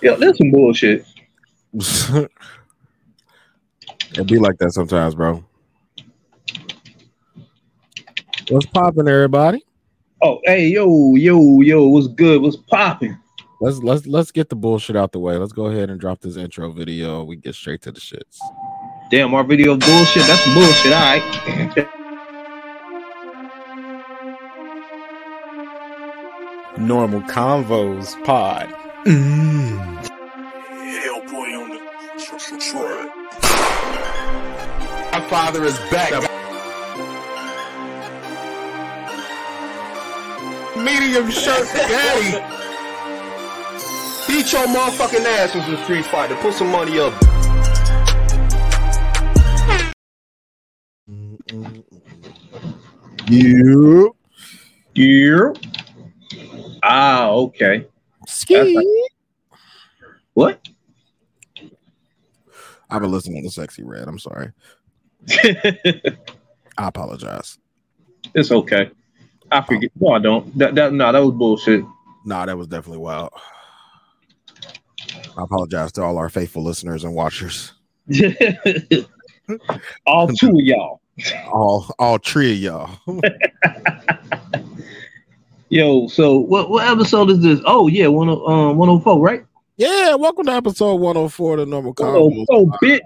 Yo, that's some bullshit. it be like that sometimes, bro. What's popping, everybody? Oh, hey, yo, yo, yo, what's good? What's popping? Let's let's let's get the bullshit out the way. Let's go ahead and drop this intro video. We get straight to the shits. Damn, our video bullshit. That's bullshit. All right. Normal Convos Pod. Hellboy My father is back. Medium shirt daddy. Beat your motherfucking ass with the Street Fighter. Put some money up. You You. Ah, okay. That's like- What? I've been listening to Sexyy Red. I'm sorry. I apologize. it's okay. I forget. No, I don't. That that no, that was bullshit. Nah, that was definitely wild. I apologize to all our faithful listeners and watchers. All two of y'all. All all three of y'all. Yo, so what what episode is this? Oh yeah, one oh um one oh four, right? yeah, welcome to episode 104 of the Normal One oh four, bitch.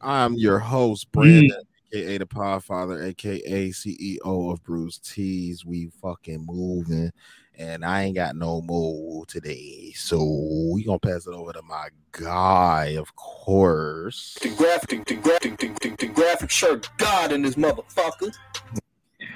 I'm your host, Brandon, aka the Podfather, aka CEO of Bruce Tees. We fucking moving, and I ain't got no move today, so we gonna pass it over to my guy, of course. The graphic, the graphic, the, the, the graphic shirt God in this motherfucker.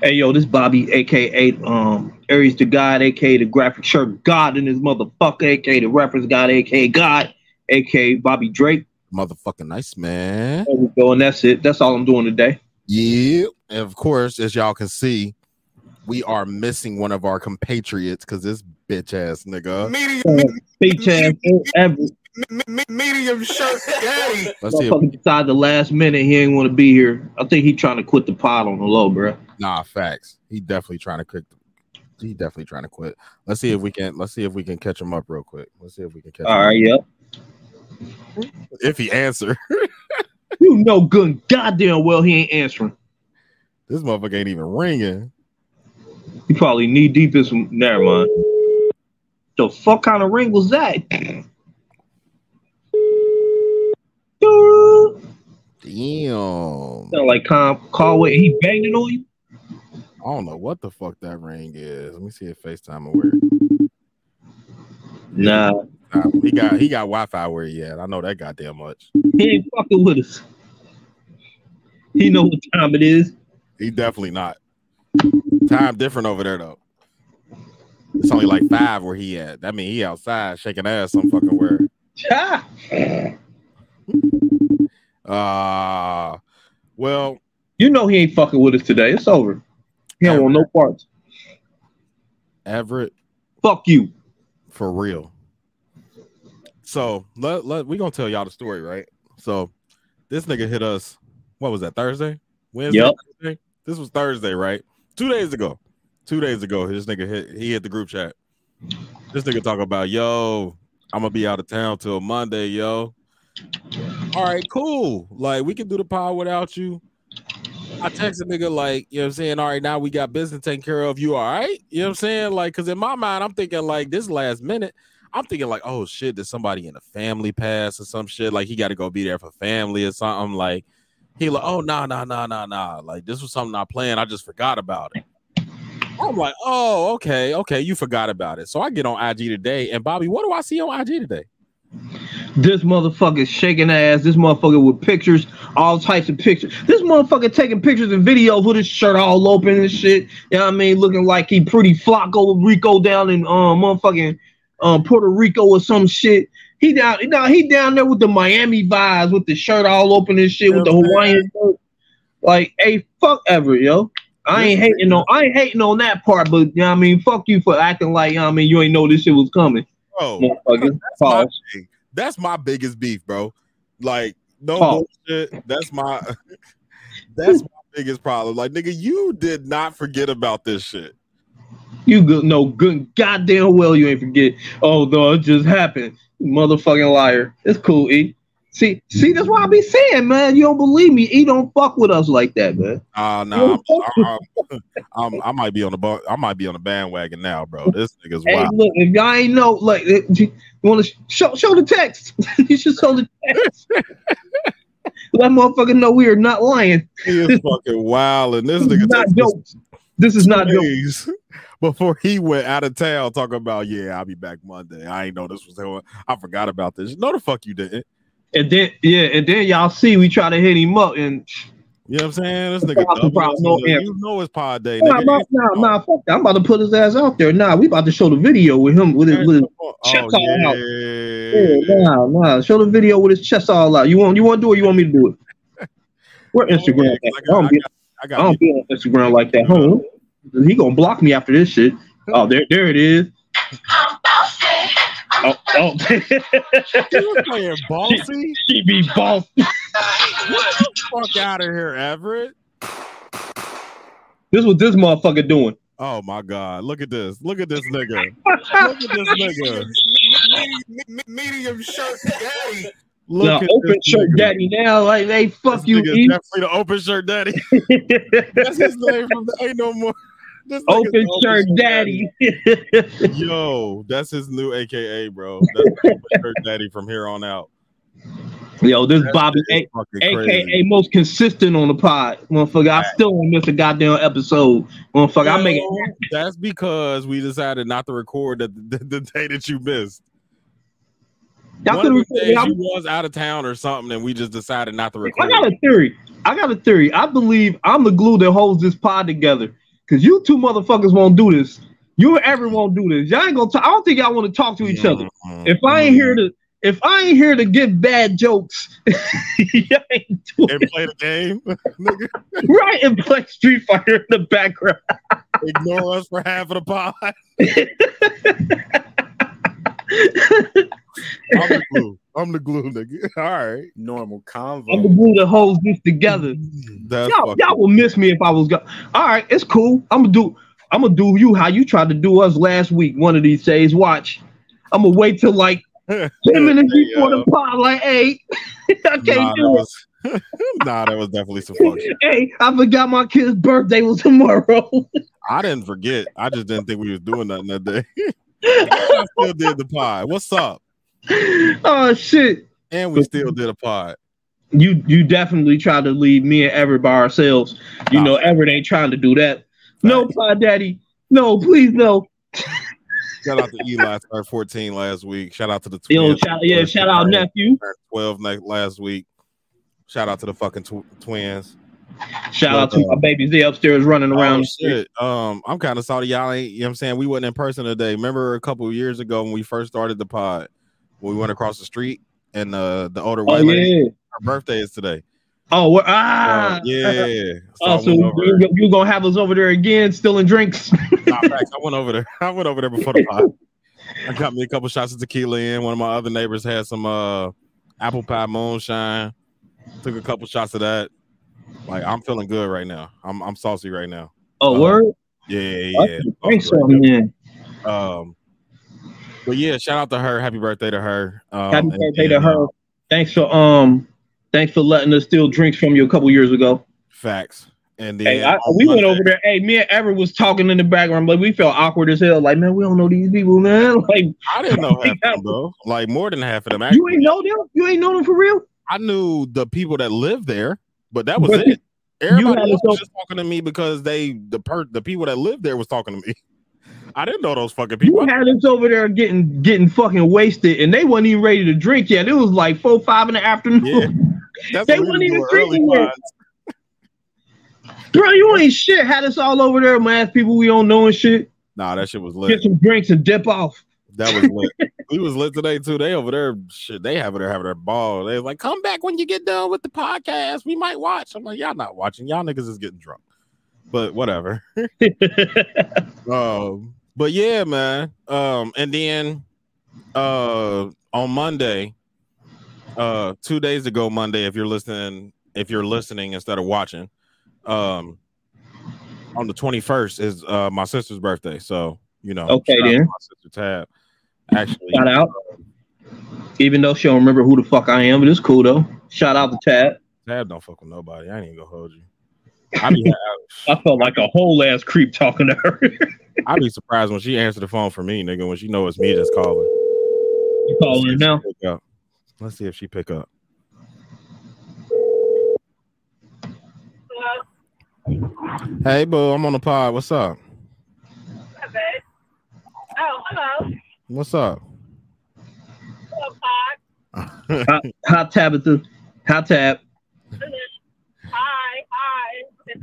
Hey yo, this Bobby, aka um Aries the God, aka the graphic shirt God in this motherfucker, aka the reference God, aka God, aka Bobby Drake. Motherfucking nice man. There we go, and that's it. That's all I'm doing today. Yeah, and of course, as y'all can see, we are missing one of our compatriots because this bitch ass nigga. Medium, ass shirt daddy. Let's see. If, Motherfucker decided the last minute he ain't want to be here. I think he trying to quit the pod on the low, bro. nah, facts. He definitely trying to quit. He definitely trying to quit. Let's see if we can. Let's see if we can catch him up real quick. Let's see if we can catch All him. right, yep. If he answer, You know good goddamn well he ain't answering. this motherfucker ain't even ringing. He probably knee deep in some. Never mind. The fuck kind of ring was that? Damn. Sound like Con Callway. He banging on you. I don't know what the fuck that ring is. Let me see if FaceTime aware. Nah, Uh, he got he got Wi-Fi where he at. I know that goddamn much. he ain't fucking with us. He know what time it is. He definitely not. Time different over there though. It's only like five where he at. That mean he outside shaking ass some fucking where. Ha! Uh well, You know he ain't fucking with us today. It's over. He don't want no parts. Everett Fuck you. for real. So let, let we gonna tell y'all the story, right? So this nigga hit us. What was that? Thursday? Wednesday? Yep. Thursday? This was Thursday, right? Two days ago. Two days ago, this nigga hit he hit the group chat. This nigga talk about yo, I'm gonna be out of town till Monday, yo. All right, cool. Like we can do the pod without you. I text a nigga like, you know what I'm saying? All right, now we got business taken care of. You all right? You know what I'm saying? Like, cause in my mind, I'm thinking like this last minute, I'm thinking like, oh shit, did somebody in the family pass or some shit? Like he got to go be there for family or something. Like he like, oh nah, nah, nah, nah, nah. Like this was something I planned. I just forgot about it. I'm like, oh, okay, okay, you forgot about it. So I get on IG today, and Bobby, what do I see on IG today? This motherfucker shaking ass. This motherfucker with pictures, all types of pictures. This motherfucker taking pictures and videos with his shirt all open and shit. You know what I mean? Looking like he pretty Flacco Rico down in um motherfucking um Puerto Rico or some shit. He down, no, he down there with the Miami vibes, with the shirt all open and shit, with the Hawaiian shirt. Like, hey, fuck ever, yo. I ain't hating on, I ain't hating on that part, but you know what I mean? Fuck you for acting like, you know what I mean, you ain't know this shit was coming, Bro, that's my, that's my biggest beef, bro. Like, no Pause. bullshit. That's my that's my biggest problem. Like, nigga, you did not forget about this shit. You good? No good. Goddamn well you ain't forget. Oh no, it just happened. Motherfucking liar. It's cool, E. See, see, that's why I be saying, man. You don't believe me. E don't fuck with us like that, man. Uh no, I'm, I'm, I'm, I might be on the bu- I might be on the bandwagon now, bro. This nigga's Hey, wild. look, if y'all ain't know, like, eh, you want to show show the text? you should show the text. Let motherfucker know we are not lying. He is fucking wild, and this This is nigga not jokes. This is not two days before he went out of town talking about yeah, I'll be back Monday. I ain't know this was going. I forgot about this. No, the fuck you didn't. And then yeah, and then y'all see we try to hit him up and You know what I'm saying? This nigga, Problem, problem, no in answer. you know it's pod day. nah, Nigga. nah, nah, nah, fuck that. I'm about to put his ass out there. Nah, we about to show the video with him with his, with his Oh, chest all out. yeah. yeah, nah, nah. Show the video with his chest all out. You want you want to do it? You want me to do it? We're Instagram. Oh, yeah, 'cause I don't I got, I I don't be on Instagram like that. Hold on. He gonna block me after this shit. Oh, there, there it is. Oh, oh. you was playing bossy. she be boss. Fuck out of here, Everett. This what this motherfucker doing. Oh my god, look at this. Look at this nigga. Look at this nigga. Medium shirt daddy. Look now, at open shirt nigga. daddy now. Like, hey, fuck This you, nigga's definitely the open shirt daddy. That's his name from the Ain't No More. This open the shirt daddy. Yo, that's his new AKA, bro. That's open shirt daddy from here on out. Yo, this That Bobby, A- aka crazy. most consistent on the pod. Motherfucker, I still don't miss a goddamn episode. Motherfucker, I make it. That's because we decided not to record the, the, the day that you missed. Y'all One of could have. you was out of town or something, and we just decided not to record. I got a theory. I got a theory. I believe I'm the glue that holds this pod together. Cause you two motherfuckers won't do this. You and ever won't do this. Y'all ain't gonna. Talk, I don't think y'all want to talk to each other. Mhm. If I ain't here to, if I ain't here to give bad jokes, y'all ain't doing and play the game, nigga, right and play Street Fighter in the background. ignore us for half of the pod. I'm the glue. I'm the glue, nigga. All right. Normal convo. I'm the glue that holds this together. Mm, that's Y'all, y'all will miss me if I was gone. All right, it's cool. I'm gonna do. I'm gonna do you how you tried to do us last week. One of these days, watch. I'm gonna wait till like ten minutes before the pod. Like, hey, I can't Nah, that do it. was, nah, that was definitely some fun. Hey, I forgot my kid's birthday was tomorrow. I didn't forget. I just didn't think we was doing nothing that day. I still did the pod. What's up? oh shit! And we still did a pod. You you definitely tried to leave me and Everett by ourselves. You Nah. know, Everett ain't trying to do that. No, pod daddy. No, please no. Shout out to Eli turned 14 last week. Shout out to the twins. shout, yeah, shout out nephew. 12 last week. Shout out to the fucking tw- twins. Shout out But, to my babies. They upstairs running around. Oh. Um, I'm kind of sorry y'all ain't, you know what I'm saying? We wasn't in person today. Remember a couple of years ago when we first started the pod, we went across the street and uh, the older Oh white lady, yeah. her birthday is today. Oh we're, Uh, ah yeah. So Oh, so you, you gonna have us over there again, stealing drinks? Nah, facts. I went over there. I went over there before the pod. I got me a couple shots of tequila in. One of my other neighbors had some uh apple pie moonshine. Took a couple shots of that. Like I'm feeling good right now. I'm I'm saucy right now. oh, Uh, word. Yeah, yeah, yeah. Drink Saucy right something. Um, but yeah, shout out to her. Happy birthday to her. Um, Happy birthday and, to her. Thanks for um, thanks for letting us steal drinks from you a couple years ago. facts. And then Hey, I, we went over there. Hey, me and Everett was talking in the background, but we felt awkward as hell. Like, man, we don't know these people, man. Like, I didn't know half of them, bro. Like more than half of them. you ain't know them. You ain't know them for real. I knew the people that lived there, but that was But it. Everybody had else to was just talking to me because they the per the people that lived there was talking to me. I didn't know those fucking people. You had us over there getting getting fucking wasted, and they wasn't even ready to drink yet. It was like four, five in the afternoon. Yeah. They what we wasn't even drinking yet. Bro, you ain't shit. Had us all over there, man. People we don't know and shit. Nah, that shit was lit. Get some drinks and dip off. That was lit. we was lit today too. They over there, shit. They have there having their ball. They was like, come back when you get done with the podcast. We might watch. I'm like, y'all not watching. Y'all niggas is getting drunk. But whatever. Um, but yeah, man. Um, and then uh on Monday, uh two days ago, Monday, if you're listening, if you're listening instead of watching, um on the 21st is uh my sister's birthday. So You know. Okay, then. My sister Tab. Actually, Shout out. Even though she don't remember who the fuck I am, but it's cool though. Shout out to Tab. Tab don't fuck with nobody. I ain't even gonna hold you. I be, I felt like a whole ass creep talking to her. I'd be surprised when she answered the phone for me, nigga. When she know it's me that's calling. you calling her now? Pick up. Let's see if she pick up. Hello? Hey, boo, I'm on the pod. What's up? Okay. Oh, hello. What's up? Hello, Pod. Hot, hot Tabitha. Hot Tab. Hi,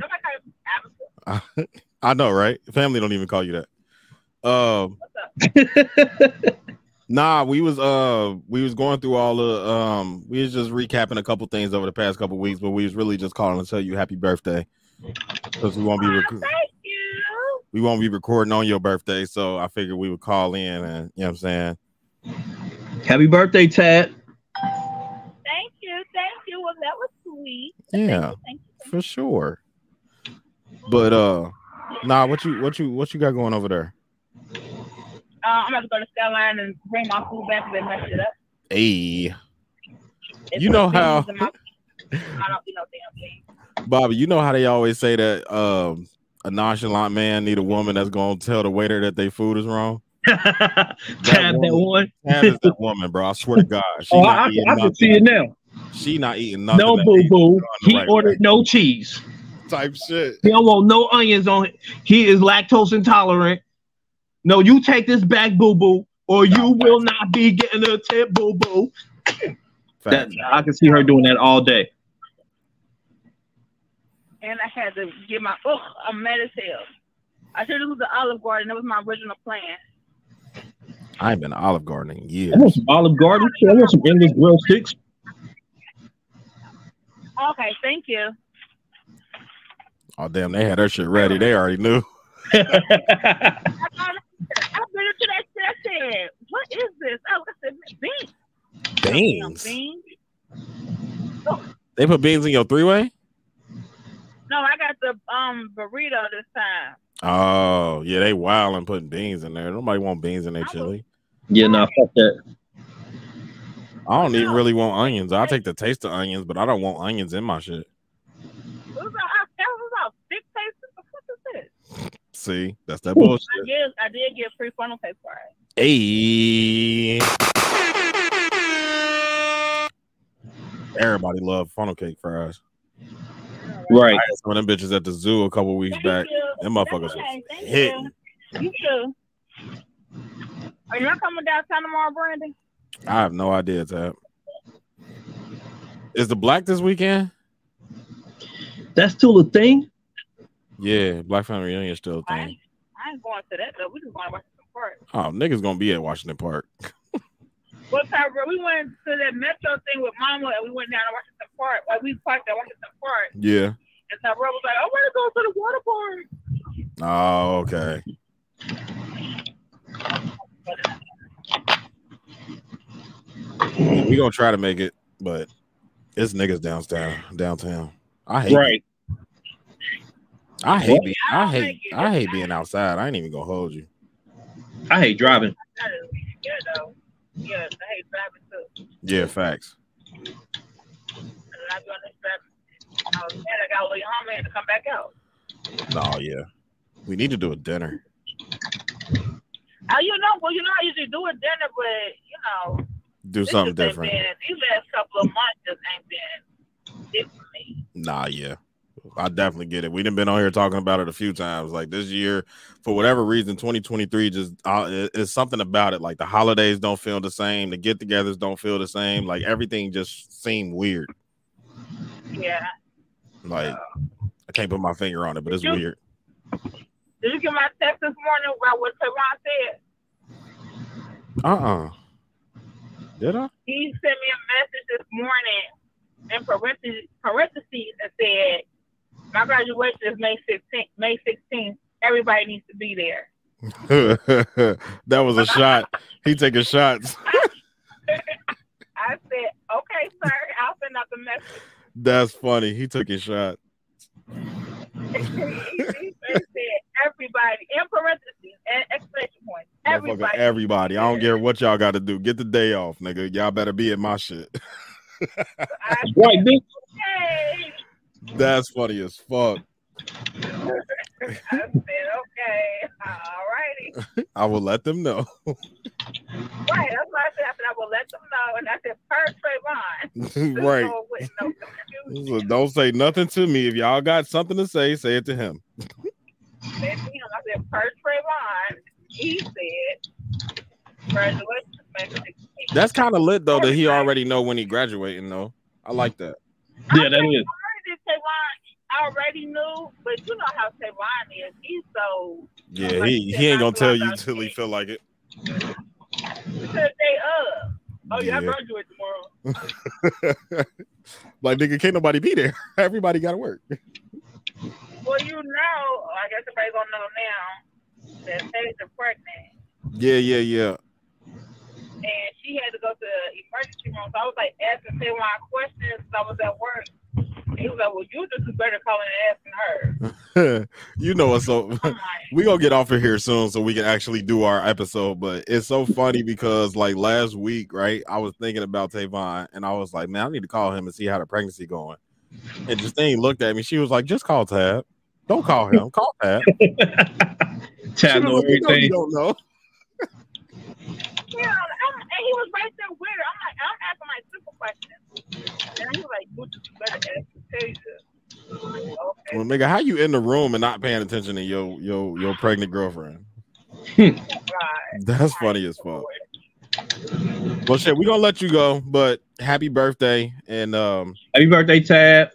hi. Is somebody call you Abigail? I know, right? Family don't even call you that. Um, What's up? nah, we was uh we was going through all the um we was just recapping a couple things over the past couple weeks, but we was really just calling to tell you happy birthday because we won't be Oh, rec- thank you. we won't be recording on your birthday, so I figured we would call in and you know what I'm saying. Happy birthday, Tab. Thank you. Thank you. Well, that was sweet. Yeah, Thank you. for sure. But uh, nah, what you what you what you got going over there? Uh, I'm about to go to Skyline and bring my food back and they messed it up. Hey, It's You know how- I don't eat no damn thing. Bobby, you know how they always say that um a nonchalant man need a woman that's gonna tell the waiter that their food is wrong. Tab that one. Tab is that woman, bro. I swear to God, she Oh, not I, I, eating I can see it now. She not eating nothing. No boo boo. He right ordered way. no cheese. Type shit. He don't want no onions on it. He is lactose intolerant. No, you take this back, boo boo, or you will not be getting a tip, boo boo. I can see her doing that all day. And I had to get my, ugh, I'm mad as hell. I should have used the Olive Garden. That was my original plan. I ain't been to Olive Garden in years. I want some Olive Garden. I want some English grill sticks. Okay, thank you. Oh damn, they had their shit ready. They already knew. I got I've been into that shit. I said, what is this? Oh, I said, beans. Beans. Beans. They put beans in your three way. No, I got the um burrito this time. Oh yeah, they wild and putting beans in there. Nobody want beans in their chili. yeah, nah, fuck that. I don't even really want onions. I'll take the taste of onions, but I don't want onions in my shit. It was about, that was about six paces. What is this? See, that's that bullshit. I did, I did get free funnel cake for it. Hey. Everybody love funnel cake fries. Right. I had some of them bitches at the zoo a couple weeks Thank back. you. Them motherfuckers That's okay. was Thank hitting. You. you too. Are you not coming downtown tomorrow, Brandon? I have no idea, Tab. Is the black this weekend? That's still a thing. Yeah, Black Family Reunion still a I thing. ain't, I ain't going to that though. We just going to Washington Park. Oh, niggas gonna be at Washington Park. What time? bro? We went to that metro thing with Mama, and we went down to Washington Park. Like we parked at Washington Park, Yeah. and Tyrell was like, "I want to go to the water park." Oh, okay. We gonna try to make it, but it's niggas downtown. Downtown. I hate. Right. I hate. Being, I hate. I hate being outside. I ain't even gonna hold you. I hate driving. That is good. Yeah, I hate driving too. Yeah, facts. And I be on this driving. I was mad I got to oh, home and to come back out. No, yeah. We need to do a dinner. Oh, you know, well, you know, I usually do a dinner, but you know, Do something different. Been, these last couple of months just ain't been it for me. Nah, yeah. I definitely get it. We done been on here talking about it a few times. Like this year, for whatever reason, 2023 just uh, it- it's something about it. Like the holidays don't feel the same, the get-togethers don't feel the same. Like everything just seemed weird. Yeah. Like I can't put my finger on it, but it's You- weird. Did you get my text this morning about what Trayvon said? Uh-uh. Did I? He sent me a message this morning in parentheses, parentheses and said, "My graduation is May 16th. May 16th. Everybody needs to be there." that was a shot. He taking shots. I said, "Okay, sir. I'll send out the message." That's funny. He took his shot. he said, everybody in parentheses and exclamation Motherfucker, Everybody. everybody. I don't care what y'all got to do. Get the day off, nigga. Y'all better be at my shit. I Right, bitch. okay. That's funny as fuck. I said, okay, all righty. I will let them know. Right, that's what I said. I said, I will let them know. And I said, per Trayvon. right. So no. So don't say nothing to me. If y'all got something to say, say it to him. Said to him, I said, per Trayvon. He said, congratulations, man. 16. That's kind of lit though that he already know when he graduating though. I like that. Yeah, that is. I heard already knew, but you know how Trayvon is. He's so Yeah, he, he ain't gonna tell you till he feel like it. said they up. Oh yeah, I Yeah. graduate tomorrow. like nigga, can't nobody be there. Everybody gotta work. Well, you know, I guess everybody gonna know now that Taylor's pregnant. Yeah, yeah, yeah. and she had to go to the emergency room. So I was like asking Taywan questions. I was at work. And he was like, "Well, you just better calling and asking her." you know what's so I'm like, we gonna get off of here soon so we can actually do our episode. But it's so funny because like last week, right? I was thinking about Tavon and I was like, man, I need to call him and see how the pregnancy going. And Justine looked at me. She was like, just call Tab. Don't call him. Call Tab. She Tab was know like, "You know you everything. don't know. yeah, I'm, and he was right there with her. I'm like, I'm asking my simple questions, and he was like, "You just better ask Tasia." Okay, Well, nigga, how you in the room and not paying attention to your your your pregnant girlfriend? That's funny as fuck. Well, shit, we gonna let you go, but happy birthday! And um, Happy birthday, Tab.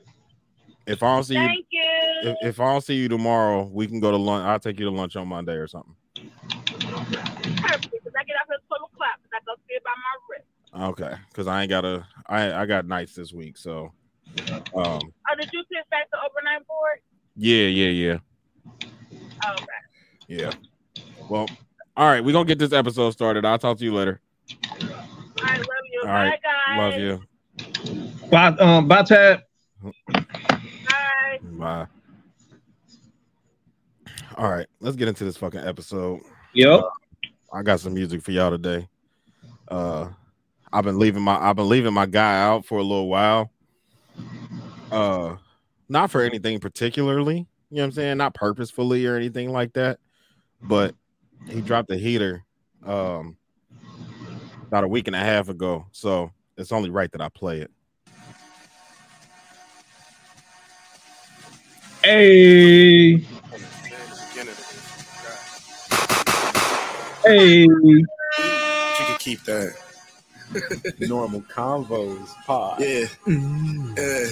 if I don't see you, Thank you. if, if I don't see you tomorrow, we can go to lunch. I'll take you to lunch on Monday or something. Perfect. Because I get off at twelve o'clock. Because I go see about my wrist. Okay, because I ain't got a I I got nights this week, so um Oh, did you sit back the overnight board? yeah yeah yeah Oh, okay. yeah. Well, all right, we're gonna get this episode started. I'll talk to you later. I love you. All right. Bye, guys. Love you. Bye, um, bye, Tab. Bye. Bye. All right, let's get into this fucking episode. Yep. I got some music for y'all today. Uh I've been leaving my I've been leaving my guy out for a little while. Uh not for anything particularly, you know what I'm saying? Not purposefully or anything like that. But he dropped a heater um about a week and a half ago. So it's only right that I play it. Hey, hey. You can keep that. Normal convos pod. Yeah. Yeah.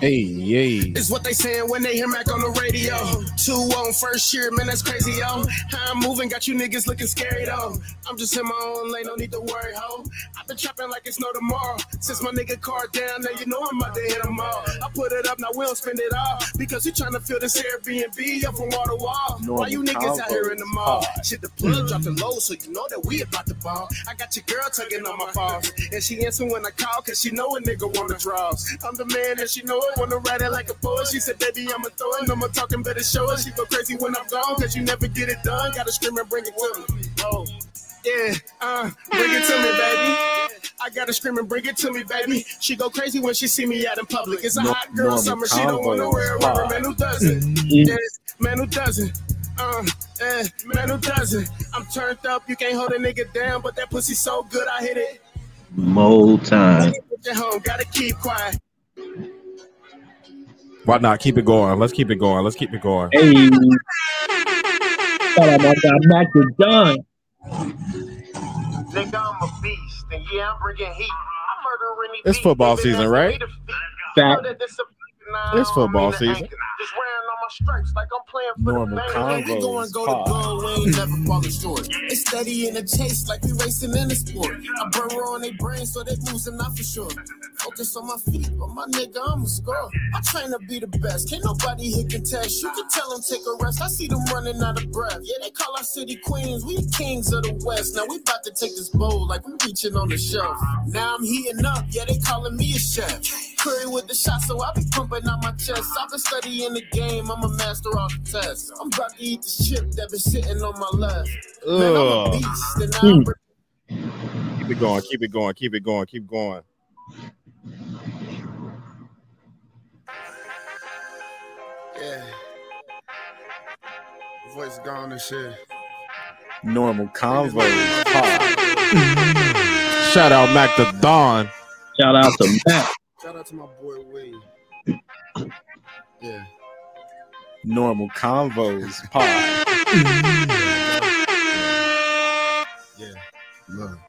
Hey, yay. Is what they saying when they hear Mac on the radio. Two on first year, man, that's crazy, yo. How I'm moving got you niggas looking scary, though. I'm just in my own lane, no need to worry, ho. I've been trapping like it's no tomorrow. Since my nigga car down, now you know I'm about to hit them all. I put it up, now we don't spend it all. Because we trying to fill this Airbnb up from wall to wall. Why you niggas out here in the mall? Shit, the plug dropped the low, so you know that we about to ball. I got your girl tugging on my balls. And she answer when I call, cause she know a nigga wanna draws. I'm the man that she know it, wanna ride it like a poet. She said, baby, I'ma throw it, I'ma talking better show her. She go crazy when I'm gone, cause you never get it done. Gotta scream and bring it to me. Oh. Yeah, uh, bring it to me, baby. I gotta scream and bring it to me, baby. She go crazy when she see me out in public. It's a No- hot girl normal summer. She don't wanna wear a rubber. Man, who doesn't? Yeah, man, who doesn't? Uh, eh, man, who doesn't? I'm turned up. You can't hold a nigga down, but that pussy so good, I hit it. More time. Gotta keep quiet. Why not? Keep it going. Let's keep it going. Let's keep it going. Hey. Shout out my guy, Mac the Don. Nigga, I'm a beast, and yeah, I'm bringing heat. I'm murdering It's football season, right? the. Fact. Know this a- nah, It's I don't football season. Just wearing on my stripes like I'm playing for Normal the bang. convo. We going go pod. to goal, we ain't never falling short. It's steady in the chase like we racing in the sport. I burrow on their brains so they losing not for sure. practice on my feet, but my nigga, I'm a score. I train to be the best. Can't nobody hit contest. You can tell them take a rest. I see them running out of breath. Yeah, they call our city queens. We kings of the west. Now we about to take this bowl like we reaching on the shelf. Now I'm heating up. Yeah, they calling me a chef. Curry with the shot, so I be pumping out my chest. I've been studying the game. I'm a master off the test. I'm about to eat this chip that been sitting on my left. Man, I'm a beast. And I'm hmm. Keep it going, keep it going, keep it going, keep going. Yeah. Voice gone and shit. Normal convos pod. Shout out Mac the Don. Shout out to Mac. Shout out to my boy Wade. Yeah. Normal convos pod. Yeah. Look.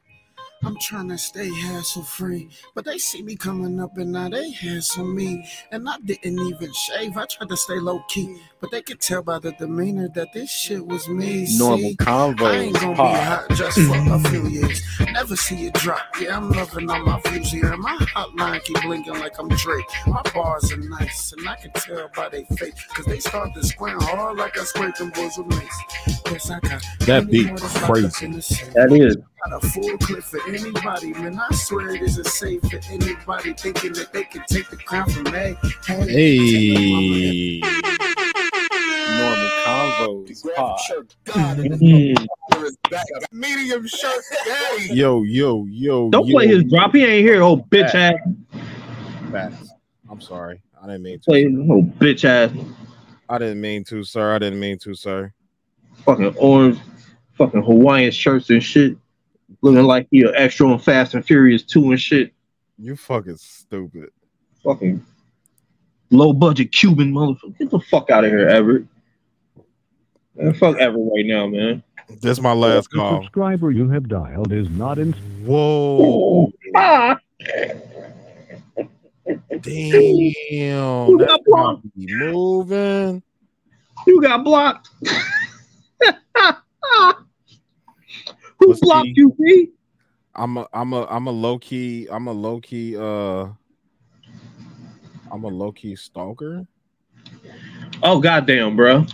I'm trying to stay hassle free, but they see me coming up and now they hassle me. And I didn't even shave. I tried to stay low key, but they could tell by the demeanor that this shit was me. Normal convo. I ain't gonna be hot just for a few years. Never see it drop. Yeah, I'm loving all my views here. My hotline keep blinking like I'm Drake. My bars are nice, and I can tell by they face. Cause they start to squint hard like I scraped them boys with mace. Yes, I got That plenty beat more that's locked up crazy. in the safe. That is. Got a full clip for anybody, man. I swear it isn't safe for anybody thinking that they can take the crown from me. Hey. Normal convos Grab pod. a shirt. God in his Mm. mother is back. Medium shirt. Yo, yo, yo. Don't yo. play his drop. He ain't here. Oh bitch ass. Facts. I'm sorry. I didn't mean to. Play oh bitch ass. I didn't mean to, sir. I didn't mean to, sir. Fucking orange, fucking Hawaiian shirts and shit. Looking like he an extra on Fast and Furious 2 and shit. You fucking stupid. Fucking low budget Cuban motherfucker. Get the fuck out of here, Everett. Man, fuck Everett right now, man. This my last The call. subscriber you have dialed is not in. Whoa. Ah, Damn. got blocked. moving. you got blocked. Who What's blocked he? you, B? I'm a I'm a I'm a low key I'm a low key uh I'm a low key stalker. Oh goddamn, bro.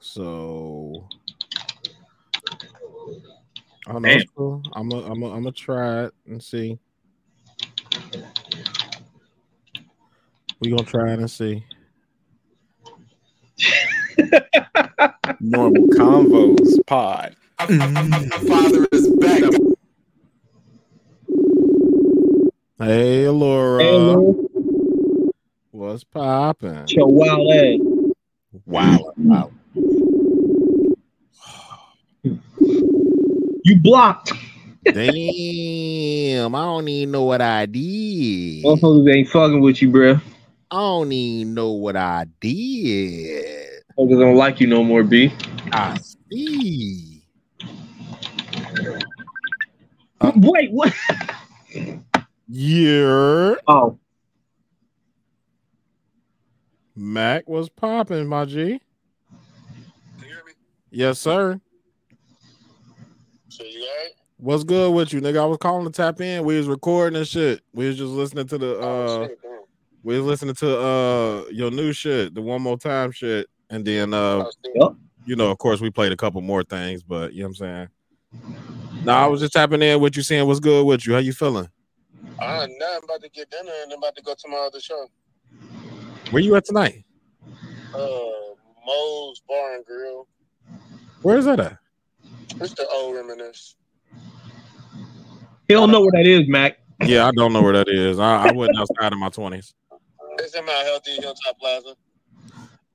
So I don't know. Cool. I'm a I'm a I'm gonna try it and see. We gonna try it and see. Normal convos pod. My father is back. Hey, Laura, Hey, Lou, what's poppin'? your wild ass. Wow, wow. You blocked. Damn, I don't even know what I did. I Motherfuckers ain't fucking with you, bro. I don't even know what I did. Motherfuckers don't like you no more, B. I see. Wait, what? Yeah, Oh, Mac was popping, my G. Can you hear me? Yes, sir. So you alright? What's good with you, nigga? I was calling to tap in. We was recording and shit. We was just listening to the Oh, uh shit, we was listening to uh your new shit, the one more time shit. And then uh. Yep. you know, of course we played a couple more things, but you know what I'm saying? No, I was just tapping in with you saying what's good with you. How you feeling? Uh, now I'm about to get dinner and I'm about to go to my other show. Where you at tonight? Uh, Moe's Bar and Grill. Where is that at? It's the old reminisce. he don't know where that is, Mac. Yeah, I don't know where that is. I, I wasn't outside of my twenties. It's in my Healthy Hilltop Plaza.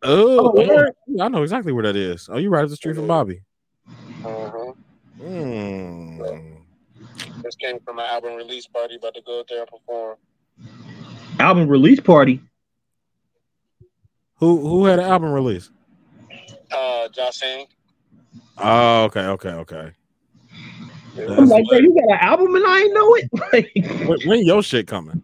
Oh, Oh, word. I know exactly where that is. Oh, you right up the street from Bobby. Uh-huh. Hmm. Just came from an album release party, about to go out there and perform. Album release party. Who who had an album release? Uh, Josh Singh. Oh, okay, okay, okay. I'm like, bro, you got an album and I ain't know it. Like, When, when your shit coming?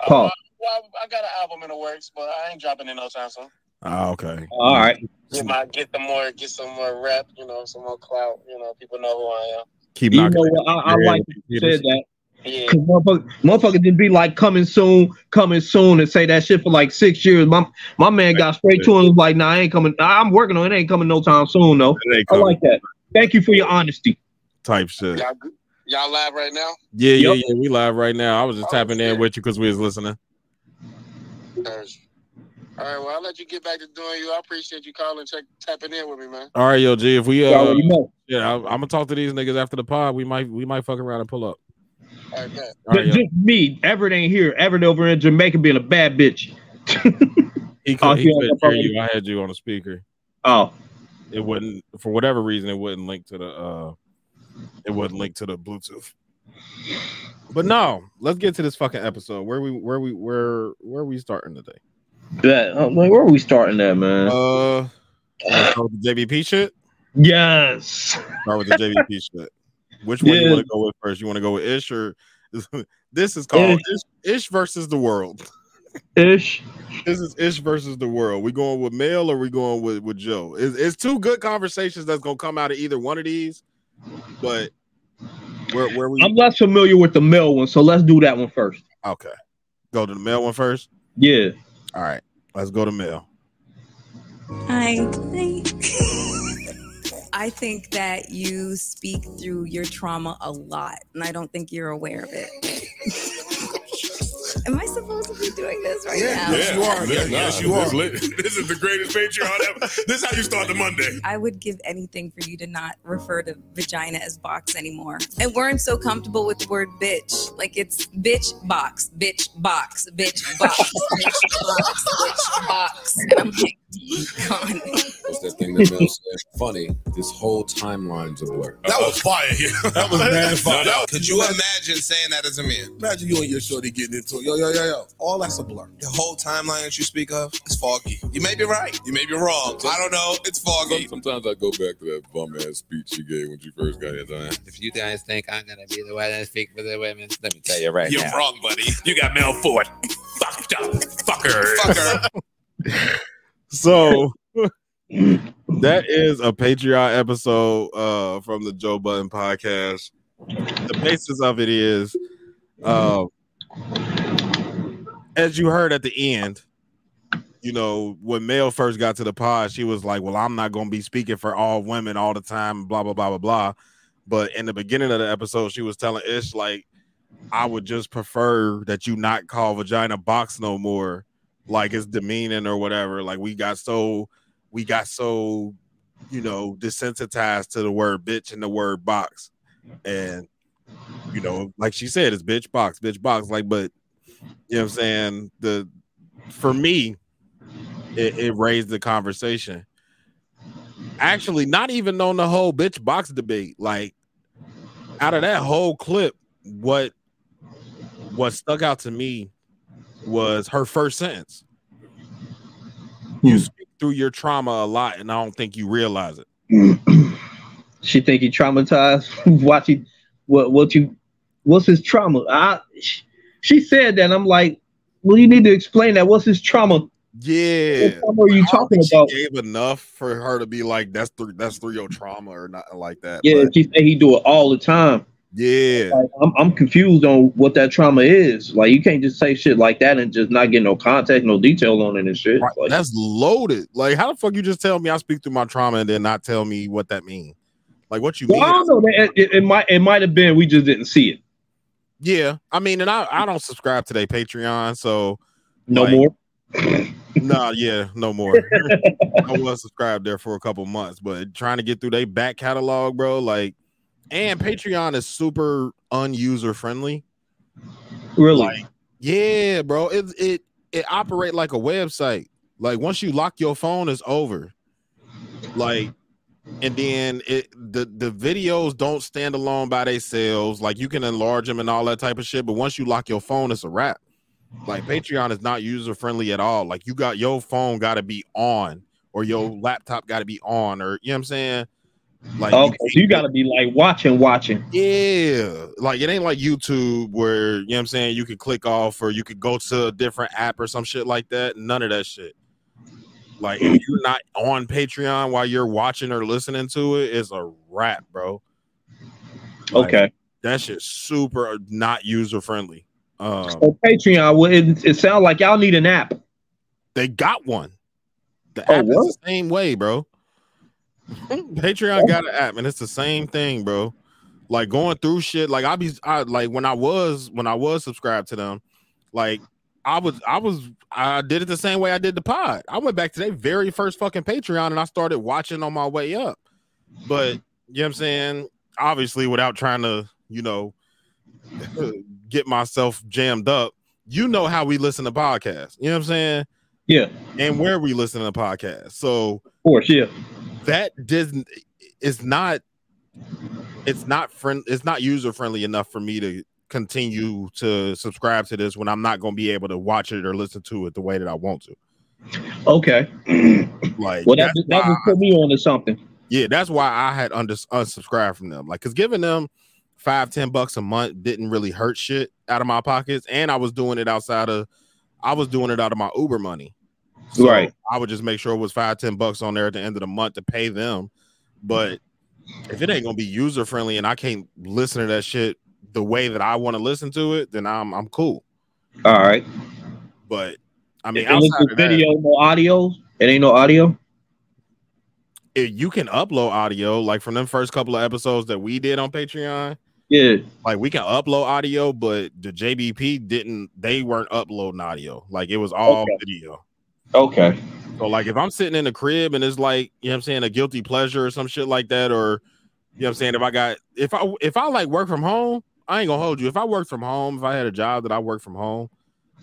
Paul. Uh, well, I got an album in the works, but I ain't dropping it no time soon. Oh, okay. all right. Get my get some more, get some more rep, you know, some more clout. You know, people know who I am. Keep You know what? I, I like that you said that. Yeah. Cause motherfucker, motherfucker didn't be like coming soon, coming soon, and say that shit for like six years. My my man got straight to him was like, "Nah, I ain't coming. I'm working on it. It ain't coming no time soon, though." I like that. Thank you for your honesty. type shit. Y'all, y'all live right now? Yeah, yeah, Yep. yeah. We live right now. I was just Oh, tapping in with you because we was listening. Thursday. All right, well, I'll let you get back to doing you. I appreciate you calling, check, tapping in with me, man. All right, yo, G. If we You uh, already know. yeah, I, I'm gonna talk to these niggas after the pod. We might we might fuck around and pull up. All right, bet. All right, Just, just me. Everett ain't here. Everett over in Jamaica being a bad bitch. He, Oh, could, he he on couldn't the hear phone. you. I had you on the speaker. Oh, It wouldn't for whatever reason. It wouldn't link to the uh, it wouldn't link to the Bluetooth. But no, let's get to this fucking episode. Where we where we where where we starting today? That. uh, like, where are we starting at, man? Uh, the JBP shit. yes. Start with the JBP shit. Which one you want to go with first? You want to go with Ish or this is called Ish, Ish versus the world. Ish. This is Ish versus the world. We going with Mel or we going with with Joe? It's, it's two good conversations that's gonna come out of either one of these, but where where we I'm less familiar with the male one, so let's do that one first. okay? Go to the Mel one first. Yeah. All right, let's go to Mel. Hi. I think that you speak through your trauma a lot, and I don't think you're aware of it. Am I supposed to be doing this right now? Yes, you are. Yes, yes, you are. This is the greatest Patreon ever. This is how you start the Monday. I would give anything for you to not refer to vagina as box anymore. And weren't so comfortable with the word bitch. Like it's bitch box, bitch box, bitch box, bitch box, bitch box. And I'm like, God. What's that thing that mm-hmm. Mel said? Funny, this whole timeline's a blur. That was fire. That was mad fire. No, no. Could you imagine saying that as a man? Imagine you and your shorty getting into it. Yo, yo, yo, yo. All that's a blur. The whole timeline that you speak of is foggy. You may be right. You may be wrong. I don't know. It's foggy. Sometimes I go back to that bum ass speech you gave when you first got here. Zion. If you guys think I'm gonna be the one that speak for the women, let me tell you right You're now. wrong, buddy. You got Mel Ford. Fucked up. Fucker. Fucker. So that is a Patreon episode uh from the Joe Budden podcast. The basis of it is uh, as you heard at the end, you know, when Mel first got to the pod, she was like, Well, I'm not gonna be speaking for all women all the time, blah blah blah blah blah. But in the beginning of the episode, she was telling Ish like I would just prefer that you not call vagina box no more like it's demeaning or whatever. Like we got so we got so you know desensitized to the word bitch and the word box. And you know, like she said, it's bitch box, bitch box. Like, but you know what I'm saying? The for me, it, it raised the conversation. Actually, not even on the whole bitch box debate. Like out of that whole clip, what what stuck out to me was her first sentence. Hmm. You speak through your trauma a lot, and I don't think you realize it. She think he traumatized. Watching what what you what's his trauma? I sh- she said that. and I'm like, well, you need to explain that. What's his trauma? Yeah, What trauma are you I talking think she about? gave enough for her to be like, "That's through that's through your trauma" or nothing like that. Yeah, But she said he do it all the time. Yeah, Like, I'm I'm confused on what that trauma is. Like you can't just say shit like that and just not get no context, no detail on it and shit. Right, Like, that's loaded. Like, how the fuck you just tell me I speak through my trauma and then not tell me what that means? Like, what you well, I mean? don't know. It, it, it might it might have been we just didn't see it. Yeah, I mean, and I I don't subscribe to their Patreon, so No Like, more. nah, yeah, no more. I was subscribed there for a couple months, but trying to get through their back catalog, bro, like, and Patreon is super unuser friendly. Really? Like, yeah, bro, it it it operate like a website. Like once you lock your phone, it's over. Like, and then it the the videos don't stand alone by themselves. Like you can enlarge them and all that type of shit, but once you lock your phone, it's a wrap. Like Patreon is not user friendly at all. Like you got your phone got to be on, or your laptop got to be on, or you know what I'm saying. Like you okay, so you got to be like watching, watching. yeah, like it ain't like YouTube where you know what I'm saying you could click off or you could go to a different app or some shit like that. None of that shit. Like if you're not on Patreon while you're watching or listening to it, it's a wrap, bro. Like, Okay. That shit's super not user friendly. Um, On Patreon, well, it, it sounds like y'all need an app. they got one. The Oh, app what? is the same way, bro. Patreon got an app, and it's the same thing, bro. Like going through shit. Like I be, I like when I was when I was subscribed to them. Like I was, I was, I did it the same way I did the pod. I went back to their very first fucking Patreon, and I started watching on my way up. But you know what I'm saying? Obviously, without trying to, you know, get myself jammed up. You know how we listen to podcasts. You know what I'm saying? Yeah, and where we listen to podcasts. So of course, yeah. That doesn't it's not it's not friend it's not user friendly enough for me to continue to subscribe to this when I'm not going to be able to watch it or listen to it the way that I want to. Okay. Like Well, that that would put me on to something. yeah, that's why I had under, unsubscribed from them. Like, cause giving them five, ten bucks a month didn't really hurt shit out of my pockets, and I was doing it outside of, I was doing it out of my Uber money. So Right. I would just make sure it was five, ten bucks on there at the end of the month to pay them. But if it ain't gonna be user friendly and I can't listen to that shit the way that I want to listen to it, then I'm I'm cool. All right. But I mean, outside of that, video, no audio. It ain't no audio. if you can upload audio like from them first couple of episodes that we did on Patreon. Yeah, like we can upload audio, but the JBP didn't. They weren't uploading audio. Like it was all Okay. video. Okay. So like if I'm sitting in the crib and it's like you know what I'm saying a guilty pleasure or some shit like that, or you know what I'm saying if I got if I if I like work from home, I ain't gonna hold you. If I worked from home, if I had a job that I work from home,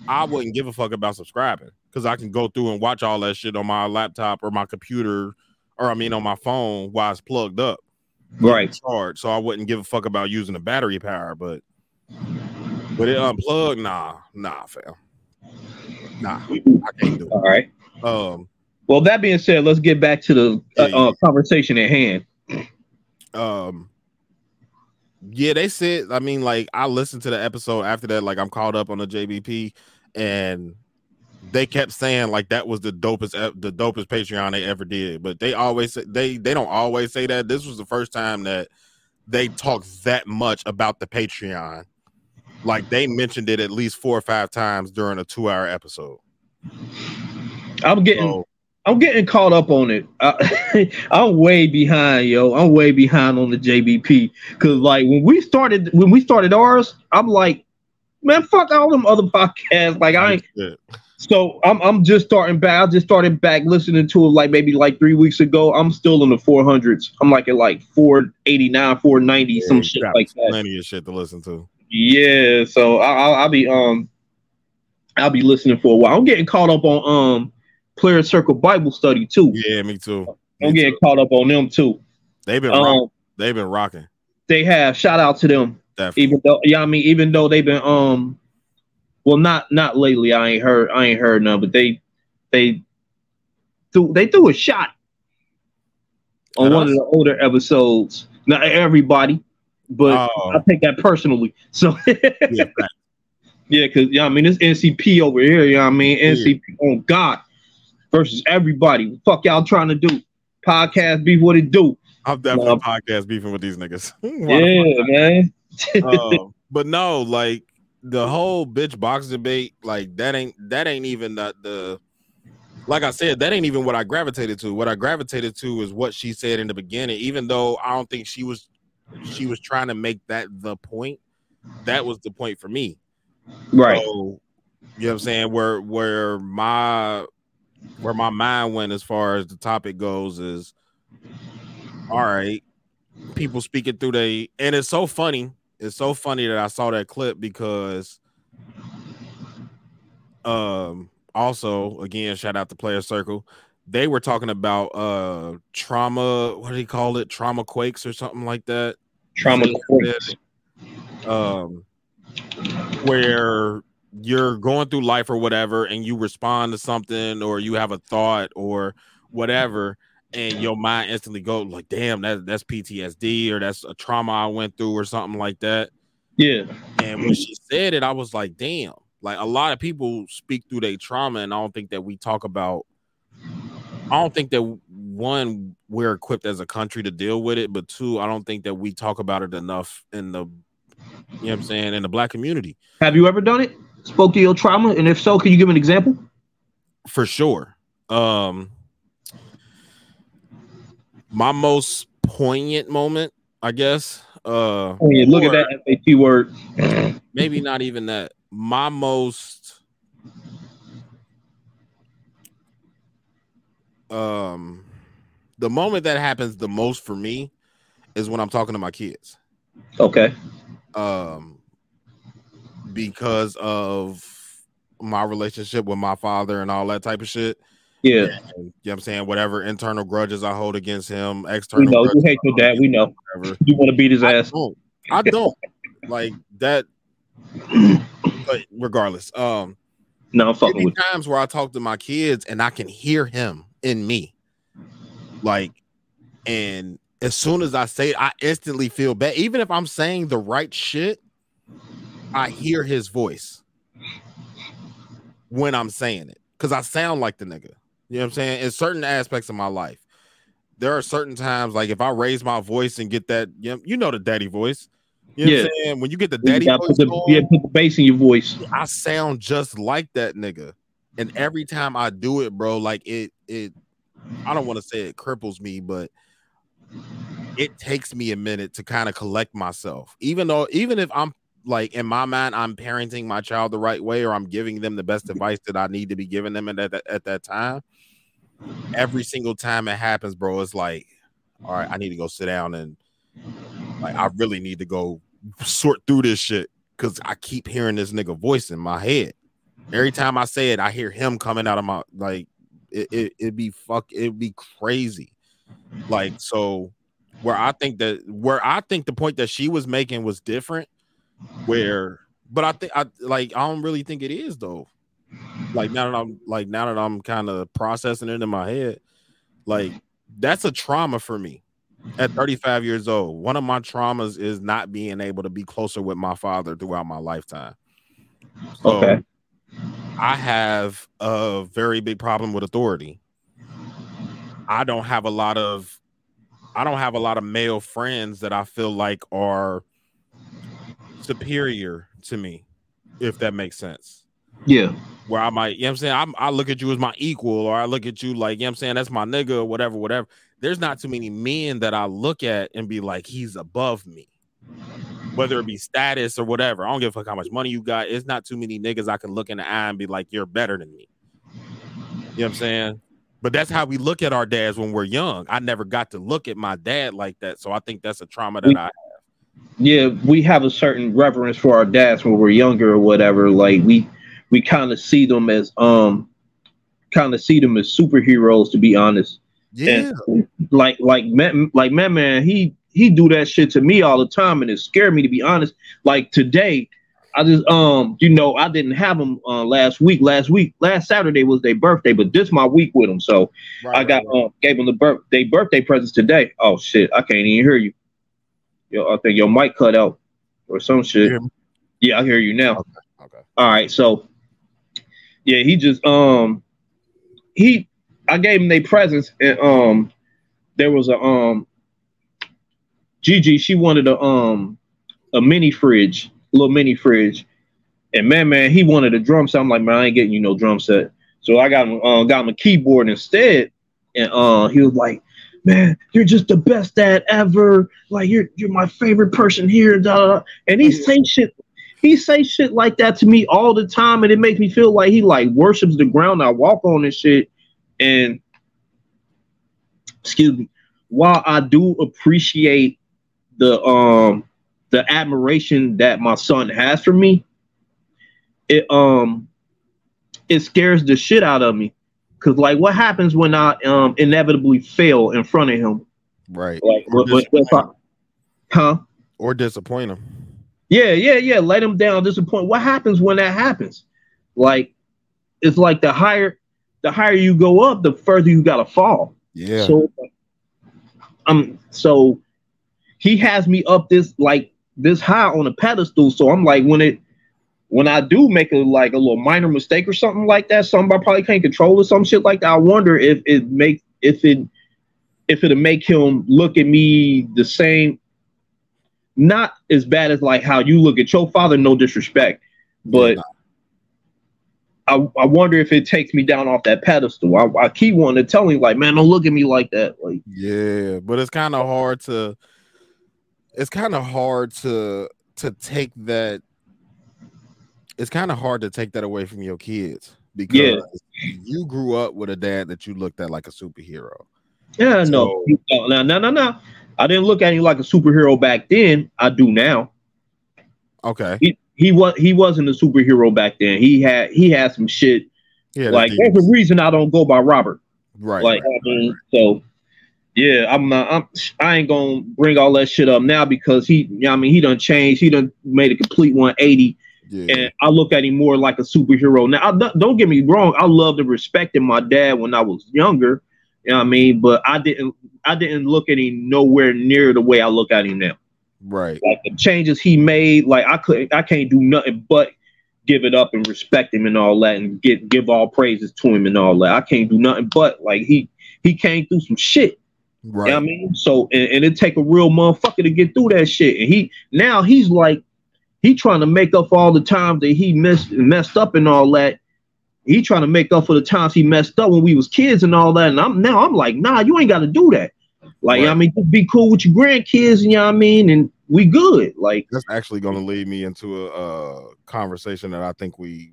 I wouldn't give a fuck about subscribing because I can go through and watch all that shit on my laptop or my computer, or I mean on my phone while it's plugged up. Right. Charged, so I wouldn't give a fuck about using the battery power, but but it unplugged, nah, nah, fam. Nah, I can't do it. All right. Um, Well, that being said, let's get back to the uh, uh, conversation at hand. um yeah they said i mean like i listened to the episode after that like i'm caught up on the jbp and they kept saying like that was the dopest the dopest patreon they ever did but they always say they they don't always say that this was the first time that they talked that much about the patreon like they mentioned it at least four or five times during a two hour episode I'm getting, I'm getting caught up on it. I, I'm way behind, yo. I'm way behind on the JBP because, like, when we started, when we started ours, I'm like, man, fuck all them other podcasts. Like, I ain't. So I'm, I'm just starting back. I just started back listening to it like maybe like three weeks ago. I'm still in the 400s. I'm like at like 489, 490, some shit like that. plenty of shit to listen to Yeah, so I, I'll, I'll be um, I'll be listening for a while. I'm getting caught up on um, Player Circle Bible Study too. yeah me too I'm getting caught up on them too. they've been Um, rock- they've been rocking They have shout out to them. Definitely. Even though, yeah, I mean, even though they've been um, well, not not lately. I ain't heard, I ain't heard none, but they they threw they threw a shot on one of the older episodes. Not everybody, but Oh. I take that personally. So yeah, Yeah, because yeah, I mean it's NCP over here. You know what I mean? NCP on God versus everybody. Fuck y'all trying to do? Podcast beef, what it do? I'm definitely podcast beefing with these niggas. Yeah, man. Um, but no, like the whole bitch box debate, like that ain't that ain't even the, the like I said, that ain't even what I gravitated to. What I gravitated to is what she said in the beginning, even though I don't think she was she was trying to make that the point. That was the point for me. Right. So, you know what I'm saying? Where where my where my mind went as far as the topic goes is all right, people speaking through the and it's so funny. It's so funny that I saw that clip because um also again shout out to player circle they were talking about uh trauma what do they call it trauma quakes or something like that Trauma quakes. um where you're going through life or whatever and you respond to something or you have a thought or whatever and your mind instantly goes like damn that, that's ptsd or that's a trauma i went through or something like that Yeah. and when she said it i was like damn like a lot of people speak through their trauma and i don't think that we talk about i don't think that one we're equipped as a country to deal with it but two i don't think that we talk about it enough in the You know what I'm saying? In the black community. Have you ever done it? Spoke to your trauma, and if so, can you give an example? For sure. Um my most poignant moment, I guess. Uh Oh, yeah, look at that SAT word. maybe not even that. My most um the moment that happens the most for me is when I'm talking to my kids. Okay. Um because of my relationship with my father and all that type of shit. Yeah. And, you know what I'm saying? Whatever internal grudges I hold against him, external. We know you hate your dad. We know. whatever. You want to beat his ass. don't. I don't like that. But regardless, um, No, I'm fucking with. times where I talk to my kids and I can hear him in me, like, and as soon as I say it, I instantly feel bad. Even if I'm saying the right shit, I hear his voice when I'm saying it because I sound like the nigga. You know what I'm saying? In certain aspects of my life, there are certain times like if I raise my voice and get that, you know, you know the daddy voice. You know what I'm Yeah. saying? When you get the daddy voice, put the, on, yeah, put the bass in your voice. I sound just like that nigga. And every time I do it, bro, like it it I don't want to say it cripples me, but it takes me a minute to kind of collect myself. Even though even if I'm like in my mind I'm parenting my child the right way or I'm giving them the best advice that I need to be giving them at that at that time, every single time it happens, bro, it's like all right, I need to go sit down and like I really need to go sort through this shit because I keep hearing this nigga voice in my head. Every time I say it, I hear him coming out of my like it it it'd be fuck it'd be crazy. Like so where I think that where I think the point that she was making was different, where but I think I like I don't really think it is though. Like now that I'm like now that I'm kind of processing it in my head, like that's a trauma for me at 35 years old. One of my traumas is not being able to be closer with my father throughout my lifetime. So Okay. I have a very big problem with authority. I don't have a lot of I don't have a lot of male friends that I feel like are superior to me, if that makes sense. Yeah. Where I might, you know what I'm saying? I'm, I look at you as my equal, or I look at you like, you know what I'm saying? That's my nigga, or whatever, whatever. There's not too many men that I look at and be like, he's above me, whether it be status or whatever. I don't give a fuck how much money you got. It's not too many niggas I can look in the eye and be like, you're better than me. You know what I'm saying? But that's how we look at our dads when we're young. I never got to look at my dad like that. So I think that's a trauma that We- I have. yeah, we have a certain reverence for our dads when we're younger or whatever. Like we we kind of see them as um kind of see them as superheroes to be honest. Yeah. And like like like man man he he do that shit to me all the time and it scared me to be honest. Like today I just um you know I didn't have him uh, last week. Last week last Saturday was their birthday, but this my week with him. So I got uh, gave him the birthday birthday presents today. Oh shit, I can't even hear you. Yo, I think your mic cut out or some shit. Yeah, I hear you now. Okay. Okay. All right. So yeah, he just um he I gave him their presents and um there was a um Gigi, she wanted a um a mini fridge, a little mini fridge. And man, man, he wanted a drum set. I'm like, man, I ain't getting you no drum set. So I got him uh, got him a keyboard instead. And uh he was like, Man, you're just the best dad ever. Like you're you're my favorite person here. Da. And he say shit, he say shit like that to me all the time, and it makes me feel like he like worships the ground I walk on and shit. And excuse me, while I do appreciate the um the admiration that my son has for me, it um it scares the shit out of me. Cause like what happens when I um inevitably fail in front of him? Right. Like Or what, what, if I- huh? Or disappoint him. Yeah, yeah, yeah. Let him down, disappoint. What happens when that happens? Like it's like the higher the higher you go up, the further you gotta fall. Yeah. So um so he has me up this like this high on a pedestal. So I'm like when it when I do make a like a little minor mistake or something like that, something I probably can't control or some shit like that. I wonder if it make if it if it'll make him look at me the same not as bad as like how you look at your father. No disrespect, but I, I wonder if it takes me down off that pedestal. I, I keep wanting to tell him like, man, don't look at me like that. Like, Yeah, but it's kind of hard to it's kind of hard to to take that it's kind of hard to take that away from your kids because Yeah. you grew up with a dad that you looked at like a superhero. yeah, no, no, no, no, no, no. I didn't look at him like a superhero back then. I do now. Okay. He he was he wasn't a superhero back then. He had he had some shit. Yeah, like the there's a reason I don't go by Robert. Right. Like I mean, so yeah, I'm not. I'm. I ain't gonna bring all that shit up now because he. You know I mean, he done changed. He done made a complete 180. And I look at him more like a superhero now. I, don't- don't get me wrong. I loved and respected my dad when I was younger. You know what I mean? But I didn't. I didn't look at him nowhere near the way I look at him now. Right. Like the changes he made, like I couldn't. I can't do nothing but give it up and respect him and all that, and get give all praises to him and all that. I can't do nothing but like he he came through some shit. Right. You know what I mean? So and, and it take a real motherfucker to get through that shit. And he now he's like he trying to make up for all the times that he missed and messed up and all that. He trying to make up for the times he messed up when we was kids and all that. And I'm now I'm like, nah, you ain't gotta do that. Like, I mean, just be cool with your grandkids, you know what I mean? And we good. Like That's actually going to lead me into a uh, conversation that I think we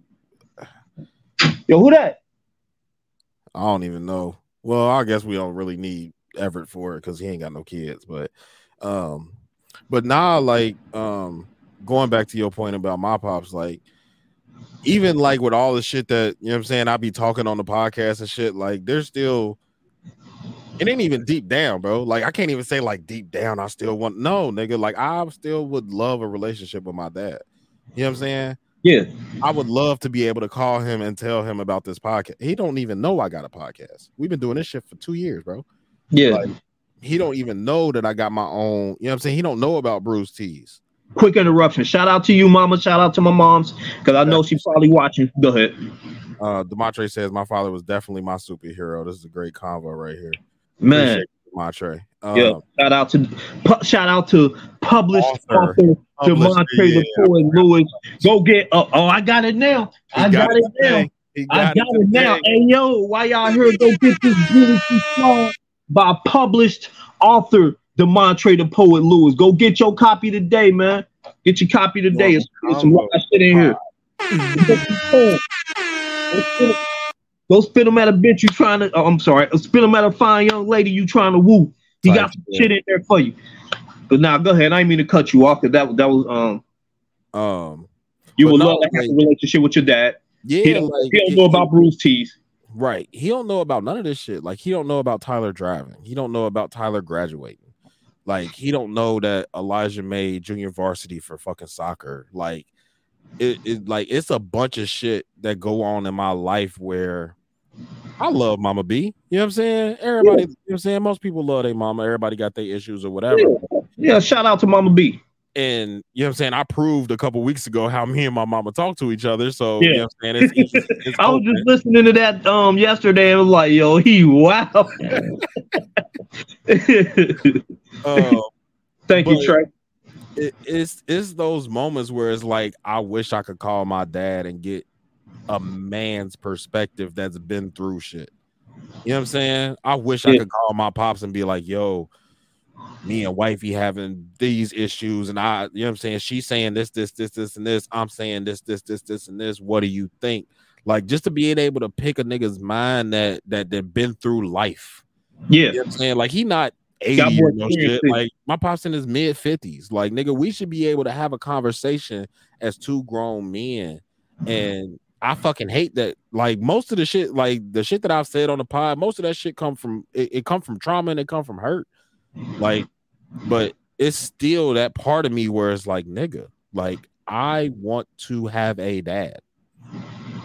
Yo, who that? I don't even know. Well, I guess we don't really need Everett for it because he ain't got no kids. But um, but now like um going back to your point about my pops, like even like with all the shit that you know what I'm saying, I be talking on the podcast and shit, like there's still it ain't even deep down, bro. Like I can't even say like deep down, I still want no nigga. Like I still would love a relationship with my dad. You know what I'm saying? Yeah. I would love to be able to call him and tell him about this podcast. He don't even know I got a podcast. We've been doing this shit for two years, bro. Yeah. Like, he don't even know that I got my own. You know what I'm saying? He don't know about Bruce Tees. Quick interruption. Shout out to you, mama. Shout out to my moms. Because I know she's probably watching. Go ahead. Uh, Demontre says my father was definitely my superhero. This is a great convo right here. Man. Appreciate Demontre. Um, yeah. Shout out to pu- shout out to published Author. author, Published, Demontre the yeah. Poet Lewis. Go get uh, oh, I got it now. I got got, it it now. today. He I got got it it now. today. Hey yo, why y'all here? Go get this beautiful song by published author Demontre the Poet Lewis. Go get your copy today, man. Get your copy today. It's, it's some shit in here. Go spin 'em- Go spin them at a bitch you trying to. Oh, I'm sorry. Spin them at a fine young lady you trying to woo. He got some shit. shit in there for you. But now go ahead. I didn't mean to cut you off because that that was um Um, you would no, love to have like- a relationship with your dad. Yeah, he don't, like, he don't know about Bruce Tees. Right. He don't know about none of this shit. Like he don't know about Tyler driving. He don't know about Tyler graduating. Like he don't know that Elijah made junior varsity for fucking soccer. Like it, it like it's a bunch of shit that go on in my life where I love Mama B. You know what I'm saying? Everybody, you know what I'm saying? Most people love their mama. Everybody got their issues or whatever. Yeah, shout out to Mama B. And you know what I'm saying? I proved a couple weeks ago how me and my mama talk to each other. So Yeah. you know what I'm saying? It's, it's, it's I was open. just listening to that um yesterday and was like, yo, he wow. Uh, Thank you, Trey. It, it's it's those moments where it's like I wish I could call my dad and get a man's perspective that's been through shit. You know what I'm saying? I wish I could call my pops and be like, "Yo, me and wifey having these issues, and I, you know what I'm saying? She's saying this, this, this, this, and this. I'm saying this, this, this, this, and this. What do you think?" Like just to being able to pick a nigga's mind that that that been through life. Yeah. You know I'm saying? Like he not 80 or no shit. Like my pops in his mid 50s. Like nigga, we should be able to have a conversation as two grown men. And I fucking hate that. Like most of the shit, like the shit that I've said on the pod, most of that shit come from it, it come from trauma and it come from hurt. Like, but it's still that part of me where it's like, nigga, like I want to have a dad.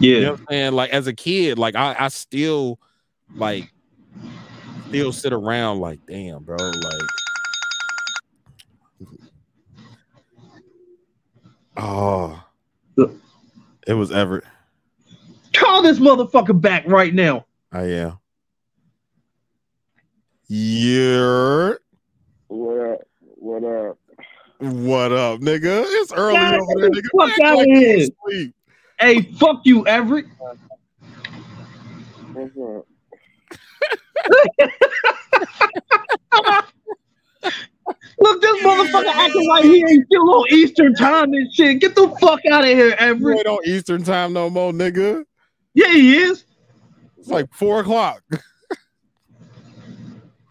Yeah. You know what I'm saying? Like as a kid, like I, I still like still sit around like, damn, bro, like oh it was Everett. Call this motherfucker back right now. I am. Yeah. What up? What up? What up, nigga? It's early Man, over there, nigga. fuck Act outta like you here. asleep. Hey, fuck you, Everett. What's up? Look, this motherfucker acting like he ain't still on Eastern time and shit. Get the fuck out of here, You Everett. ain't on Eastern time no more, nigga. Yeah, he is. It's like four o'clock.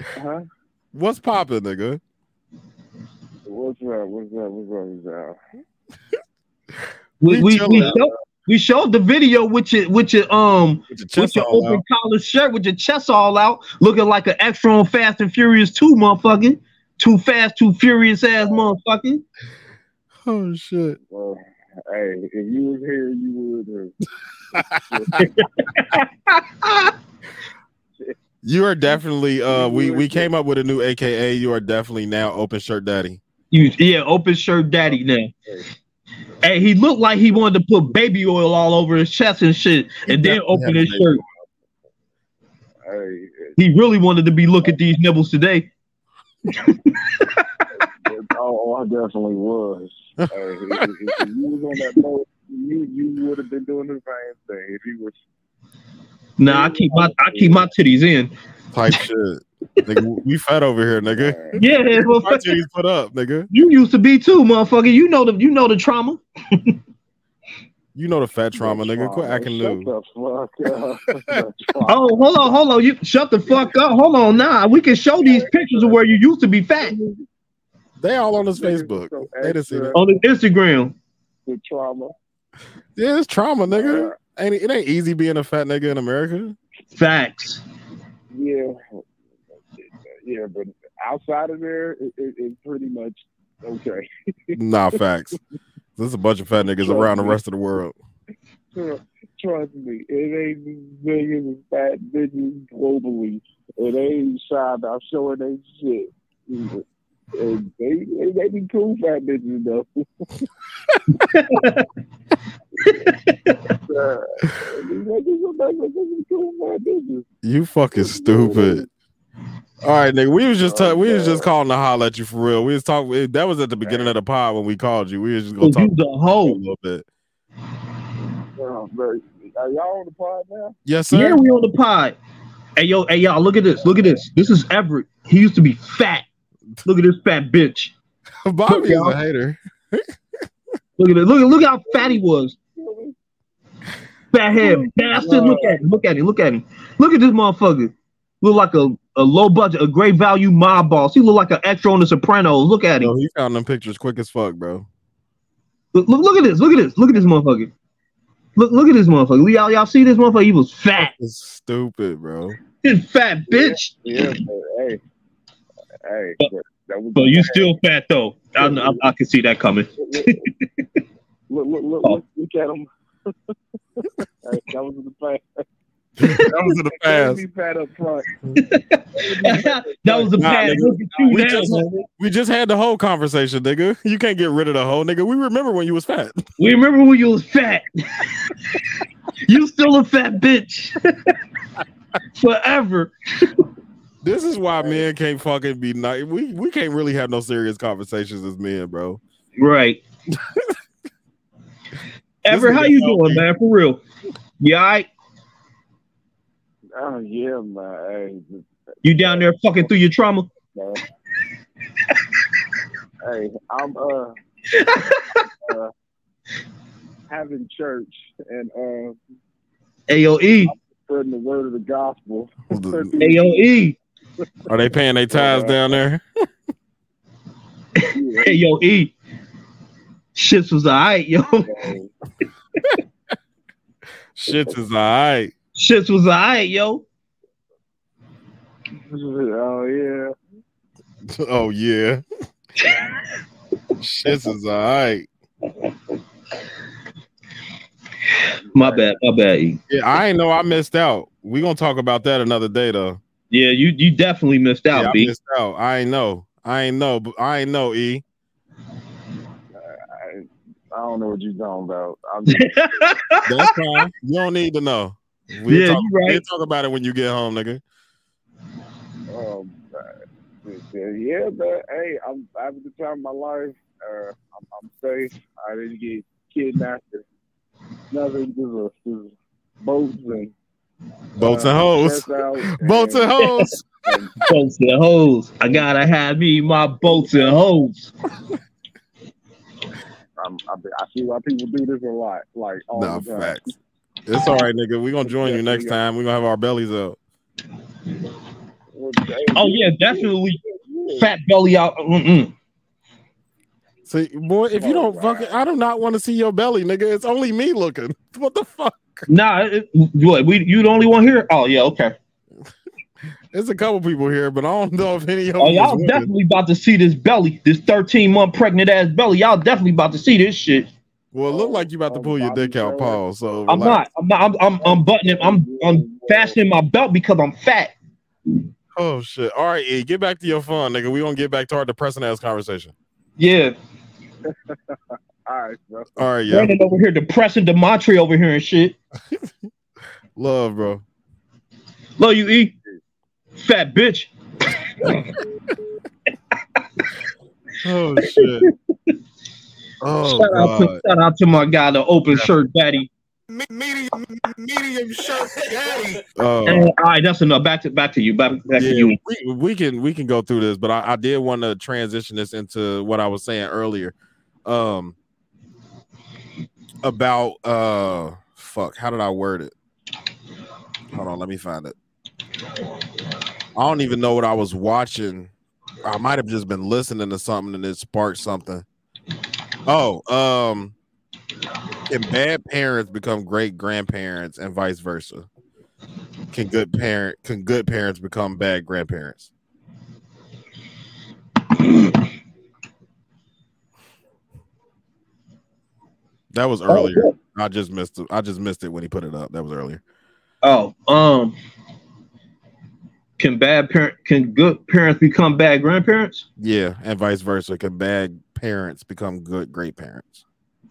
Huh? What's popping, nigga? What's up? What's up? What's up? What's up? We We we, chilling. we, showed, we showed the video with your with your um With your with your open out. collar shirt with your chest all out, looking like an extra on Fast and Furious 2 motherfucker. Too fast, too furious ass motherfucker. Oh shit. Well, hey, if you was here, you would have. You are definitely uh we we came up with a new AKA. You are definitely now open shirt daddy. You yeah, open shirt daddy now. Hey, he looked like he wanted to put baby oil all over his chest and shit, and then open his shirt. Hey, He really wanted to be look at these nibbles today. oh, I definitely was. Hey, if, if, if you was on that boat, you you would have been doing the same thing. If you was Nah, I keep my I keep my titties in. Type shit. nigga, we fat over here, nigga. Yeah, My titties put up, nigga. You used to be too, motherfucker. You know the you know the trauma. You know the fat trauma, nigga. Quit acting shut new. the fuck up. Oh, hold on, hold on. You shut the fuck up. Hold on, nah. We can show these pictures of where you used to be fat They all on his Facebook. They done seen it. on his Instagram. the trauma. Yeah, it's trauma, nigga. Ain't it, it ain't easy being a fat nigga in America. Facts. Yeah, yeah, but outside of there, it, it, it's pretty much okay. Nah, facts. There's a bunch of fat niggas around the rest of the world. Trust me, it ain't millions of fat bitches globally, It ain't shy about showing their shit. And they, they, they be cool fat bitches though. Uh, these niggas are like- like they be cool fat bitches. You fucking stupid. All right, nigga. We was just ta- we was just calling to holler at you for real. We was talking. That was at the beginning of the pod when we called you. We was just gonna Oh, talk you the a little bit. Are y'all on the pod now? Yes, sir. Yeah, we on the pod. Hey yo, hey y'all, look at this. Look at this. This is Everett. He used to be fat. Look at this fat bitch. Bobby is a hater. Look at it. Look at look how fat he was. Fat head bastard. Look at him. Look at him. Look at him. Look at this motherfucker. Look like a, a low budget, a great value mob boss. He look like an extra on the Sopranos. Look at him. Yo, he found them pictures quick as fuck, bro. Look, look, look at this. Look at this. Look at this motherfucker. Look, look at this motherfucker. Y'all, y'all see this motherfucker? He was fat. It's stupid, bro. This fat bitch. Yeah, but hey, hey, but that was But you still fat though. I, I, I can see that coming. look, look, look, Oh. look, look at him. hey, that was in the past. That was in the past. Be fat up front. that was the Nah, Look at you We just, we just had the whole conversation, nigga. You can't get rid of the whole nigga. We remember when you was fat. We remember when you was fat. you still a fat bitch. Forever. This is why men can't fucking be nice. We we can't really have no serious conversations as men, bro. Right. Ever, how you doing, man? For real. You all right? Oh yeah, man. You down there fucking through your trauma? man. hey, I'm uh, uh having church and uh AOE. spreading the word of the gospel. AOE. Are they paying their tithes down there? hey, yo, E. Shits was alright, yo. Shits is alright. Shits was alright, yo. oh yeah. Oh yeah. Shits is alright. My bad, my bad. E. Yeah, I ain't know I missed out. We gonna talk about that another day though. Yeah, you you definitely missed out, Yeah, I B. missed out. I ain't know. I ain't know. but I ain't know. E. I, I don't know what you're talking about. I'm That's fine. You don't need to know. We'll Yeah, talk, you right. We'll talk about it when you get home, nigga. Um, uh, yeah, but hey, I'm having the time of my life. Uh, I'm, I'm safe. I didn't get kidnapped. or Nothing. Just, a, just boats and Boats and uh, hoes. Boats and hoes. boats and hoes. I gotta have me my boats and hoes. I'm, I, I see why people do this a lot. Like all Nah, the time. facts. It's all right, nigga. We gonna join you next time. We gonna have our bellies up. Oh yeah, definitely. Fat belly out. Mm-mm. See, boy, if you don't fucking, I do not want to see your belly, nigga. It's only me looking. What the fuck? Nah, it, what we you the only one here? Oh yeah, okay. There's a couple people here, but I don't know if any of. Oh y'all definitely about to see this belly, this 13 month pregnant ass belly. Y'all definitely about to see this shit. Well, it look like you about to pull your dick out, Paul. So I'm not. I'm not. I'm, I'm, I'm buttoning. I'm I'm fastening my belt because I'm fat. Oh shit! All right, E, get back to your fun, nigga. We gonna get back to our depressing ass conversation. Yeah. All right, bro. All right, yeah. Brandon over here depressing Demontre over here and shit. Love, bro. Love you, E. Fat bitch. Oh shit. Oh shout, out to, god. shout out to my guy, the open shirt daddy. Medium, medium shirt daddy. Uh, And- all right, that's enough. Back to back to you. Back, back yeah, to you. we, we can we can go through this, but I, I did want to transition this into what I was saying earlier. Um about uh fuck, how did I word it? Hold on, let me find it. I don't even know what I was watching. I might have just been listening to something and it sparked something. Oh, um can bad parents become great grandparents and vice versa? Can good parent can good parents become bad grandparents? That was earlier. I just missed it. I just missed it when he put it up. That was earlier. Oh, um, can bad parent can good parents become bad grandparents? Yeah, and vice versa. Can bad parents become good great parents?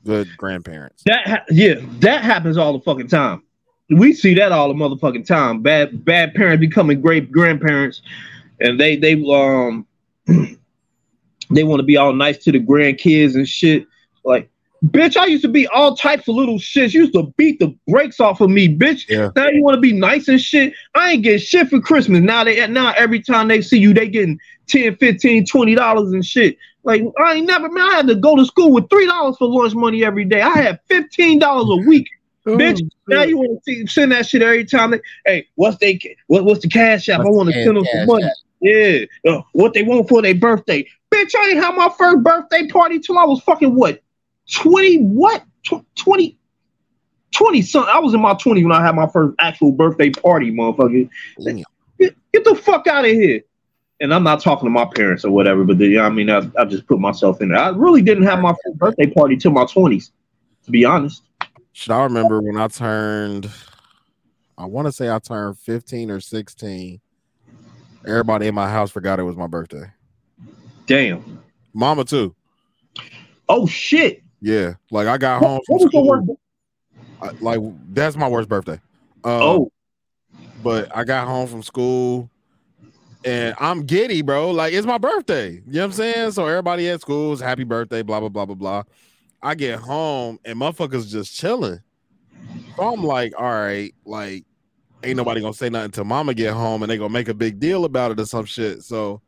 Good grandparents. That ha- yeah, that happens all the fucking time. We see that all the motherfucking time. Bad bad parents becoming great grandparents, and they they um they want to be all nice to the grandkids and shit. Like, bitch, I used to be all types of little shits. You used to beat the brakes off of me, bitch. Yeah. Now you want to be nice and shit. I ain't getting shit for Christmas. Now they now every time they see you, they getting 10, 15, 20 dollars and shit. Like I ain't never man, I had to go to school with three dollars for lunch money every day. I had fifteen dollars a week. Bitch, now you want to send that shit every time. They, hey, what's they what, what's the cash app? I want to send them some money. app? Yeah, uh, what they want for their birthday. Bitch, I ain't have my first birthday party till I was fucking what? 20 what? Tw- 20 20 something. I was in my 20s when I had my first actual birthday party, motherfucker. Get, get the fuck out of here. And I'm not talking to my parents or whatever, but the, I mean, I, I just put myself in there. I really didn't have my first birthday party till my 20s, to be honest. Should I remember when I turned? I want to say I turned 15 or 16. Everybody in my house forgot it was my birthday. Damn. Mama too. Oh shit. Yeah, like I got home from What was your worst? I- like that's my worst birthday. Um, Oh. but I got home from school and I'm giddy, bro. Like it's my birthday. You know what I'm saying? So everybody at school is happy birthday, blah blah blah blah blah. I get home and motherfuckers just chilling. So I'm like, all right, like ain't nobody gonna say nothing till mama get home and they gonna make a big deal about it or some shit. So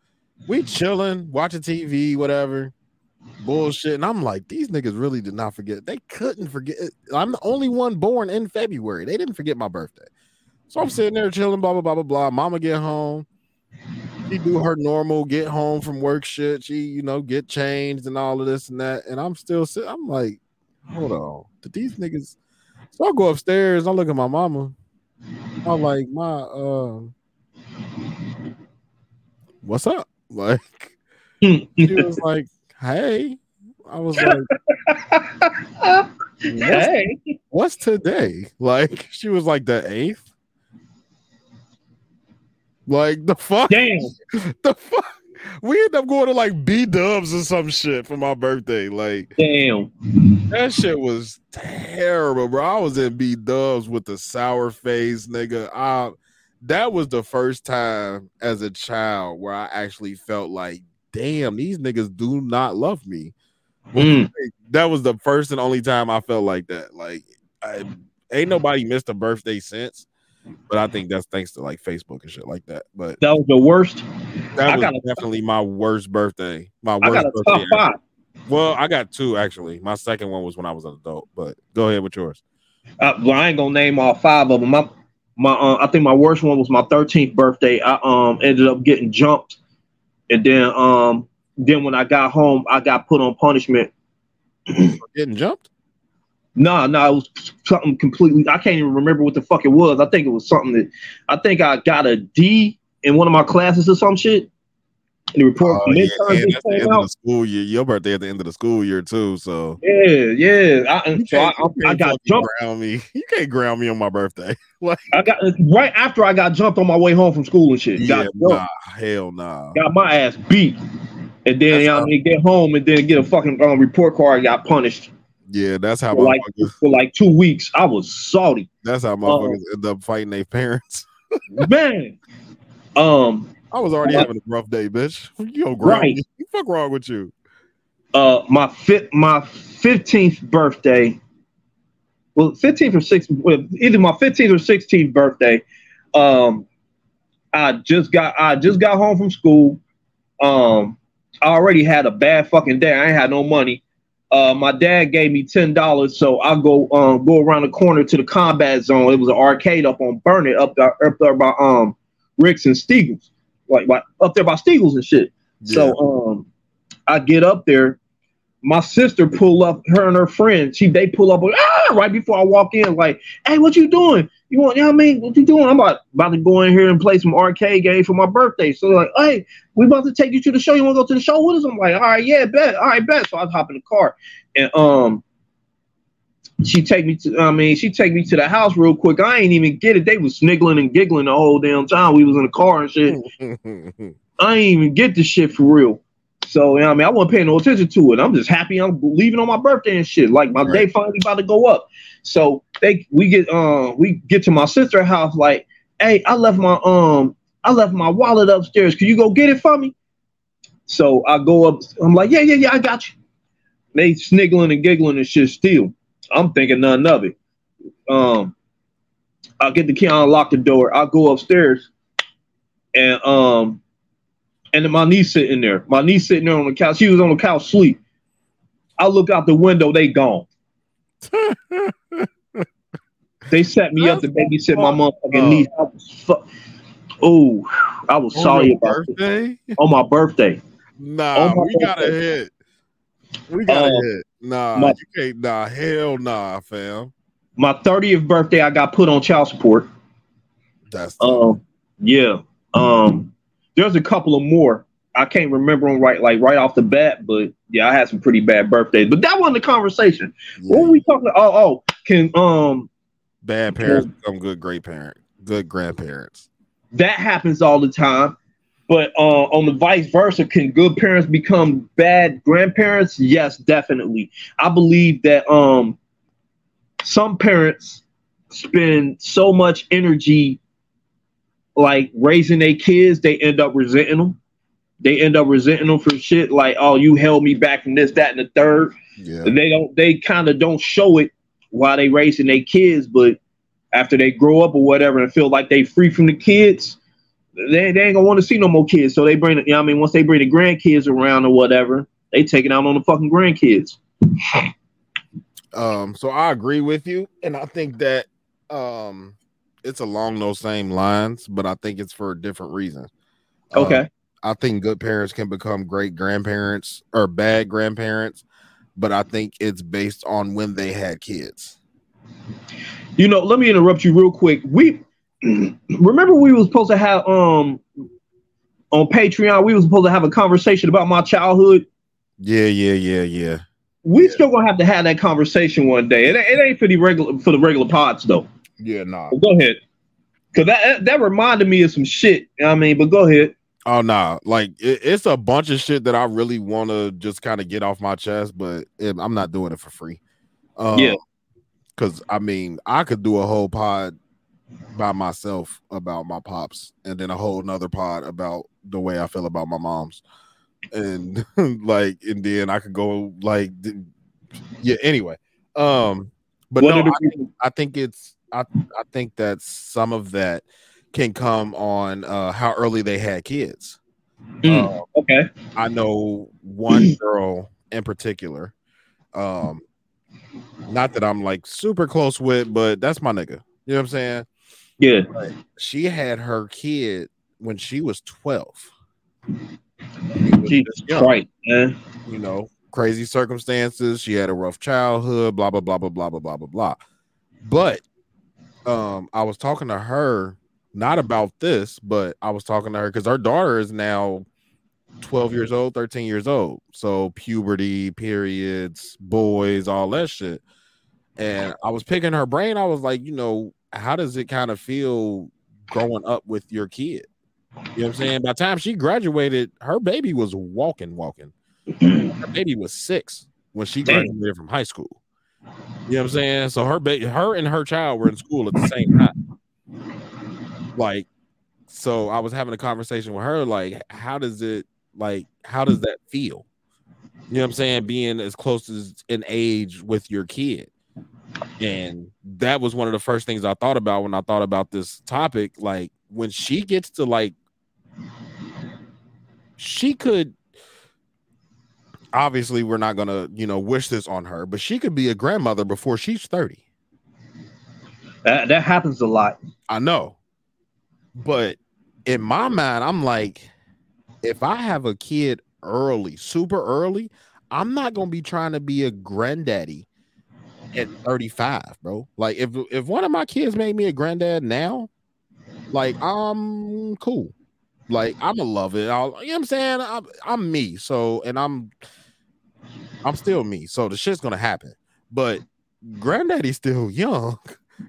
we chilling, watching TV, whatever. Bullshit. And I'm like, these niggas really did not forget. They couldn't forget. I'm the only one born in February. They didn't forget my birthday. So I'm sitting there chilling, blah, blah, blah, blah, blah. Mama get home. She do her normal get home from work shit. She, you know, get changed and all of this and that. And I'm still sitting. I'm like, hold on. Did these niggas so I go upstairs, I look at my mama. I'm like, my uh what's up? Like she was like, hey. I was like, what's, Hey. what's today? Like she was like the eighth. Like the fuck? Damn. the fuck? We end up going to like B dubs or some shit for my birthday. Like Damn. that shit was terrible, bro. I was in B dubs with the sour face, nigga. I that was the first time as a child where I actually felt like, damn, these niggas do not love me. Mm. That was the first and only time I felt like that. Like, I, ain't nobody missed a birthday since, but I think that's thanks to like Facebook and shit like that. But That was the worst. that was definitely my worst birthday. My worst birthday. Well, I got two actually. My second one was when I was an adult. But go ahead with yours. Uh, well, I ain't gonna name all five of them. My, my, uh, I think my worst one was my 13th birthday. I um ended up getting jumped, and then um then when I got home, I got put on punishment. Getting jumped? No, no, it was something completely. I can't even remember what the fuck it was. I think it was something that I think I got a D in one of my classes or some shit. The report Oh, yeah, and that's the end of the school year. Your birthday at the end of the school year too. So Yeah, yeah. I, so I, I, I got jumped. ground me. You can't ground me on my birthday. Like, I got right after I got jumped on my way home from school and shit. yeah, nah, hell nah. got my ass beat. And then you know, what I get home and then get a fucking um, report card. Got punished Yeah, that's how for like for like two weeks. I was salty, That's how motherfuckers end up fighting their parents. man. Um, I was already having a rough day, bitch. You don't Right. the fuck wrong with you? uh, my fit my fifteenth birthday. Well, fifteenth or sixteenth, either my fifteenth or sixteenth birthday. Um, I just got I just got home from school. Um, I already had a bad fucking day. I ain't had no money. Uh, my dad gave me ten dollars, so I go um go around the corner to the combat zone. It was an arcade up on Burnett, up there up there by um Ricks and Steagles, like, like up there by Steagles and shit. So um, I get up there. My sister pull up, her and her friend. She they pull up ah, right before I walk in, like, hey, what you doing? You want, you know what I mean? What you doing? I'm about, about to go in here and play some arcade game for my birthday. So like, hey, we about to take you to the show. You want to go to the show with us? I'm like, all right, yeah, bet. All right, bet. So I hop in the car. And um she take me to I mean, she take me to the house real quick. I ain't even get it. They was sniggling and giggling the whole damn time we was in the car and shit. I ain't even get the shit for real. So you know I mean, I wasn't paying no attention to it. I'm just happy I'm leaving on my birthday and shit. Like my day finally about to go up. So they we get um we get to my sister's house like, hey, I left my um I left my wallet upstairs. Can you go get it for me? So I go up. I'm like, yeah, yeah, yeah, I got you. They sniggling and giggling and shit still. I'm thinking nothing of it. Um, I get the key, I unlock the door. I'll go upstairs, and um, and then my niece sitting there. My niece sitting there on the couch. She was on the couch sleep. I look out the window. They gone. they set me up to babysit my motherfucking niece. I was fu- oh, I was On sorry about it. birthday? On my birthday. Nah, my we got a birthday. hit. We got a Uh, hit. Nah, my- you can't. Nah, hell nah, fam. My 30th birthday, I got put on child support. That's um, yeah. Um, there's a couple of more. I can't remember them right, like right off the bat, but yeah, I had some pretty bad birthdays. But that wasn't the conversation. What were we talking? About? Oh, oh, can um Bad parents become good great parents, good grandparents. that happens all the time. But uh, on the vice versa, can good parents become bad grandparents? Yes, definitely. I believe that um, some parents spend so much energy like raising their kids, they end up resenting them. They end up resenting them for shit like, oh, you held me back from this, that, and the third. Yeah. And they don't. They kind of don't show it while they raising their kids, but after they grow up or whatever and feel like they free from the kids, they, they ain't gonna want to see no more kids. So they bring, you know, what I mean, once they bring the grandkids around or whatever, they take it out on the fucking grandkids. Um, so I agree with you, and I think that um it's along those same lines, but I think it's for a different reason. Uh, Okay. I think good parents can become great grandparents or bad grandparents, but I think it's based on when they had kids. You know, let me interrupt you real quick. We remember we was supposed to have um on Patreon, we was supposed to have a conversation about my childhood. Yeah, yeah, yeah, yeah. We still gonna have to have that conversation one day. It, ain't- it ain't for the regular for the regular pods though. Yeah, nah. But go ahead. Cause that that- reminded me of some shit. you know what I mean, but go ahead. Oh nah, like it, it's a bunch of shit that I really want to just kind of get off my chest, but it, I'm not doing it for free. Um, Yeah. because I mean, I could do a whole pod by myself about my pops, and then a whole nother pod about the way I feel about my moms. and like and then I could go like yeah. Anyway, um, but What no, I, think- I think it's I I think that some of that can come on uh how early they had kids. Mm, okay. I know one girl in particular. Um, not that I'm like super close with, but that's my nigga. You know what I'm saying? Yeah. She had her kid when she was 12. Jesus Christ, man. You know, crazy circumstances. She had a rough childhood, blah, blah, blah, blah, blah, blah, blah, blah, blah. But um, I was talking to her not about this, but I was talking to her because her daughter is now 12 years old, 13 years old. So puberty, periods, boys, all that shit. And I was picking her brain. I was like, you know, how does it kind of feel growing up with your kid? You know what I'm saying? By the time she graduated, her baby was walking, walking. Her mm-hmm. baby was six when she graduated from high school. You know what I'm saying? So her baby, her and her child were in school at the same time. Like, so I was having a conversation with her, like, how does it like how does that feel? You know what I'm saying? Being as close as in age with your kid. And that was one of the first things I thought about when I thought about this topic. Like when she gets to like she could obviously we're not gonna, you know, wish this on her, but she could be a grandmother before she's 30. That, that happens a lot. I know. But in my mind, I'm like, if I have a kid early, super early, I'm not gonna be trying to be a granddaddy at 35, bro. Like if if one of my kids made me a granddad now, like I'm cool. Like I'ma love it. I'll, you know what I'm saying? I'm, I'm me. So and I'm I'm still me. So the shit's gonna happen. But granddaddy's still young.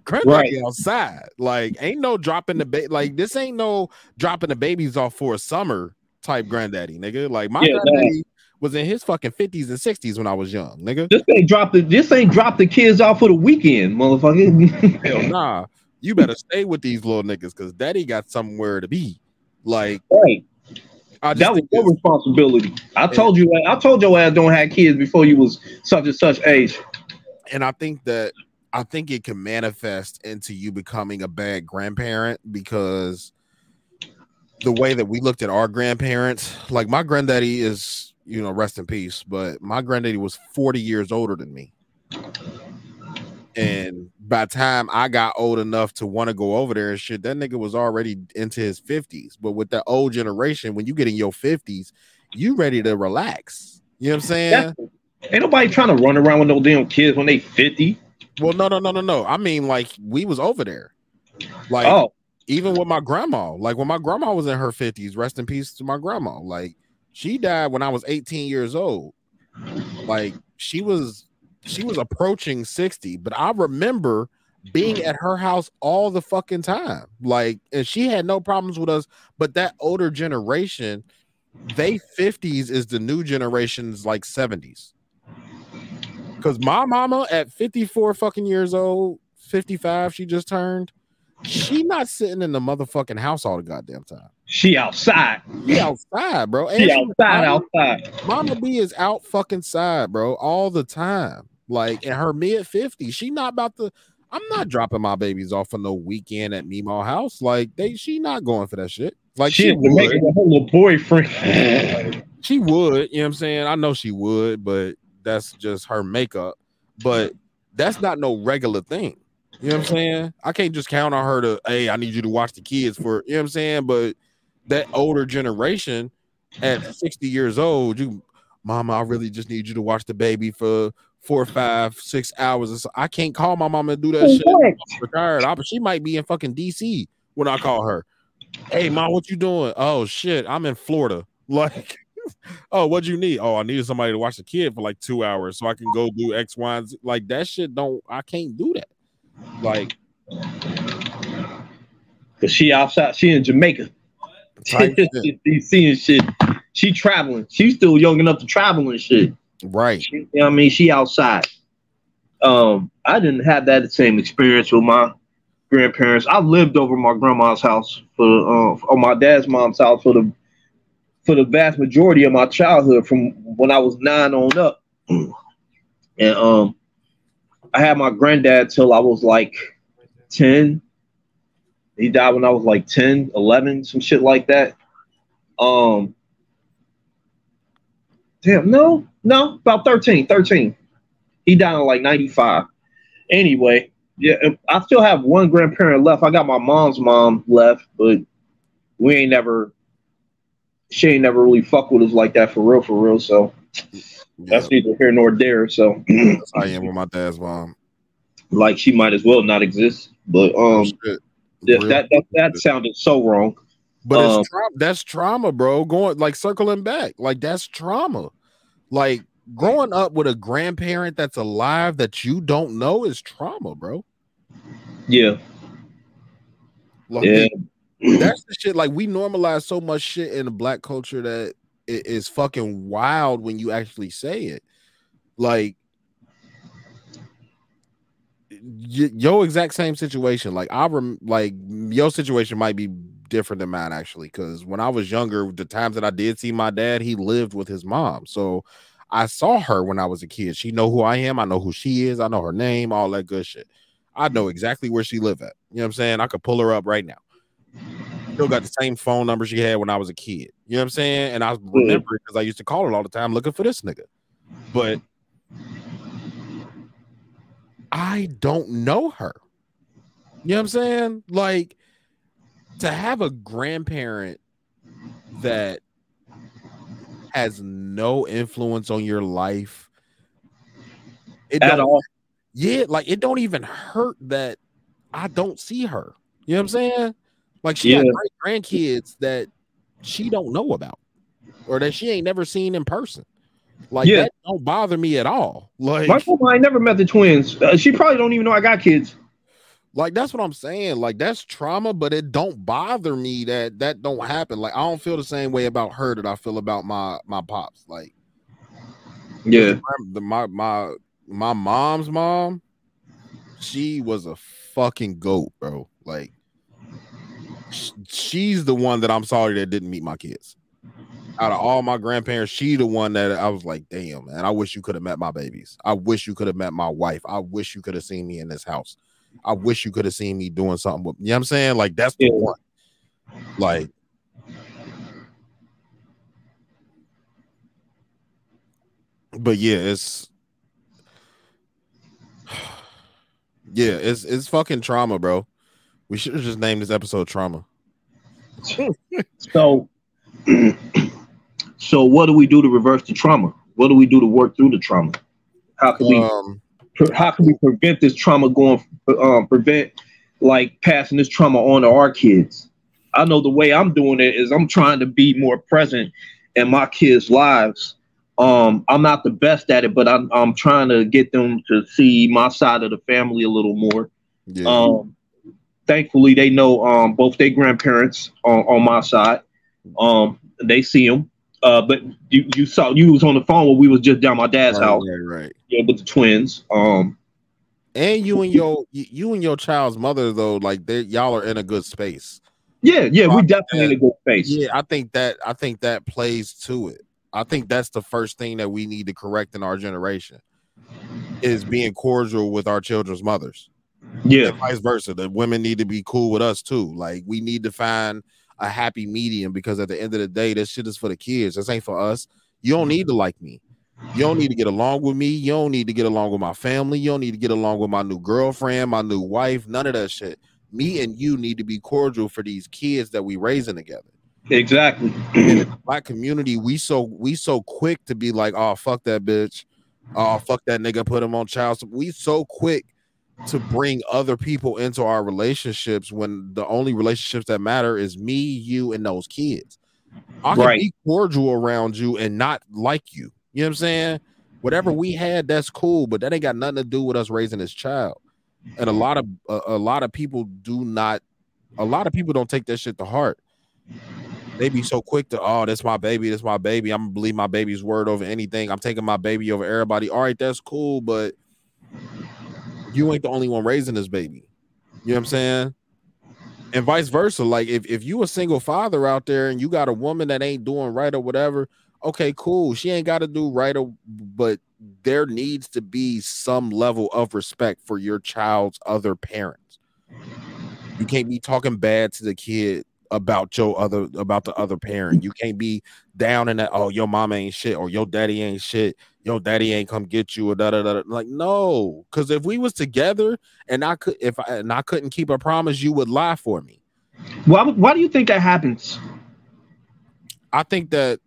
Granddaddy Right. outside. Like ain't no dropping the ba- like this ain't no dropping the babies off for a summer type granddaddy, nigga. Like my Yeah, granddaddy was in his fucking 50s and 60s when I was young, nigga. This ain't drop the this ain't drop the kids off for the weekend, motherfucker. Hell nah. You better stay with these little niggas because daddy got somewhere to be. Like right. I just that was your responsibility. I told you I told your ass don't have kids before you was such and such age. and I think that I think it can manifest into you becoming a bad grandparent because the way that we looked at our grandparents, like my granddaddy is, you know, rest in peace, but my granddaddy was 40 years older than me. And by the time I got old enough to want to go over there and shit, that nigga was already into his 50s. But with the old generation, when you get in your 50s, you ready to relax. You know what I'm saying? Ain't nobody trying to run around with no damn kids when they 50. Well, no, no, no, no, no. I mean, like we was over there. Like Oh. even with my grandma, like when my grandma was in her 50s, rest in peace to my grandma. Like she died when I was 18 years old. Like she was she was approaching 60, but I remember being at her house all the fucking time. Like, and she had no problems with us, but that older generation, they 50s is the new generation's like 70s. Because my mama at 54 fucking years old, 55, she just turned. She not sitting in the motherfucking house all the goddamn time. She outside. She outside, bro. She And outside, Mama- outside. Mama B is out fucking side, bro, all the time. Like in her mid 50s. She not about to. I'm not dropping my babies off for no weekend at Mimo house. Like they she not going for that shit. Like she she, would. with her little boyfriend. She would, you know what I'm saying? I know she would, but that's just her makeup. But that's not no regular thing. You know what I'm saying? I can't just count on her to, hey, I need you to watch the kids for, you know what I'm saying? But that older generation at 60 years old, you, mama, I really just need you to watch the baby for four, five, six hours. So I can't call my mama and do that shit. I'm retired. I, she might be in fucking DC when I call her. Hey, mom, what you doing? Oh shit, I'm in Florida. Like, oh, what you need? Oh, I needed somebody to watch the kid for like two hours so I can go do X, Y, and Z. Like that shit don't. I can't do that. Like, Cause she outside, she in Jamaica. Shit. seeing shit. She traveling. She's still young enough to travel and shit. Right. You know I mean? She outside. Um, I didn't have that same experience with my grandparents. I lived over my grandma's house for uh, on my dad's mom's house for the for the vast majority of my childhood, from when I was nine on up. And um, I had my granddad till I was like 10. He died when I was like 10, 11, some shit like that. Um, damn, no, no, about 13, 13. He died in like 95. Anyway, yeah, I still have one grandparent left. I got my mom's mom left, but we ain't never, she ain't never really fuck with us like that for real, for real. So that's neither here nor there. So I am with my dad's mom. like she might as well not exist. But um, th- that, that that sounded so wrong. But Um, it's trauma. That's trauma, bro. Going like circling back, like that's trauma. Like growing up with a grandparent that's alive that you don't know is trauma, bro. yeah, Like yeah, that's the shit. Like we normalize so much shit in the black culture that it is fucking wild when you actually say it. Like y- your exact same situation. Like I rem- like your situation might be different than mine actually, because when I was younger, the times that I did see my dad, he lived with his mom, so I saw her when I was a kid. She know who I am. I know who she is. I know her name. All that good shit. I know exactly where she live at. You know what I'm saying? I could pull her up right now. Still got the same phone number she had when I was a kid. You know what I'm saying? And I hmm. remember it because I used to call her all the time looking for this nigga. But I don't know her. You know what I'm saying? Like to have a grandparent that has no influence on your life. It At all. Yeah, like it don't even hurt that I don't see her. You know what I'm saying? Like she got Yeah. great grandkids that she don't know about or that she ain't never seen in person. Like Yeah. that don't bother me at all. Like my grandma ain't never met the twins. Uh, she probably don't even know I got kids. Like that's what I'm saying. Like that's trauma, but it don't bother me that that don't happen. Like I don't feel the same way about her that I feel about my my pops. Like Yeah, the, my my my mom's mom, she was a fucking goat, bro. Like she's the one that I'm sorry that didn't meet my kids. Out of all my grandparents, she the one that I was like, damn, man, I wish you could have met my babies. I wish you could have met my wife. I wish you could have seen me in this house. I wish you could have seen me doing something with you know what I'm saying? Like that's the one. Like but yeah, it's yeah, it's it's fucking trauma, bro. We should have just named this episode trauma. So, so what do we do to reverse the trauma? What do we do to work through the trauma? How can we Um, pre- how can we prevent this trauma going um, prevent like passing this trauma on to our kids? I know the way I'm doing it is I'm trying to be more present in my kids' lives. Um, I'm not the best at it, but I'm I'm trying to get them to see my side of the family a little more. Yeah. Um, thankfully, they know um, both their grandparents on, on my side. Um, they see them. Uh, but you, you saw you was on the phone when we was just down my dad's Right, house. right, right. Yeah, with the twins. Um, and you and your you- you and your child's mother though, like they y'all are in a good space. yeah, yeah, we definitely in a good space. Yeah, I think that I think that plays to it. I think that's the first thing that we need to correct in our generation is being cordial with our children's mothers. Yeah. And vice versa. The women need to be cool with us too. Like we need to find a happy medium because at the end of the day, this shit is for the kids. This ain't for us. You don't need mm-hmm. to like me. You don't need to get along with me. You don't need to get along with my family. You don't need to get along with my new girlfriend, my new wife, none of that shit. Me and you need to be cordial for these kids that we raising together Exactly. in the community, we so we so quick to be like, oh fuck that bitch, oh fuck that nigga, put him on child. support." We so quick to bring other people into our relationships when the only relationships that matter is me, you, and those kids. I can Right. be cordial around you and not like you. You know what I'm saying? Whatever we had, that's cool, but that ain't got nothing to do with us raising this child. And a lot of a, a lot of people do not. A lot of people don't take that shit to heart they be so quick to oh that's my baby that's my baby i'm gonna believe my baby's word over anything i'm taking my baby over everybody all right that's cool but you ain't the only one raising this baby you know what i'm saying and vice versa. Like if, if you a single father out there and you got a woman that ain't doing right or whatever, okay, cool. She ain't got to do right, or, but there needs to be some level of respect for your child's other parents. You can't be talking bad to the kid about your other about the other parent. You can't be down in that. Oh, your mama ain't shit, or your daddy ain't shit. Your daddy ain't come get you, or da da da. Like no, because if we was together and I could, if I and I couldn't keep a promise, you would lie for me. Why? Why do you think that happens? I think that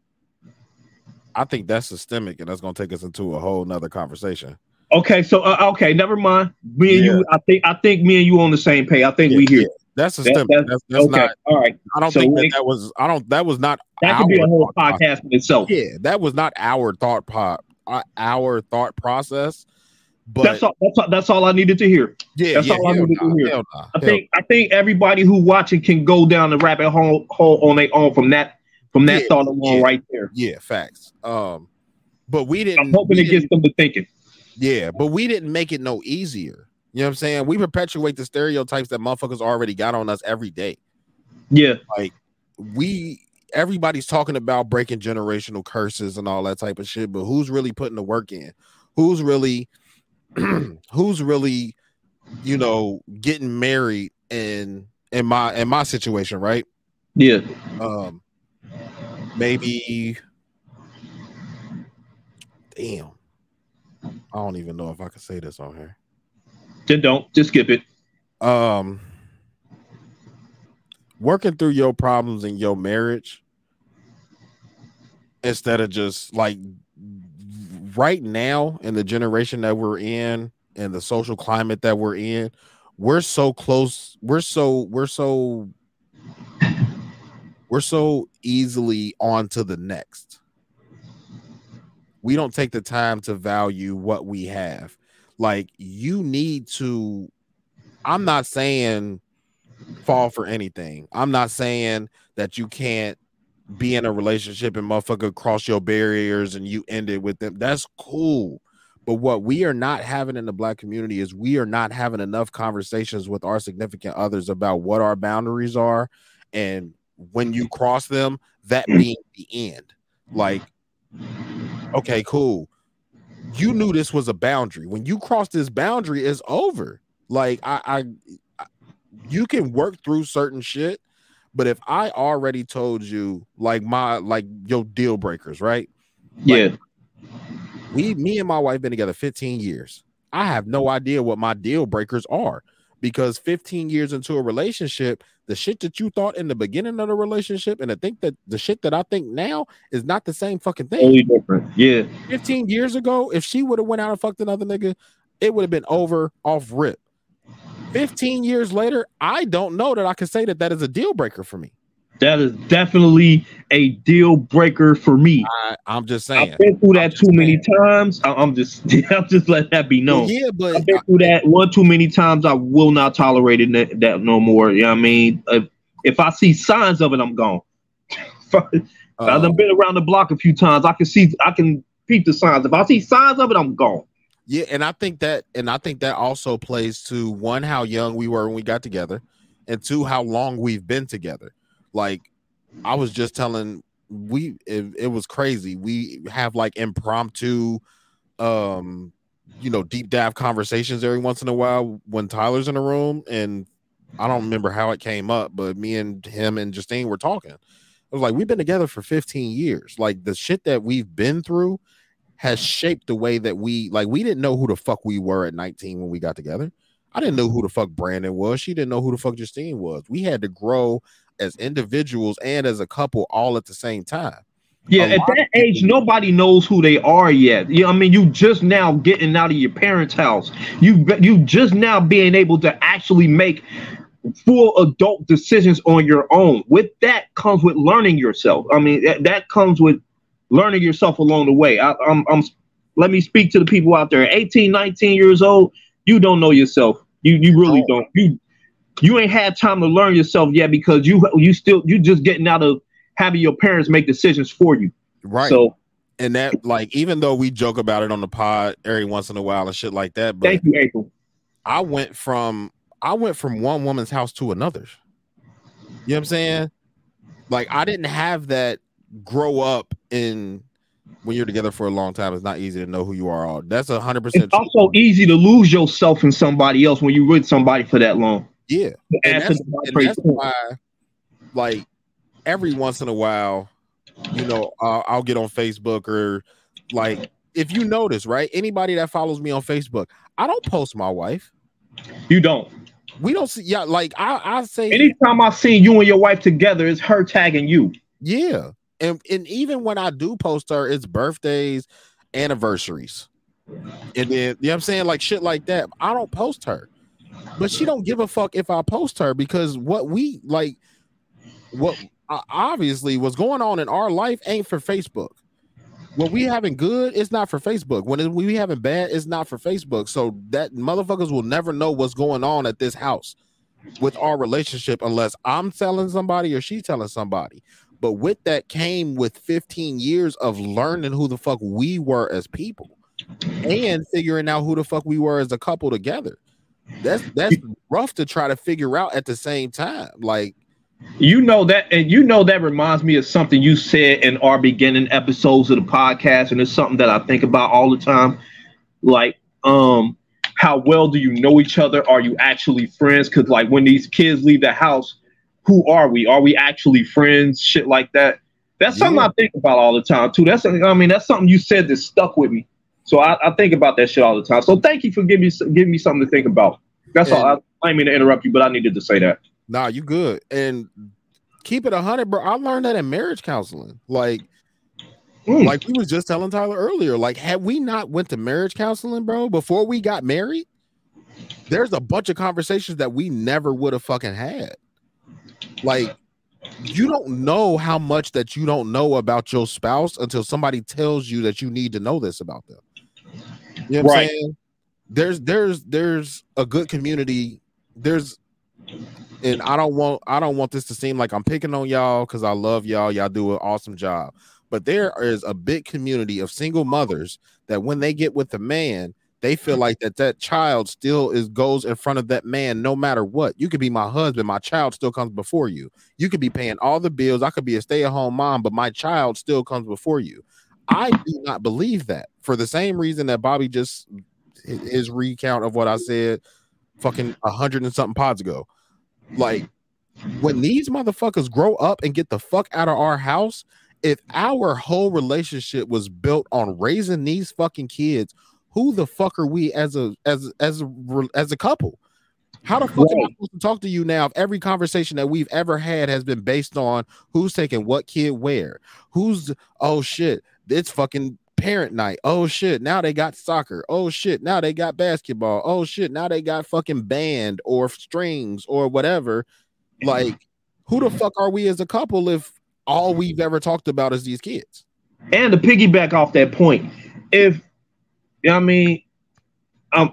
I think that's systemic, and that's gonna take us into a whole nother conversation. Okay, so uh, okay, never mind. Me and Yeah. you, I think, I think me and you on the same page. I think we here. That's That- systemic. that- that's, that's okay, not. all right. I don't So think that it- that was. I don't. That was not. That could be a whole podcast in itself. Yeah, that was not our thought pop. Our thought process. But that's all. That's all. That's all I needed to hear. Yeah, that's yeah, all I needed nah, to hear. nah, I think. I think everybody who watching can go down the rabbit hole, hole on their own from that from that Yeah, thought alone yeah. right there. Yeah, facts. Um, but we didn't. I'm hoping it gets them to thinking. Yeah, but we didn't make it no easier. You know what I'm saying? We perpetuate the stereotypes that motherfuckers already got on us every day. Yeah. Like we everybody's talking about breaking generational curses and all that type of shit, but who's really putting the work in? Who's really who's really, you know, getting married in in my in my situation, right? Yeah. Um maybe damn. I don't even know if I can say this on here. Then don't. Just skip it. um working through your problems in your marriage instead of just like right now in the generation that we're in and the social climate that we're in we're so close we're so we're so we're so easily on to the next. We don't take the time to value what we have like you need to i'm not saying fall for anything. I'm not saying that you can't be in a relationship and motherfucker cross your barriers and you end it with them. That's cool. But what we are not having in the black community is we are not having enough conversations with our significant others about what our boundaries are and when you cross them that mm. being the end. Like okay cool you knew this was a boundary. When you cross this boundary, it's over. Like I, I, I- you can work through certain shit, but if I already told you like my like your deal breakers, right? Yeah. We, me and my wife been together 15 years. I have no idea what my deal breakers are because 15 years into a relationship, the shit that you thought in the beginning of the relationship and I think that the shit that I think now is not the same fucking thing. Totally different. Yeah. 15 years ago, if she would have went out and fucked another nigga, it would have been over off rip. 15 years later, I don't know that I can say that that is a deal breaker for me. That is definitely a deal breaker for me. I, I'm just saying. I've been through that too many times. I- I'm just, I'm just let that be known. Well, yeah, but I've been through that one too many times. I will not tolerate it that, that no more. You know what I mean? If, if I see signs of it, I'm gone. I've been around the block a few times. I can see, I can peep the signs. If I see signs of it, I'm gone. Yeah, and I think that and I think that also plays to one how young we were when we got together, and two how long we've been together. Like I was just telling we it, it was crazy. We have like impromptu um you know deep dive conversations every once in a while when Tyler's in the room and I don't remember how it came up, but me and him and Justine were talking. It was like, we've been together for 15 years. Like the shit that we've been through has shaped the way that we like we didn't know who the fuck we were at 19 when we got together. I didn't know who the fuck Brandon was. She didn't know who the fuck Justine was. We had to grow as individuals and as a couple all at the same time. Yeah, A at that age, nobody knows who they are yet. You know, I mean, you just now getting out of your parents' house. You you just now being able to actually make full adult decisions on your own. With that comes with learning yourself. I mean, that, that comes with learning yourself along the way. I, I'm, I'm. Let me speak to the people out there. 18, 19 years old, you don't know yourself. You you really don't. You you ain't had time to learn yourself yet because you you still you just getting out of having your parents make decisions for you. Right. So and that like even though we joke about it on the pod every once in a while and shit like that, but thank you, April. I went from I went from one woman's house to another's. You know what I'm saying? Like I didn't have that grow up in when you're together for a long time. It's not easy to know who you are. All that's a hundred percent. It's also easy to lose yourself in somebody else when you're with somebody for that long. Yeah, and that's, and that's why, like, every once in a while, you know, I'll, I'll get on Facebook or like if you notice, right? Anybody that follows me on Facebook, I don't post my wife. You don't. We don't see. Yeah, like I, I say. Anytime I seen you and your wife together, it's her tagging you. Yeah, and and even when I do post her, it's birthdays, anniversaries, and then you know what I'm saying, like shit like that. I don't post her, but she don't give a fuck if I post her because what we like, what obviously what's going on in our life ain't for Facebook. When we having good, it's not for Facebook. When we having bad, it's not for Facebook. So that motherfuckers will never know what's going on at this house with our relationship unless I'm telling somebody or she telling somebody. But with that came with 15 years of learning who the fuck we were as people and figuring out who the fuck we were as a couple together. That's that's rough to try to figure out at the same time. Like You know that, and you know that reminds me of something you said in our beginning episodes of the podcast, and it's something that I think about all the time. Like, um, how well do you know each other? Are you actually friends? Because like when these kids leave the house, who are we? Are we actually friends? Shit like that. That's something I think about all the time too. That's I mean that's something you said that stuck with me. So I, I think about that shit all the time. So thank you for giving me giving me something to think about. That's all. I, I didn't mean to interrupt you, but I needed to say that. Nah, you good. And keep it hundred, bro. I learned that in marriage counseling. Like, hmm. like we was just telling Tyler earlier. Like, had we not went to marriage counseling, bro, before we got married, there's a bunch of conversations that we never would have fucking had. Like, you don't know how much that you don't know about your spouse until somebody tells you that you need to know this about them. You know what Right. I'm saying? There's there's there's a good community. There's and I don't want I don't want this to seem like I'm picking on y'all because I love y'all. Y'all do an awesome job. But there is a big community of single mothers that when they get with the man, they feel like that that child still is goes in front of that man no matter what. You could be my husband, my child still comes before you. You could be paying all the bills. I could be a stay-at-home mom, but my child still comes before you. I do not believe that for the same reason that Bobby just his recount of what I said fucking a hundred and something pods ago. Like when these motherfuckers grow up and get the fuck out of our house, if our whole relationship was built on raising these fucking kids, who the fuck are we as a as as a as a couple? How the fuck am I supposed to talk to you now if every conversation that we've ever had has been based on who's taking what kid where? Who's oh shit, it's fucking parent night. Oh shit, now they got soccer. Oh shit, now they got basketball. Oh shit, now they got fucking band or strings or whatever. Like, who the fuck are we as a couple if all we've ever talked about is these kids? And to piggyback off that point, if you know what I mean, um,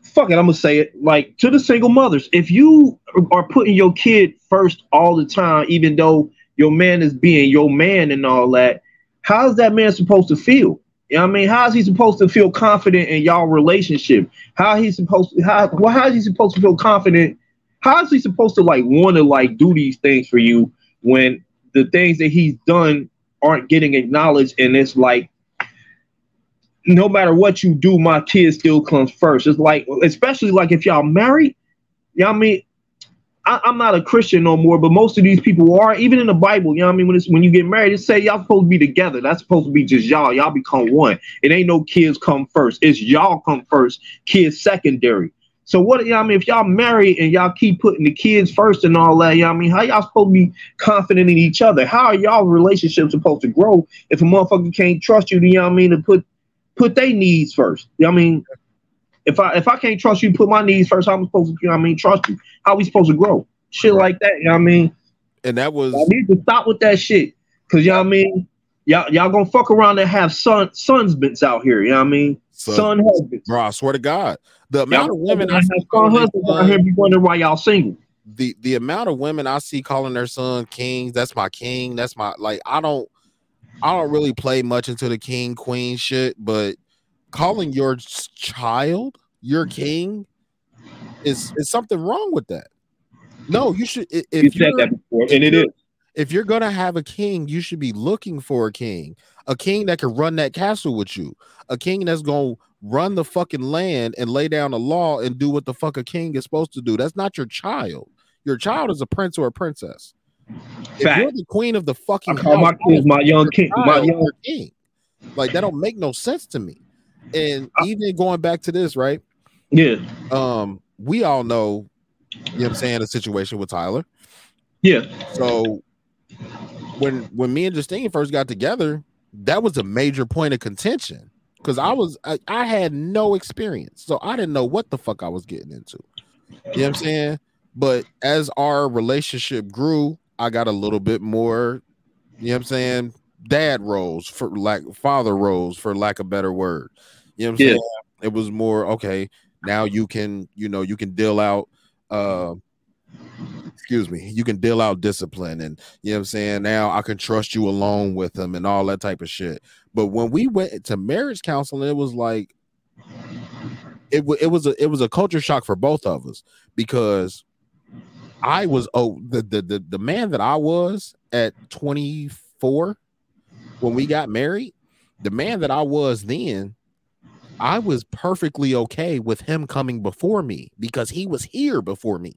fuck it, I'm gonna say it like to the single mothers. If you are putting your kid first all the time, even though your man is being your man and all that, how's that man supposed to feel? You know what I mean? How is he supposed to feel confident in y'all relationship? How he supposed to how well, how is he supposed to feel confident? How is he supposed to like want to like do these things for you when the things that he's done aren't getting acknowledged and it's like no matter what you do, my kid still comes first. It's like, especially like if y'all married, you know what I mean? I, I'm not a Christian no more, but most of these people are, even in the Bible, you know what I mean? When it's when you get married, it say y'all supposed to be together. That's supposed to be just y'all. Y'all become one. It ain't no kids come first. It's y'all come first, kids secondary. So what you know what I mean? If y'all married and y'all keep putting the kids first and all that, you know what I mean? How y'all supposed to be confident in each other? How are y'all relationships supposed to grow if a motherfucker can't trust you, you know what I mean, to put put their needs first. You know what I mean? If I if I can't trust you, put my needs first, how I'm supposed to, you know I mean, trust you? How we supposed to grow? Shit like that, you know what I mean? And that was I need to stop with that shit. Cause you know what I mean? Y'all y'all gonna fuck around and have son sonsbits out here, you know what I mean? son husbands. Bro, I swear to God. The amount of women I have see son husbands out here be wondering why y'all single. the the amount of women I see calling their son kings, that's my king, that's my like I don't I don't really play much into the king queen shit, but calling your child your mm-hmm. king is is something wrong with that. No, you should. If You said that before, and it. If you're gonna have a king, you should be looking for a king, a king that can run that castle with you, a king that's gonna run the fucking land and lay down the law and do what the fuck a king is supposed to do. That's not your child. Your child is a prince or a princess. If you're the queen of the fucking I call my house, kids my young king. My young king. Like that don't make no sense to me. And even going back to this, right? Yeah. Um, we all know, you know what I'm saying, the situation with Tyler. Yeah. So when when me and Justine first got together, that was a major point of contention because I was I, I had no experience, so I didn't know what the fuck I was getting into. You know what I'm saying? But as our relationship grew, I got a little bit more, you know what I'm saying, dad roles for like father roles for lack of better word. You know what I'm Yeah. saying? It was more okay. Now you can, you know, you can deal out uh excuse me, you can deal out discipline and you know what I'm saying? Now I can trust you alone with them and all that type of shit. But when we went to marriage counseling, it was like it, wa- it was a it was a culture shock for both of us because I was oh the the the, the man that I was at 24 when we got married, the man that I was then, I was perfectly okay with him coming before me because he was here before me.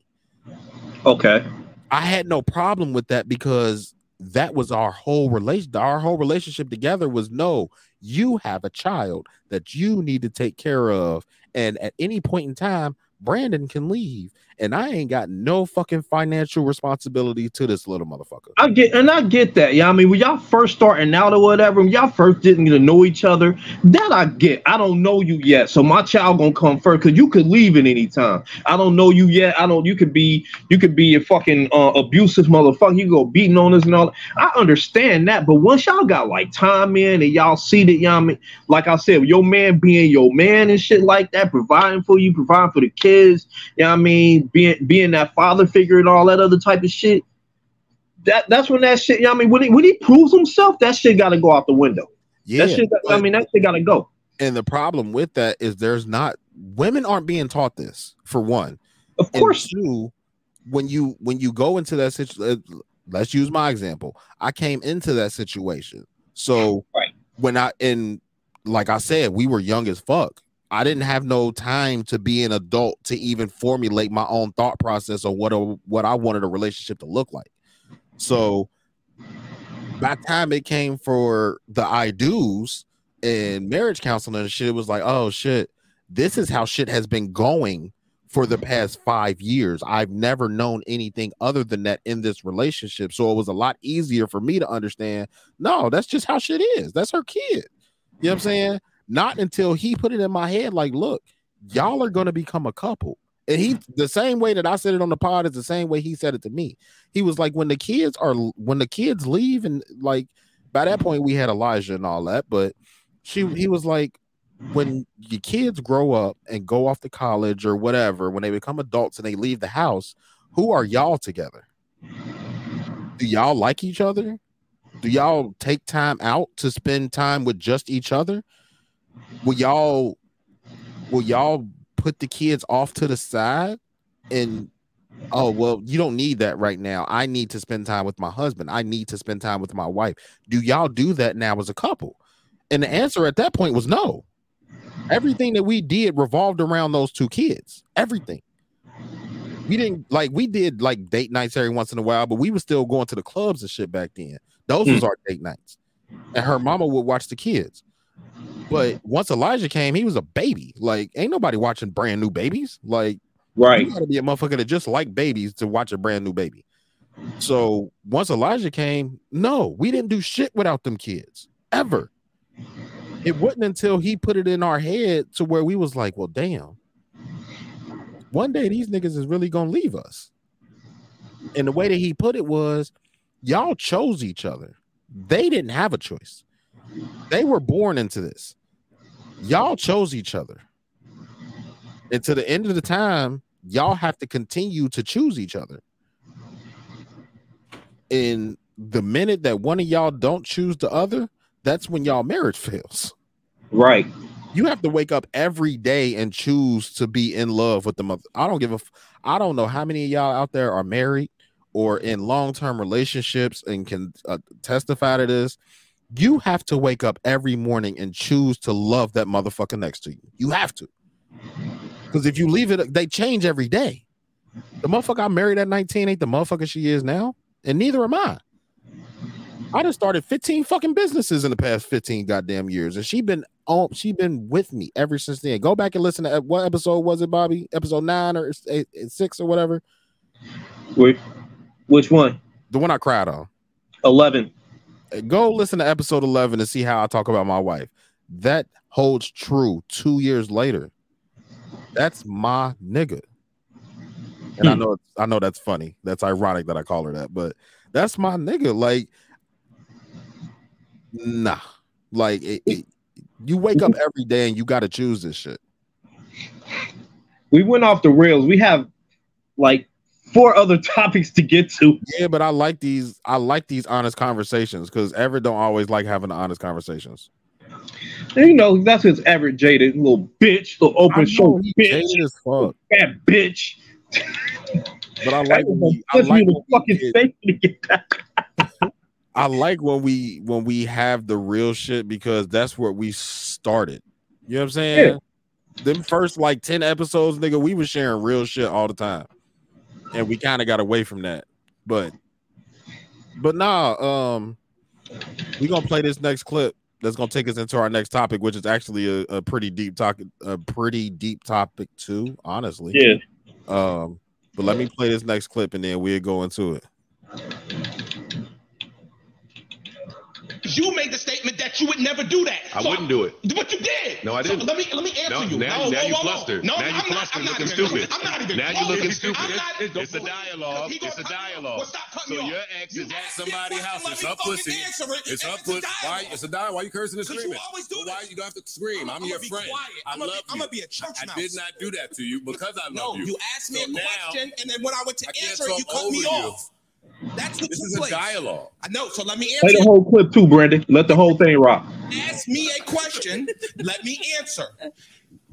Okay. I had no problem with that because that was our whole relation. Our whole relationship together was no, you have a child that you need to take care of, and at any point in time, Brandon can leave, and I ain't got no fucking financial responsibility to this little motherfucker. I get and I get that. Yeah, I mean, when y'all first starting out or whatever, when y'all first didn't get to know each other, that I get. I don't know you yet, so my child gonna come first because you could leave at any time. I don't know you yet. I don't. You could be. You could be a fucking uh, abusive motherfucker. You go beating on us and all. I understand that, but once y'all got like time in and y'all see that, y'all mean, like I said, your man being your man and shit like that, providing for you, providing for the kids. You know I mean? Being being that father figure and all that other type of shit that that's when that shit. You know I mean, when he when he proves himself, that shit got to go out the window. Yeah, that shit. I mean, that shit got to go. And the problem with that is there's not women aren't being taught this for one. Of course, two, when you when you go into that situation, uh, let's use my example. I came into that situation, so when I and like I said, we were young as fuck. I didn't have no time to be an adult to even formulate my own thought process or what a, what I wanted a relationship to look like. So by time it came for the I do's and marriage counseling and shit, it was like, oh shit, this is how shit has been going for the past five years. I've never known anything other than that in this relationship. So it was a lot easier for me to understand. No, that's just how shit is. That's her kid. You know what I'm saying? Not until he put it in my head, like, look, y'all are gonna become a couple. And he the same way that I said it on the pod is the same way he said it to me. He was like, when the kids are when the kids leave, and like by that point we had Elijah and all that, but she he was like, when your kids grow up and go off to college or whatever, when they become adults and they leave the house, who are y'all together? Do y'all like each other? Do y'all take time out to spend time with just each other? Will y'all will y'all put the kids off to the side? And oh well you don't need that right now. I need to spend time with my husband. I need to spend time with my wife. Do y'all do that now as a couple? And the answer at that point was no. Everything that we did revolved around those two kids. Everything. We didn't like we did like date nights every once in a while but we were still going to the clubs and shit back then. Those was Hmm. our date nights. And her mama would watch the kids but once Elijah came, he was a baby. Like, ain't nobody watching brand new babies. Like, right? You gotta be a motherfucker that just like babies to watch a brand new baby. So once Elijah came, no, we didn't do shit without them kids ever. It wasn't until he put it in our head to where we was like, well, damn. One day these niggas is really gonna leave us. And the way that he put it was, y'all chose each other. They didn't have a choice. They were born into this. Y'all chose each other. And to the end of the time, y'all have to continue to choose each other. And the minute that one of y'all don't choose the other, that's when y'all marriage fails. Right. You have to wake up every day and choose to be in love with the mother. I don't give a. F- I don't know how many of y'all out there are married or in long term relationships and can uh, testify to this. You have to wake up every morning and choose to love that motherfucker next to you. You have to. Because if you leave it, they change every day. The motherfucker I married at 19 ain't the motherfucker she is now, and neither am I. I just started 15 fucking businesses in the past 15 goddamn years, and she been on. She been with me ever since then. Go back and listen to uh, what episode was it, Bobby? Episode nine or eight, six or whatever. Wait, which one? The one I cried on. Eleven. Go listen to episode 11 and see how I talk about my wife. That holds true two years later. That's my nigga. And I hmm. know I know that's funny. That's ironic that I call her that, but that's my nigga. Like, nah. Like it, it- you wake up every day and you gotta choose this shit. We went off the rails. We have like four other topics to get to. Yeah, but I like these, I like these honest conversations because Everett don't always like having the honest conversations. You know, that's his average jaded little bitch, little open shoulder bitch, fuck. fat bitch. But I like when we, I like the fucking get- to get that. I like when we when we have the real shit because that's where we started. You know what I'm saying? Them first like 10 episodes, nigga, we was sharing real shit all the time. And we kind of got away from that. But but nah, um we gonna play this next clip that's gonna take us into our next topic, which is actually a, a pretty deep topic, a pretty deep topic too, honestly. Yeah. Um, but let me play this next clip and then we'll go into it. You made the statement that you would never do that. I So- wouldn't do it. But you did. No, I didn't. let me let me answer No, you. now- no, now whoa, you whoa, whoa. flustered. No, Now I'm you not, I'm not looking even, stupid. I'm not even. Now you're looking stupid. not- It's, it's a dialogue. It's a dialogue. So your ex is at somebody's house. It's her pussy. It's her pussy. Why? It's a dialogue. Why you cursing and screaming? Well, Why you don't have to scream? I'm your friend. I I'm gonna love be- I'm gonna be a church I did not do that to you because I No, love you. No, you asked me a question, and then when I went to answer it, you cut me off. That's what This took is a dialogue. I know. So let me Play answer. the whole clip too, Brandon. Let the whole thing rock. Ask me a question. let me answer.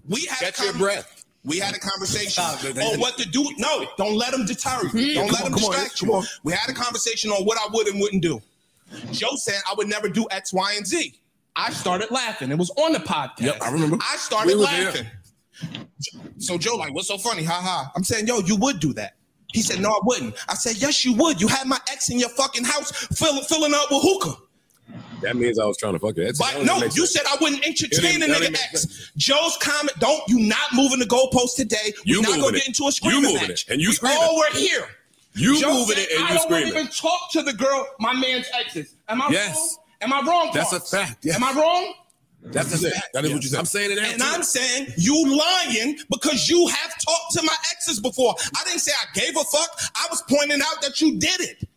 We had Catch a your breath. We had a conversation on what to do. No, don't let them deter you. Hmm. Don't Come let them come on, distract you. We had a conversation on what I would and wouldn't do. Joe said I would never do X, Y, and Z. I started laughing. It was on the podcast. Yep, I remember. I started We was there. laughing. So Joe, like, what's so funny? Ha ha. I'm saying, yo, you would do that. He said, no, I wouldn't. I said, yes, you would. You had my ex in your fucking house fill, filling up with hookah. That means I was trying to fuck it. But no, you sense. said I wouldn't entertain a nigga ex. Joe's comment, don't you not moving the goalpost today. You We're not gonna it. get into a You screaming moving match. it, and you screaming. all were here. You Joe moving said, it and you I you don't screaming. even talk to the girl, my man's exes. Am I Yes. wrong? Am I wrong? That's a fact, yes. Am I wrong? That's a fact. That is what you said. I'm saying it. And I'm saying you lying because you have talked to my exes before. I didn't say I gave a fuck. I was pointing out that you did it.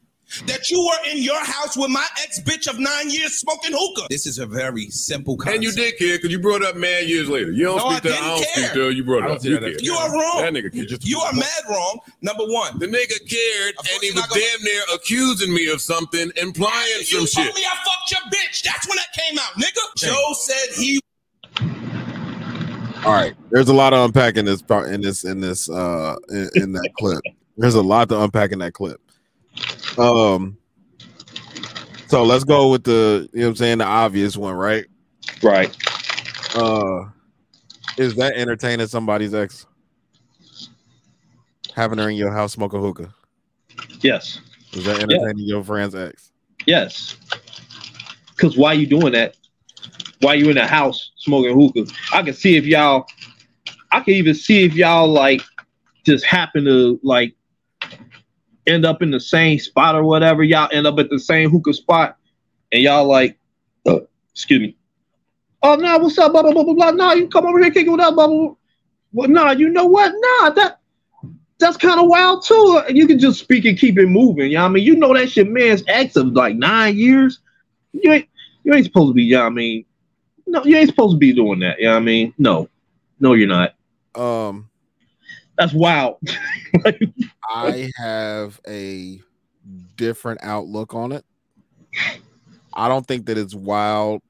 That you were in your house with my ex bitch of nine years smoking hookah. This is a very simple concept. And you did care because you brought up mad years later. You don't No, I speak to. I, didn't don't care. speak to. You brought it up. see You, that. You are wrong. That nigga cared. You are mad wrong. Number one. The nigga cared, and he was gonna- damn near accusing me of something, implying You some told me I fucked your bitch. That's when that came out, nigga. Joe said he All right, there's a lot of unpacking this part in this in this uh in, in that clip. There's a lot to unpack in that clip. Um, so let's go with the you know what I'm saying the obvious one, right? Right. Uh, is that entertaining somebody's ex? Having her in your house smoking hookah. Yes. Is that entertaining your friend's ex? Yes. Cause why you doing that? Why you in the house smoking hookah? I can see if y'all I can even see if y'all like just happen to like end up in the same spot or whatever. Y'all end up at the same hookah spot and y'all like uh, excuse me. Oh no, what's up? Blah blah blah blah blah. No, you come over here kick it with us, blah blah. Well, no, you know what? Nah, that that's kind of wild too. You can just speak and keep it moving. You know I mean? You know that's your man's of like nine years. You ain't you ain't supposed to be, you know I mean? No, you ain't supposed to be doing that. You know I mean? No. No, you're not. Um That's wild. I have a different outlook on it. I don't think that it's wild.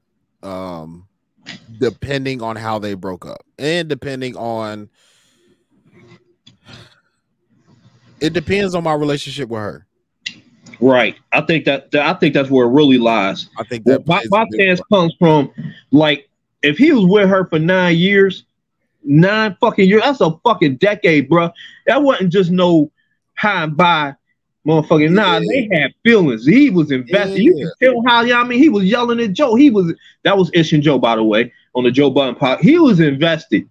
Um, depending on how they broke up and depending on it depends on my relationship with her. Right. I think that, that- I think that's where it really lies. I think Well, my, my stance comes from like if he was with her for nine years, nine fucking years, that's a fucking decade, bro. That wasn't just no high and by motherfucking nah, they had feelings. He was invested. You can tell how yeah, I mean he was yelling at Joe. He was that was Ish and Joe, by the way, on the Joe Budden pod. He was invested.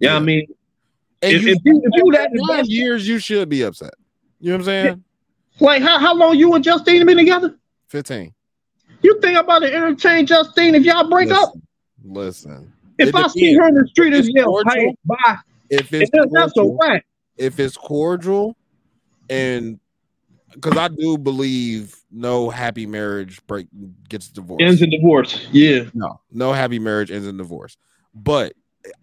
Yeah, I mean if, you, if you, if you that nine years, you should be upset. You know what I'm saying? like how, how long you and Justine been together? 15. You think I'm about to entertain Justine if y'all break up? Listen. If I see her in the street it's yell, cordial, hey, bye. If it's It- that's a cordial, if it's cordial and because I do believe no happy marriage break gets divorced. Ends in divorce. Yeah. No, no happy marriage ends in divorce. But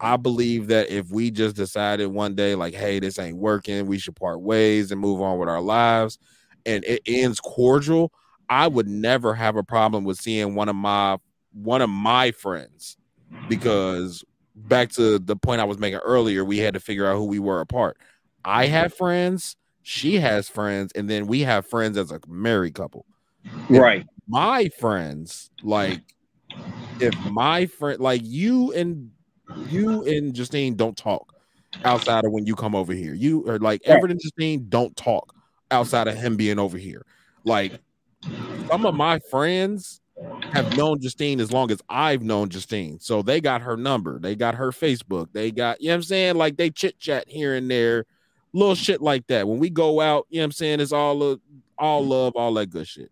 I believe that if we just decided one day, like, hey, this ain't working, we should part ways and move on with our lives, and it ends cordial, I would never have a problem with seeing one of my one of my friends because back to the point I was making earlier, we had to figure out who we were apart. I have friends, she has friends, and then we have friends as a married couple. Right. My friends, like if my friend like you and you and Justine don't talk outside of when you come over here. You are like. Everett and Justine don't talk outside of him being over here. Like some of my friends have known Justine as long as I've known Justine. So they got her number, they got her Facebook, they got, you know what I'm saying? Like they chit chat here and there, little shit like that. When we go out, you know what I'm saying? It's all uh, all love, all that good shit.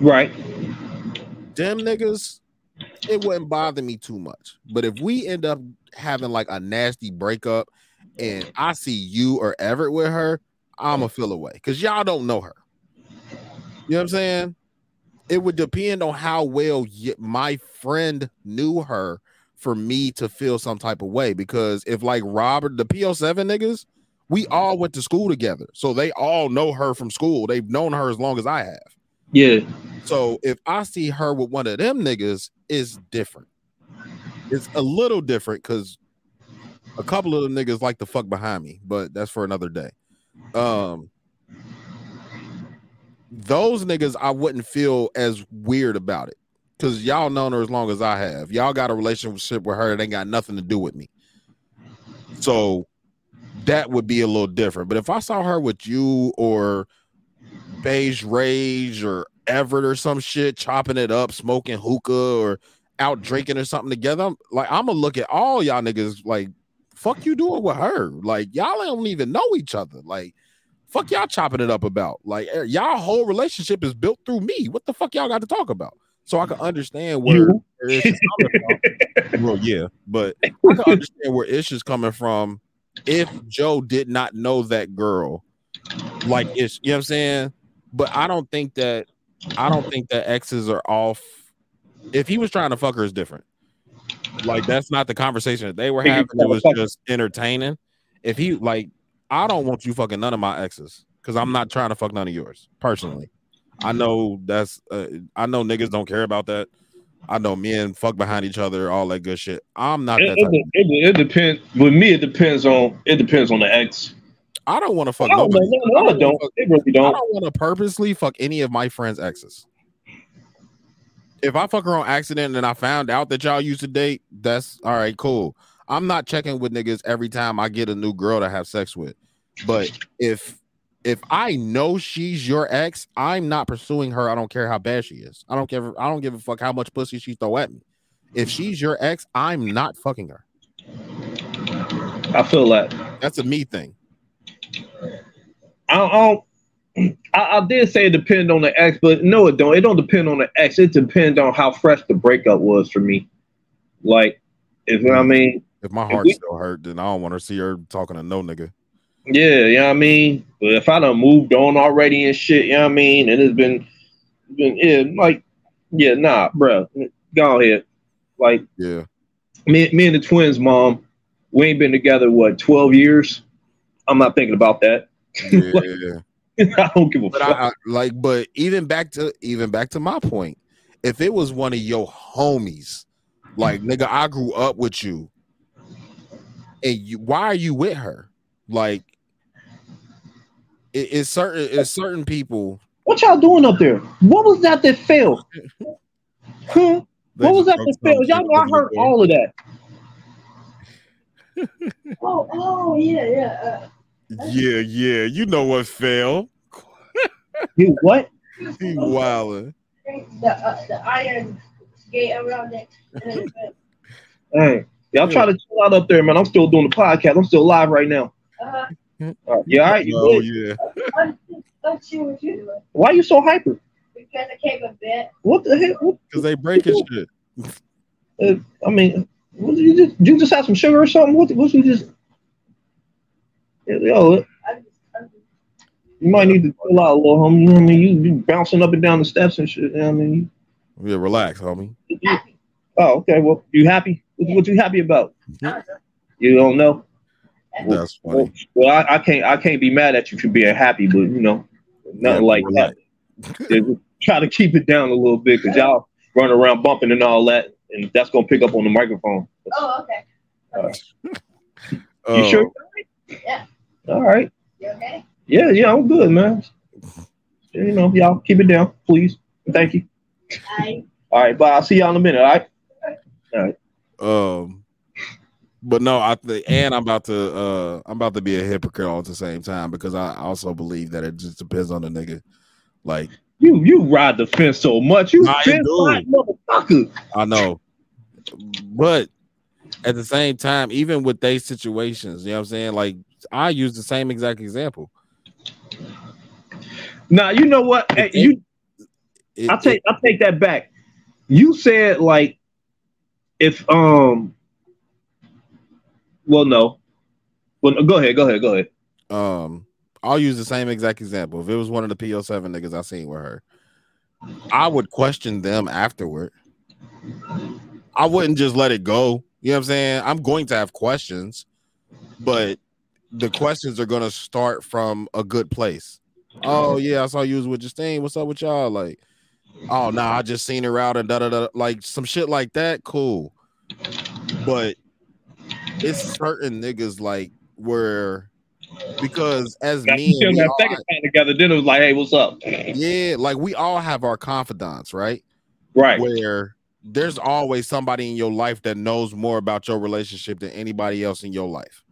Right. Them niggas, it wouldn't bother me too much. But if we end up having like a nasty breakup and I see you or Everett with her, I'ma feel away because y'all don't know her. You know what I'm saying? It would depend on how well y- my friend knew her for me to feel some type of way. Because if like Robert, the PO7 niggas, we all went to school together. So they all know her from school. They've known her as long as I have. Yeah. So if I see her with one of them niggas, it's different. It's a little different because a couple of them niggas like to fuck behind me, but that's for another day. Um, those niggas I wouldn't feel as weird about it because y'all known her as long as I have. Y'all got a relationship with her that ain't got nothing to do with me. So that would be a little different. But if I saw her with you or Beige Rage or Everett or some shit, chopping it up, smoking hookah or out drinking or something together, I'm, like I'm gonna look at all y'all niggas like, fuck you doing with her? Like y'all don't even know each other. Like, fuck y'all chopping it up about? Like eh, y'all whole relationship is built through me. What the fuck y'all got to talk about? So I can understand where, You. where Ish is coming from. well, yeah, but I can understand where Ish is coming from if Joe did not know that girl like Ish, you know what I'm saying? But I don't think that I don't think that exes are off. If he was trying to fuck her, is different. Like that's not the conversation that they were having. It was just entertaining. If he like, I don't want you fucking none of my exes because I'm not trying to fuck none of yours personally. I know that's uh, I know niggas don't care about that. I know men fuck behind each other, all that good shit. I'm not It, that. Type. it, it, it depends. With me, it depends on it depends on the ex. I don't want to fuck I don't, nobody. no, no, I don't. Really I don't. don't want to purposely fuck any of my friends' exes. If I fuck her on accident and I found out that y'all used to date, that's all right, cool. I'm not checking with niggas every time I get a new girl to have sex with. But if if I know she's your ex, I'm not pursuing her. I don't care how bad she is. I don't care. I don't give a fuck how much pussy she throw at me. If she's your ex, I'm not fucking her. I feel that. That's a me thing. I don't, I, don't I, I did say it depend on the ex, but no, it don't. It don't depend on the ex. It depends on how fresh the breakup was for me. Like, if I mean, If my heart still hurt, then I don't want to see her talking to no nigga. yeah, you know what I mean. But if I done moved on already and shit, you know what I mean, and it's been, been yeah, like, yeah, nah, bro, go ahead. Like, Yeah. me, me and the twins' mom, we ain't been together what twelve years. I'm not thinking about that. Yeah. I don't give a But fuck. I, I like, but even back to even back to my point, if it was one of your homies, Like, nigga, I grew up with you. And you, why are you with her? Like, it, it's certain it's certain people. What y'all doing up there? What was that that failed? Huh? What was that that failed? Y'all know I heard all of that. Oh, oh, yeah, yeah. Yeah, yeah. You know what fell. You what? He wildin'. Uh, the, uh, the iron skate around it. Hey, y'all try to chill out up there, man. I'm still doing the podcast. I'm still live right now. uh, Uh, you all right? You Oh good? yeah. let's, let's see what you're doing. Why you so hyper? Because I came a bit. What the heck? What, Because they breaking shit. uh, I mean, what did you just? Did you just have some sugar or something? What? What you just? Yo, you might need to chill out a little, homie. You know what I mean? You, you bouncing up and down the steps and shit. You know what I mean? Yeah, relax, homie. Oh, okay. Well, you happy? What, what you happy about? You don't know. That's funny. Well, I, I can't. I can't be mad at you for being happy, but you know, nothing like that. Yeah, try to keep it down a little bit because y'all run around bumping and all that, and that's gonna pick up on the microphone. Oh, okay. Uh, you Oh, sure? Yeah. All right. You okay? Yeah, yeah, I'm good, man. You know, y'all keep it down, please. Thank you. I All right, bye. I'll see y'all in a minute. All right. All right. Um, but no, I think, and I'm about to, uh, I'm about to be a hypocrite all at the same time because I also believe that it just depends on the nigga. Like, You you ride the fence so much. You I fence motherfucker. I know, but at the same time, even with these situations, you know what I'm saying? Like, I use the same exact example. Now you know what? Hey, you I take I take that back. You said like if um well no. Well go ahead, go ahead, go ahead. Um, I'll use the same exact example. If it was one of the PO7 niggas I seen with her, I would question them afterward. I wouldn't just let it go. You know what I'm saying? I'm going to have questions, but the questions are going to start from a good place. Oh yeah, I saw you was with Justine. What's up with y'all? Like, oh nah, I just seen her out and da da da. Like some shit like that. Cool, but it's certain niggas like where because as Got men, you we that all- second time together, then it was like, hey, what's up? yeah, like we all have our confidants, right? Right. Where there's always somebody in your life that knows more about your relationship than anybody else in your life.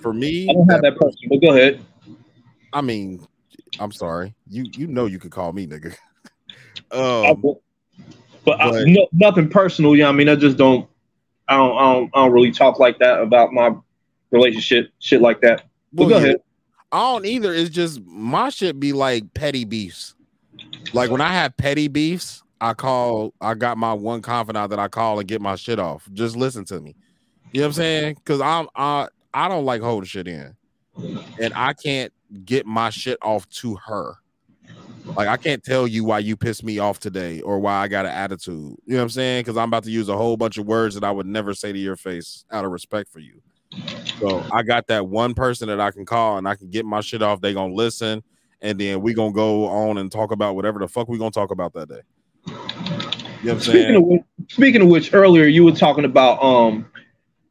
For me, I don't have that person, but go ahead. I mean, I'm sorry. You you know you could call me nigga. I um, will- but, I, but- no, nothing personal. Yeah, I mean, I just don't. I don't. I don't. I don't really talk like that about my relationship, shit like that. Well, go yeah. ahead. I don't either. It's just my shit be like petty beefs. Like when I have petty beefs, I call. I got my one confidant that I call and get my shit off. Just listen to me. You know what I'm saying? Because I'm I I don't like holding shit in, and I can't get my shit off to her. Like I can't tell you why you pissed me off today or why I got an attitude. You know what I'm saying? Because I'm about to use a whole bunch of words that I would never say to your face out of respect for you. So I got that one person that I can call and I can get my shit off. They gonna listen, and then we gonna go on and talk about whatever the fuck we gonna talk about that day. You know what I'm Speaking saying? of which, speaking of which, earlier you were talking about um.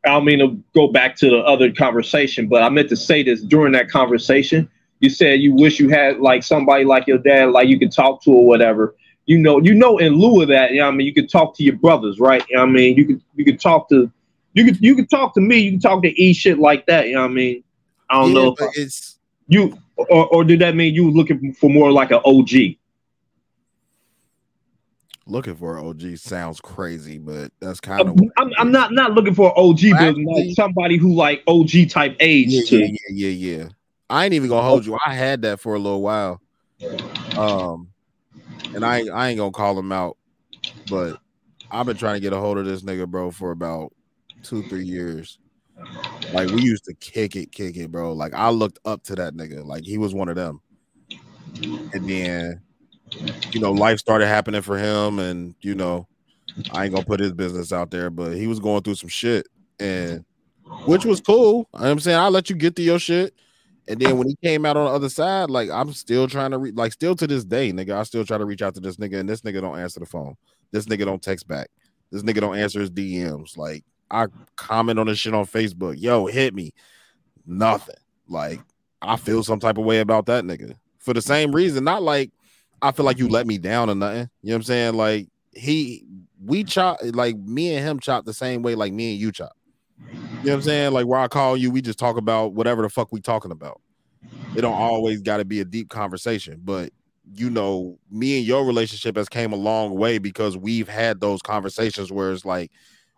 I don't mean to go back to the other conversation, but I meant to say this during that conversation. You said you wish you had like somebody like your dad, like you could talk to or whatever. You know, you know, in lieu of that, you know I mean, you could talk to your brothers, right? You know I mean, you could you could talk to you could you could talk to me, you can talk to E shit like that, you know what I mean? I don't Yeah, know it's you or, or did that mean you were looking for more like an OG? Looking for an OG sounds crazy, but that's kind of I'm, I'm, not not looking for an OG, but like somebody who like OG type age yeah, too. yeah, yeah, yeah, yeah. I ain't even gonna hold you. I had that for a little while. Um, and I I ain't gonna call him out, but I've been trying to get a hold of this nigga, bro, for about two, three years. Like we used to kick it, kick it, bro. Like I looked up to that nigga. Like he was one of them. And then, you know, life started happening for him, and you know, I ain't gonna put his business out there, but he was going through some shit, and which was cool. I'm saying I let you get to your shit. And then when he came out on the other side, like I'm still trying to re- like still to this day, nigga, I still try to reach out to this nigga, and this nigga don't answer the phone. This nigga don't text back. This nigga don't answer his DMs. Like I comment on this shit on Facebook. Yo, hit me. Nothing. Like I feel some type of way about that nigga for the same reason. Not like I feel like you let me down or nothing. You know what I'm saying? Like he, we chop like me and him chop the same way like me and you chop. You know what I'm saying? Like where I call you, we just talk about whatever the fuck we talking about. It don't always got to be a deep conversation, but you know, me and your relationship has came a long way because we've had those conversations where it's like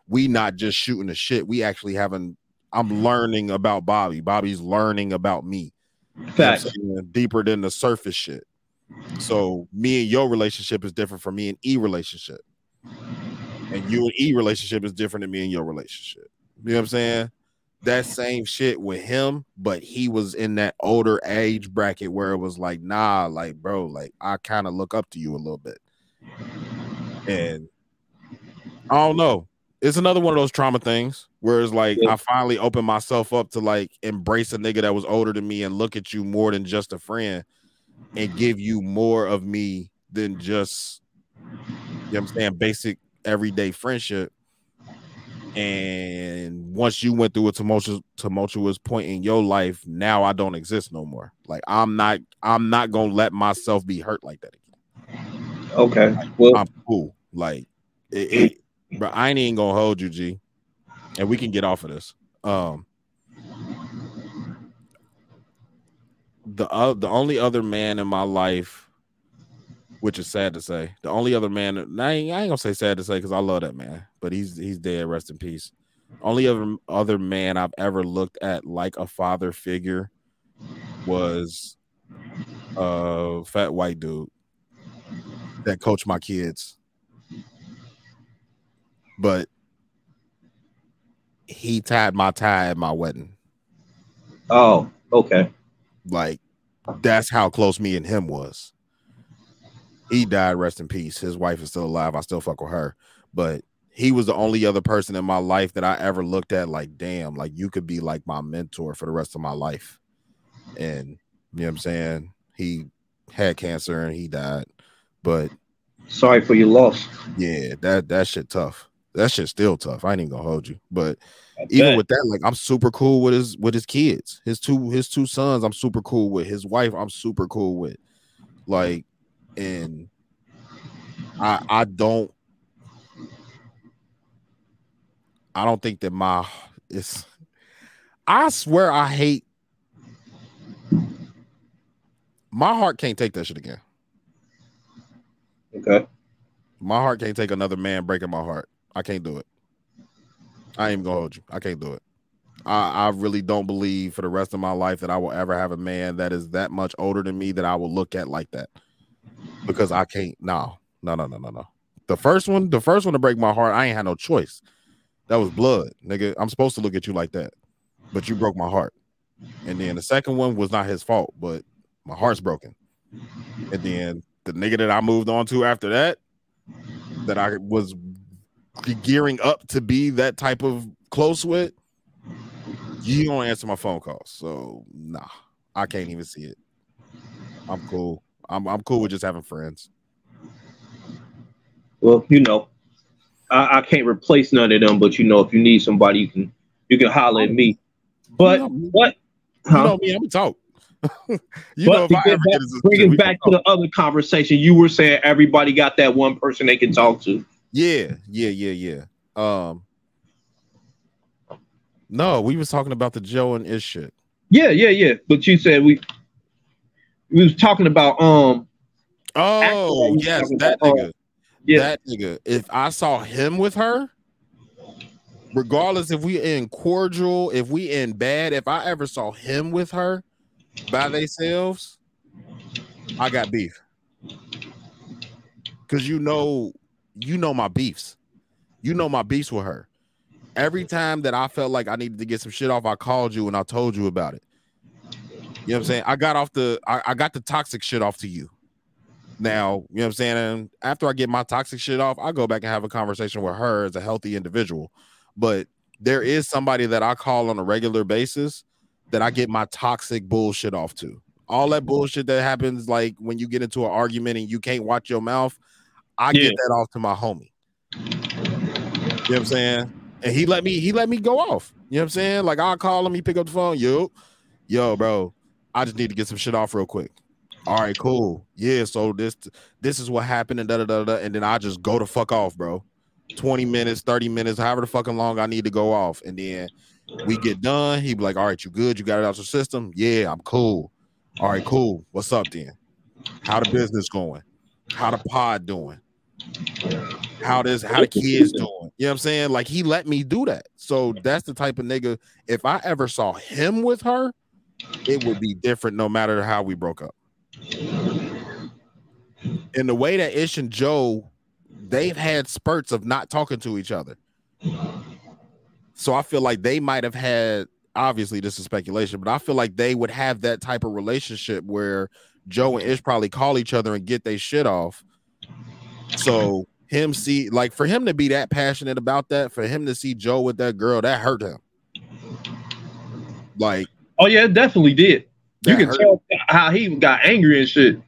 we not just shooting the shit. We actually having. I'm learning about Bobby. Bobby's learning about me. You know Facts. deeper than the surface shit. So me and your relationship is different from me and E relationship. And you and E relationship is different than me and your relationship. You know what I'm saying? That same shit with him, but he was in that older age bracket where it was like, nah, like, bro, like I kind of look up to you a little bit. And I don't know. It's another one of those trauma things where it's like I finally opened myself up to like embrace a nigga that was older than me and look at you more than just a friend and give you more of me than just you know what I'm saying basic everyday friendship. And once you went through a tumultuous tumultuous point in your life, now I don't exist no more. Like I'm not I'm not gonna let myself be hurt like that again. Okay. Well, I'm cool. Like it, it but I ain't even gonna hold you, G. And we can get off of this. Um the uh, the only other man in my life, which is sad to say, the only other man I ain't, I ain't gonna say sad to say because I love that man, but he's he's dead. Rest in peace. Only other other man I've ever looked at like a father figure was a fat white dude that coached my kids. But he tied my tie at my wedding. Oh, okay. Like that's how close me and him was. He died, rest in peace. His wife is still alive. I still fuck with her. But he was the only other person in my life that I ever looked at like, damn, like you could be like my mentor for the rest of my life. And you know what I'm saying? He had cancer and he died. But sorry for your loss. Yeah, that that shit tough. That shit still tough. I ain't even gonna hold you. But even bet. with that, like I'm super cool with his with his kids. His two his two sons, I'm super cool with. His wife, I'm super cool with. Like, and I I don't I don't think that my it's I swear I hate my heart can't take that shit again. Okay. My heart can't take another man breaking my heart. I can't do it. I ain't gonna hold you. I can't do it. I, I really don't believe for the rest of my life that I will ever have a man that is that much older than me that I will look at like that. Because I can't. No, no, no, no, no, no. The first one, the first one to break my heart, I ain't had no choice. That was blood, nigga. I'm supposed to look at you like that, but you broke my heart. And then the second one was not his fault, but my heart's broken. And then the nigga that I moved on to after that, that I was gearing up to be that type of close with, you don't answer my phone calls. So nah, I can't even see it. I'm cool. I'm I'm cool with just having friends. Well, you know, I, I can't replace none of them, but you know, if you need somebody, you can you can holler at me. But what? You know me, I'm talk. you know, but if I ever back, get bring it back to the other conversation, you were saying everybody got that one person they can talk to. Yeah, yeah, yeah, yeah. Um, no, we was talking about the Joe and Ish shit. Yeah, yeah, yeah. But you said we we was talking about um. Oh yes, that about, nigga. uh, yeah. That nigga. If I saw him with her, regardless if we in cordial, if we in bad, if I ever saw him with her by themselves, I got beef. Cause you know, you know my beefs. You know my beefs with her. Every time that I felt like I needed to get some shit off, I called you and I told you about it. You know what I'm saying? I got off the I, I got the toxic shit off to you. Now, you know what I'm saying? And after I get my toxic shit off, I go back and have a conversation with her as a healthy individual. But there is somebody that I call on a regular basis that I get my toxic bullshit off to. All that bullshit that happens, like when you get into an argument and you can't watch your mouth, I Yeah. get that off to my homie. You know what I'm saying? And he let me he let me go off. You know what I'm saying? Like I'll call him, he pick up the phone, yo, yo, bro. I just need to get some shit off real quick. All right, cool. Yeah, so this this is what happened, and da da da da. And then I just go to fuck off, bro. 20 minutes, 30 minutes, however the fucking long I need to go off. And then we get done. He be like, All right, you good? You got it out your system? Yeah, I'm cool. All right, cool. What's up then? How the business going? How the pod doing? How this how the kids doing? You know what I'm saying? Like he let me do that. So that's the type of nigga. If I ever saw him with her, it would be different no matter how we broke up. In the way that Ish and Joe, they've had spurts of not talking to each other. So I feel like they might have had obviously this is speculation, but I feel like they would have that type of relationship where Joe and Ish probably call each other and get their shit off. So him see like for him to be that passionate about that, for him to see Joe with that girl, that hurt him. Like, oh yeah, it definitely did. You can tell how he got angry and shit.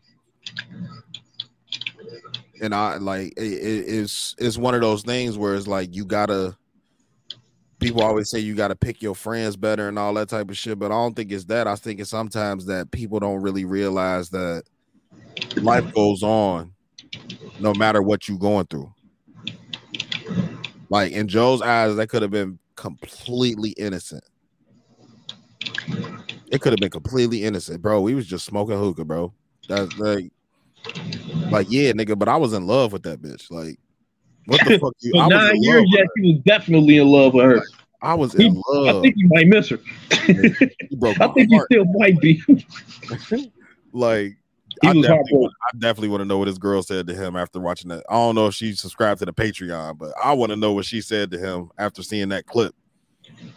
and I like it, it- it's it's one of those things where it's like you gotta. People always say you gotta pick your friends better and all that type of shit, but I don't think it's that. I think it's sometimes that people don't really realize that life goes on, no matter what you're going through. Like in Joe's eyes, that could have been completely innocent. It could have been completely innocent, bro. We was just smoking hookah, bro. That's like, like yeah, nigga. But I was in love with that bitch. Like, what the fuck? You? For nine in years, yes, he was definitely in love with her. I was He- in love. I think he might miss her. He broke I think he heart. still might be. Like, He I was definitely, heartbroken. want, I definitely want to know what his girl said to him after watching that. I don't know if she subscribed to the Patreon, but I want to know what she said to him after seeing that clip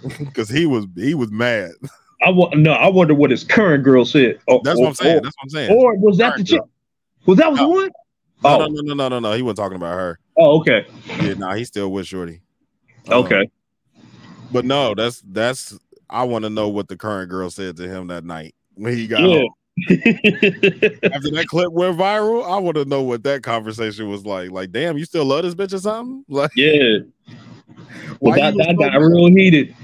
because he was he was mad. I want no. I wonder what his current girl said. Or, That's or- what I'm saying. Or, That's what I'm saying. or was that the chick? Was that was the one? No, Oh. no, no, no, no, no, no. He wasn't talking about her. Oh, okay. Yeah, nah, he's still with Shorty. Uh, Okay. But no, that's that's I want to know what the current girl said to him that night when he got Yeah. home. After that clip went viral, I want to know what that conversation was like. Like, damn, you still love this bitch or something? Like, Yeah. Well, that, that got real heated.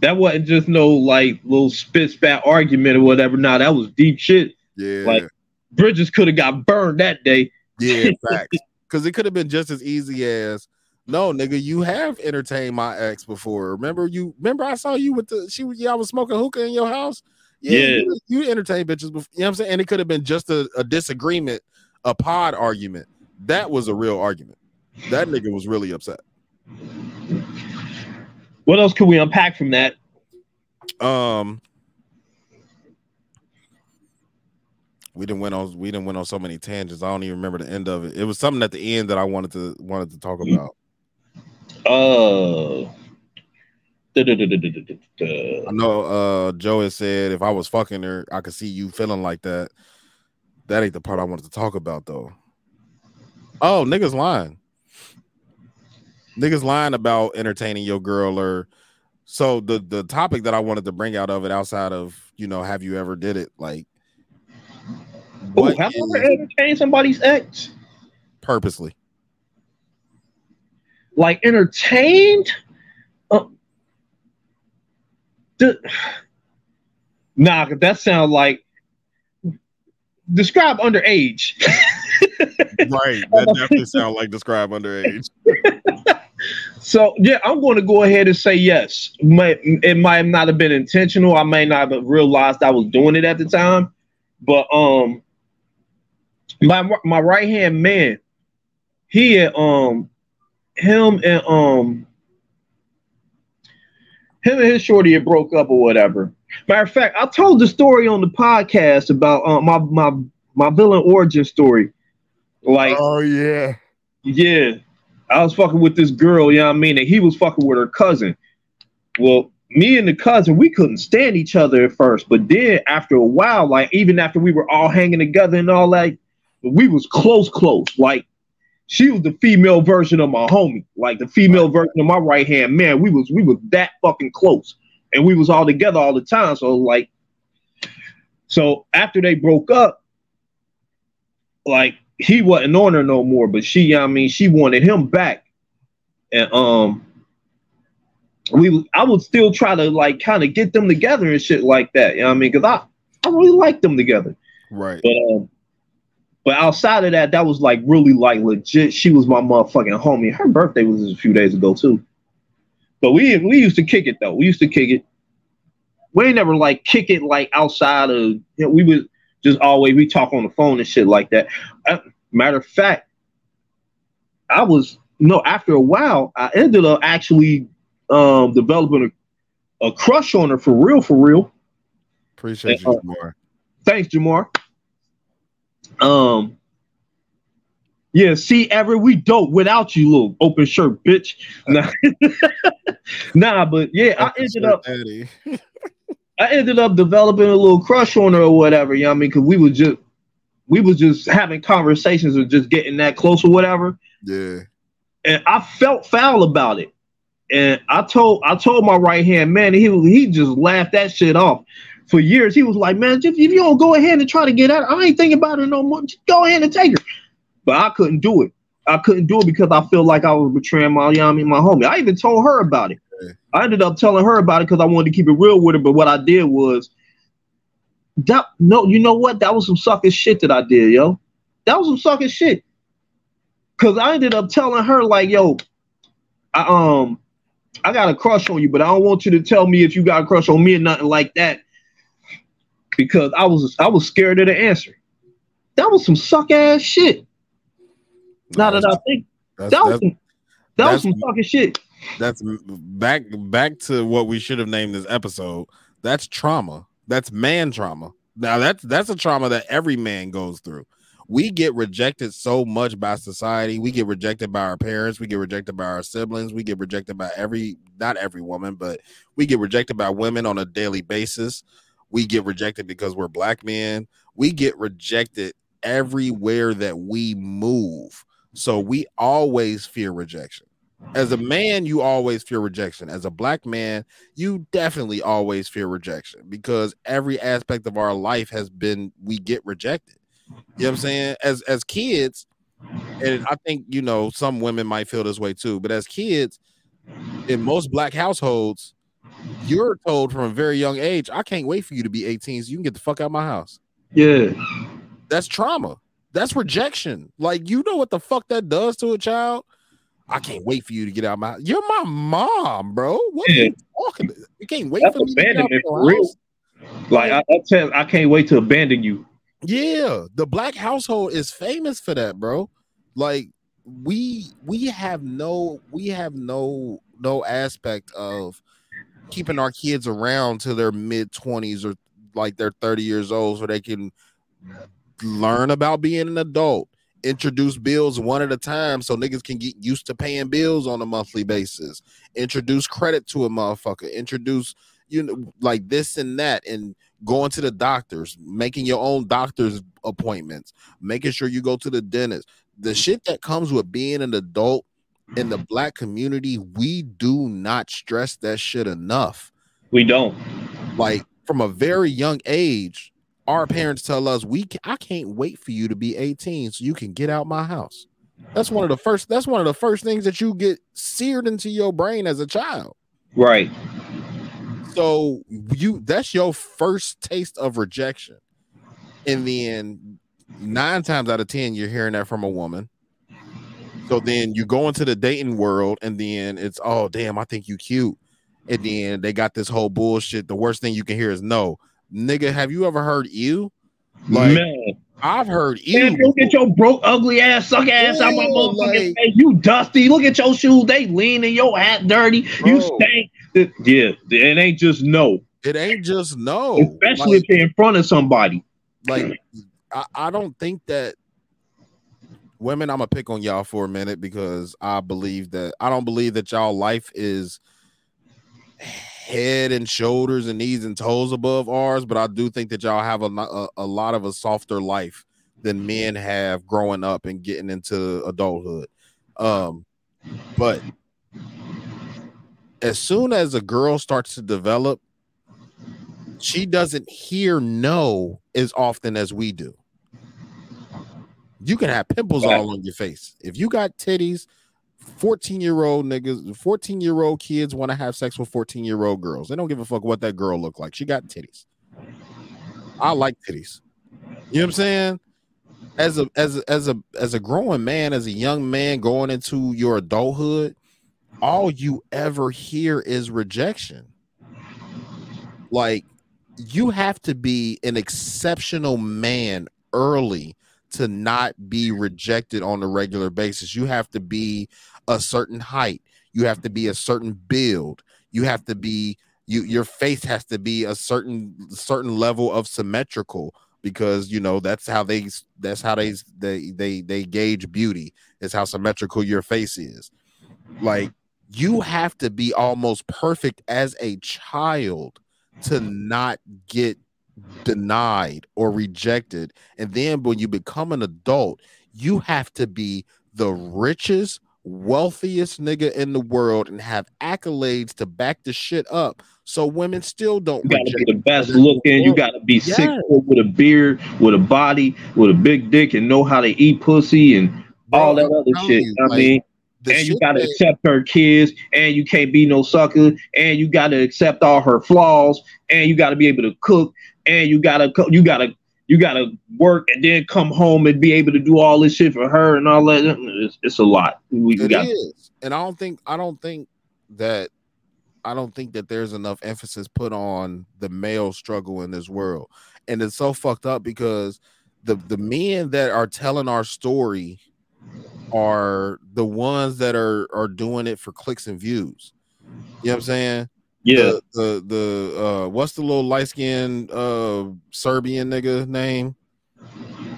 That wasn't just no like little spit spat argument or whatever. Nah, that was deep shit. Yeah. Like Bridges could have got burned that day. Yeah, facts. Because it could have been just as easy as, no, nigga, you have entertained my ex before. Remember you? Remember I saw you with the she was y'all was smoking hookah in your house. Yeah. you, you entertained bitches before. You know what I'm saying? And it could have been just a, a disagreement, a pod argument. That was a real argument. That nigga was really upset. What else could we unpack from that? Um, we didn't went on we didn't went on so many tangents. I don't even remember the end of it. It was something at the end that I wanted to wanted to talk about. Uh, da-da-da-da-da-da-da. I know uh Joe has said if I was fucking her, I could see you feeling like that. That ain't the part I wanted to talk about though. Oh, niggas lying. Niggas lying about entertaining your girl or so the the topic that I wanted to bring out of it outside of you know have you ever did it like Oh, what have you ever entertained somebody's ex? purposely Like entertained? Nah, that sounds like describe underage. right that definitely sound like describe underage So yeah, I'm going to go ahead and say yes. It might not have been intentional. I may not have realized I was doing it at the time, but um, my my right hand man, he had um, him and um, him and his shorty had broke up or whatever. Matter of fact, I told the story on the podcast about um, my my my villain origin story. Like, oh yeah, yeah, I was fucking with this girl, you know what I mean? And he was fucking with her cousin. Well, me and the cousin, we couldn't stand each other at first, but then after a while, like even after we were all hanging together and all that, we was close, close. Like she was the female version of my homie, like the female version of my right hand man. We was we was that fucking close, and we was all together all the time. So like, so after they broke up, like he wasn't on her no more, but she, I mean, she wanted him back. And um, we I would still try to like kind of get them together and shit like that. You know what I mean? Because I I really like them together. Right. But um, but outside of that, that was like really like legit. She was my motherfucking homie. Her birthday was a few days ago too. But we we used to kick it though. We used to kick it. We ain't never like kick it like outside of. You know, we would just always we talk on the phone and shit like that. Uh, matter of fact, I was no after a while I ended up actually um developing a, a crush on her for real for real. Appreciate Uh, you more. Thanks, Jamar. Um, yeah, see, Everett, we dope without you, little open shirt, bitch. Nah, nah but yeah, I ended up, I ended up developing a little crush on her or whatever. You know what I mean? Because we was just, we was just having conversations and just getting that close or whatever. Yeah. And I felt foul about it. And I told, I told my right hand man, he he just laughed that shit off. For years, he was like, "Man, if, if you don't go ahead and try to get her, I ain't thinking about it no more. Just go ahead and take her." But I couldn't do it. I couldn't do it because I feel like I was betraying my, you know what my homie. I even told her about it. I ended up telling her about it because I wanted to keep it real with her. But what I did was, that no, you know what? That was some sucker shit that I did, yo. That was some sucker shit. Cause I ended up telling her like, yo, I um, I got a crush on you, but I don't want you to tell me if you got a crush on me or nothing like that. Because I was I was scared of the answer. That was some suck ass shit. Now that I think That's, that was that's, some, that was some fucking shit. that's back back to what we should have named this episode. That's trauma. That's man trauma. Now that's that's a trauma that every man goes through. We get rejected so much by society. We get rejected by our parents. We get rejected by our siblings. We get rejected by every not every woman, but we get rejected by women on a daily basis. We get rejected because we're black men. We get rejected everywhere that we move. So we always fear rejection. As a man, you always fear rejection. As a black man, you definitely always fear rejection because every aspect of our life has been we get rejected. You know what I'm saying? As as kids, and I think you know some women might feel this way too, but as kids, in most black households, you're told from a very young age, I can't wait for you to be 18 so you can get the fuck out of my house. Yeah. That's trauma. That's rejection. Like you know what the fuck that does to a child? I can't wait for you to get out of my You're my mom, bro. What are you talking? You can't wait That's for me to get out of abandonment for real. house? Like I, I tell, I can't wait to abandon you. Yeah, the black household is famous for that, bro. Like we we have no we have no no aspect of keeping our kids around to their mid 20s or like they're 30 years old so they can learn about being an adult introduce bills one at a time so niggas can get used to paying bills on a monthly basis introduce credit to a motherfucker introduce you know like this and that and going to the doctors making your own doctor's appointments making sure you go to the dentist. The shit that comes with being an adult in the black community we do not stress that shit enough. We don't. like from a very young age our parents tell us we i can't wait for you to be 18 so you can get out my house. That's one of the first that's one of the first things that you get seared into your brain as a child. Right. so you that's your first taste of rejection. And then nine times out of ten you're hearing that from a woman so then you go into the dating world and then it's oh damn i think you cute and mm-hmm. then they got this whole bullshit the worst thing you can hear is no nigga have you ever heard you like Man. i've heard you look at your broke, ugly ass, suck ass out my motherfucking like- face. You dusty. Look at your shoes. They leaning. Your hat dirty. You Bro. stink. It- Yeah, it ain't just no. it ain't just no Especially Like- if you're in front of somebody. like I, I don't think that women i'm gonna pick on y'all for a minute because i believe that i don't believe that y'all life is head and shoulders and knees and toes above ours but i do think that y'all have a, a, a lot of a softer life than men have growing up and getting into adulthood um but as soon as a girl starts to develop she doesn't hear no as often as we do. You can have pimples all on your face. If you got titties, 14 year old niggas, 14 year old kids want to have sex with 14 year old girls. They don't give a fuck what that girl look like. She got titties. I like titties. You know what I'm saying? As a as a, as a as a growing man, as a young man going into your adulthood, all you ever hear is rejection. Like you have to be an exceptional man early to not be rejected on a regular basis. You have to be a certain height. You have to be a certain build. You have to be you your face has to be a certain certain level of symmetrical because you know that's how they that's how they they they they gauge beauty is how symmetrical your face is. Like you have to be almost perfect as a child to not get denied or rejected. And then when you become an adult, you have to be the richest, wealthiest nigga in the world and have accolades to back the shit up. So women still don't. You gotta be the best looking. You gotta be six Yes. foot with a beard, with a body, with a big dick, and know how to eat pussy and all that other shit. you, I like, mean, and you gotta accept her kids, and you can't be no sucker, and you gotta accept all her flaws, and you gotta be able to cook, and you gotta you gotta you gotta work, and then come home and be able to do all this shit for her and all that. It's, it's a lot. We, It got is, and I don't think I don't think that I don't think that there's enough emphasis put on the male struggle in this world, and it's so fucked up because the the men that are telling our story are the ones that are are doing it for clicks and views. You know what I'm saying? Yeah. The the, the uh what's the little light skinned uh Serbian nigga name?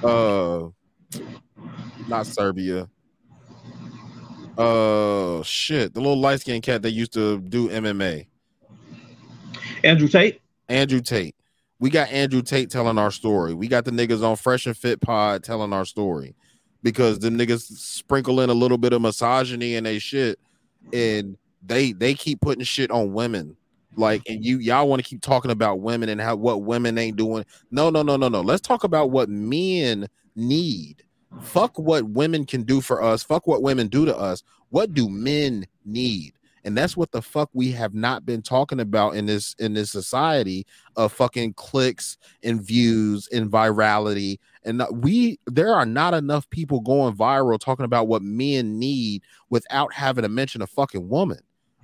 Uh not Serbia. Uh shit, the little light skinned cat that used to do MMA. Andrew Tate. Andrew Tate. We got Andrew Tate telling our story. We got the niggas on Fresh and Fit Pod telling our story because the niggas sprinkle in a little bit of misogyny and they shit, and they they keep putting shit on women. Like, and you y'all want to keep talking about women and how what women ain't doing. No, no, no, no, no. Let's talk about what men need. Fuck what women can do for us. Fuck what women do to us. What do men need? And that's what the fuck we have not been talking about in this in this society of fucking clicks and views and virality. And we there are not enough people going viral talking about what men need without having to mention a fucking woman.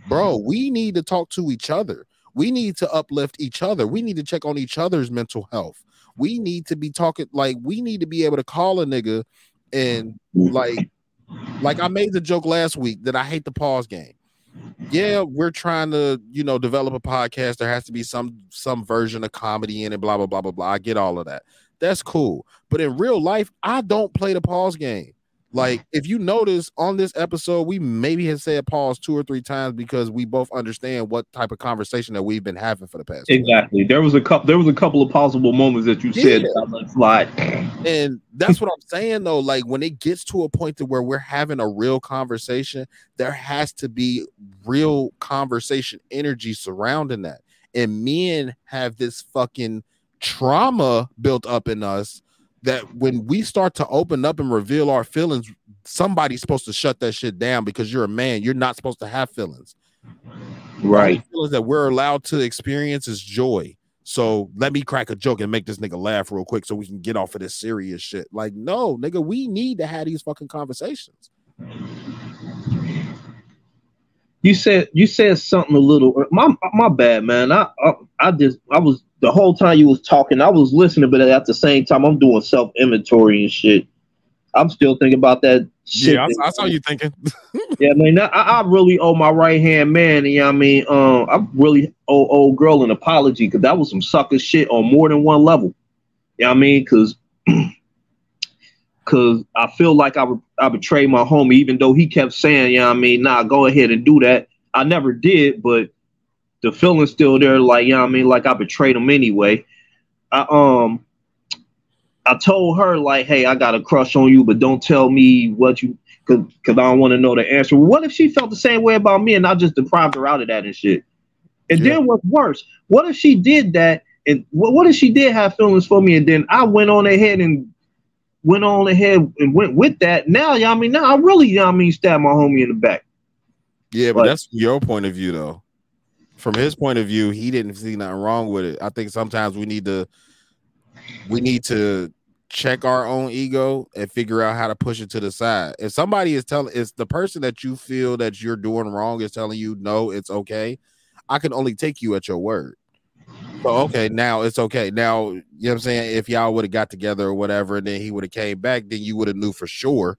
Bro, mm-hmm. we need to talk to each other. We need to uplift each other. We need to check on each other's mental health. We need to be talking like we need to be able to call a nigga and like like I made the joke last week that I hate the pause game. Yeah, we're trying to, you know, develop a podcast. There has to be some some version of comedy in it, blah blah blah blah blah. I get all of that. That's cool. But in real life, I don't play the pause game. Like, if you notice on this episode, we maybe have said pause two or three times because we both understand what type of conversation that we've been having for the past. Exactly. There was a couple. There was a couple of possible moments that you said Yeah. that I slide. And that's what I'm saying though. Like when it gets to a point to where we're having a real conversation, there has to be real conversation energy surrounding that. And men have this fucking trauma built up in us that when we start to open up and reveal our feelings, somebody's supposed to shut that shit down because you're a man. You're not supposed to have feelings. Right. Feelings that we're allowed to experience is joy. So let me crack a joke and make this nigga laugh real quick so we can get off of this serious shit. Like, no, nigga, we need to have these fucking conversations. You said you said something a little. My my bad, man. I I, I just I was the whole time you was talking. I was listening, but at the same time, I'm doing self inventory and shit. I'm still thinking about that shit. Yeah, I, I saw you thinking. yeah, man. I, I really owe my right hand man. You know what I mean? Um, I really owe old girl an apology because that was some sucker shit on more than one level. You know what I mean? Because because I feel like I, I betrayed my homie, even though he kept saying, you know what I mean, nah, go ahead and do that. I never did, but the feeling's still there, like, you know what I mean, like I betrayed him anyway. I um I told her, like, hey, I got a crush on you, but don't tell me what you cause, cause I don't want to know the answer. What if she felt the same way about me and I just deprived her out of that and shit? And then what's worse, what if she did that and what, what if she did have feelings for me and then I went on ahead and went on ahead and went with that. Now, y'all mean now I really, y'all mean stab my homie in the back. Yeah, but But- that's your point of view, though. From his point of view, he didn't see nothing wrong with it. I think sometimes we need to we need to check our own ego and figure out how to push it to the side. If somebody is telling it's the person that you feel that you're doing wrong is telling you no, it's okay. I can only take you at your word. So okay, now it's okay. Now, you know what I'm saying? If y'all would have got together or whatever, and then he would have came back, then you would have knew for sure.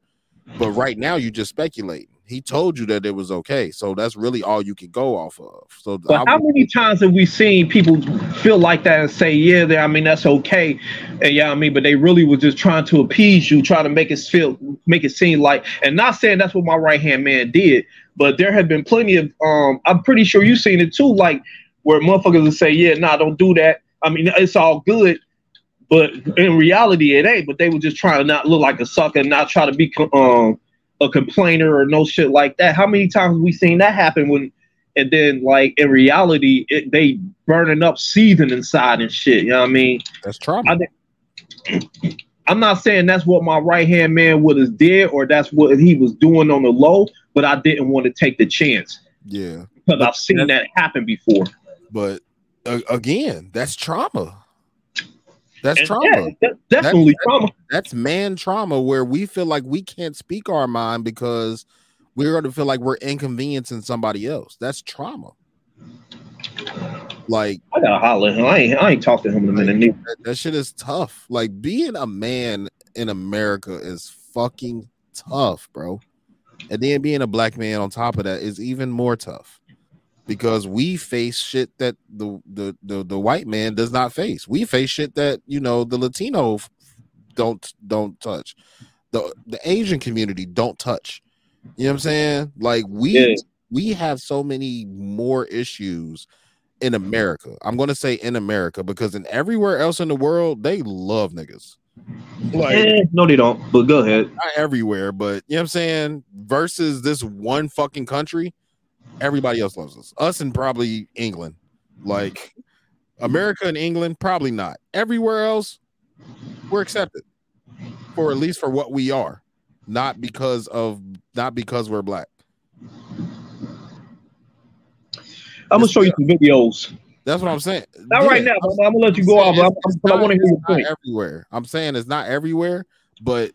But right now you just speculate. He told you that it was okay. So that's really all you can go off of. So But I how many times have we seen people feel like that and say, "Yeah, they- I mean that's okay," and yeah, I mean, but they really was just trying to appease you, trying to make it feel, make it seem like, and not saying that's what my right hand man did, but there have been plenty of, um, I'm pretty sure you've seen it too, like where motherfuckers will say, "Yeah, nah, don't do that." I mean, it's all good, but in reality, it ain't. But they were just trying to not look like a sucker, and not try to be, um, a complainer or no shit like that. How many times have we seen that happen when? and then like in reality, it, they burning up, seething inside and shit. You know what I mean? That's trauma. I, am not saying that's what my right hand man would have did or that's what he was doing on the low, but I didn't want to take the chance Yeah. because I've seen that happen before. But uh, again, that's trauma. That's And trauma. that- definitely trauma. That's man trauma where we feel like we can't speak our mind because we're going to feel like we're inconveniencing somebody else. That's trauma. Like I gotta holler him. I ain't, I ain't talked to him in a minute. neither. that, that shit is tough. Like being a man in America is fucking tough, bro. And then being a black man on top of that is even more tough because we face shit that the the the, the white man does not face. We face shit that you know the Latino don't don't touch. The the Asian community don't touch. You know what I'm saying? Like we Yeah. we have so many more issues in America. I'm going to say in America because in everywhere else in the world they love niggas. Like Eh, no, they don't. But go ahead. not everywhere, but you know what I'm saying? Versus this one fucking country, everybody else loves us. Us and probably England. Like America and England, probably not. Everywhere else, we're accepted. For at least for what we are. Not because of not because we're black. I'm gonna show you some videos. That's what I'm saying. Not right now, but I'm gonna let you go off. I'm, I'm, I want to hear your point. everywhere. I'm saying it's not everywhere, but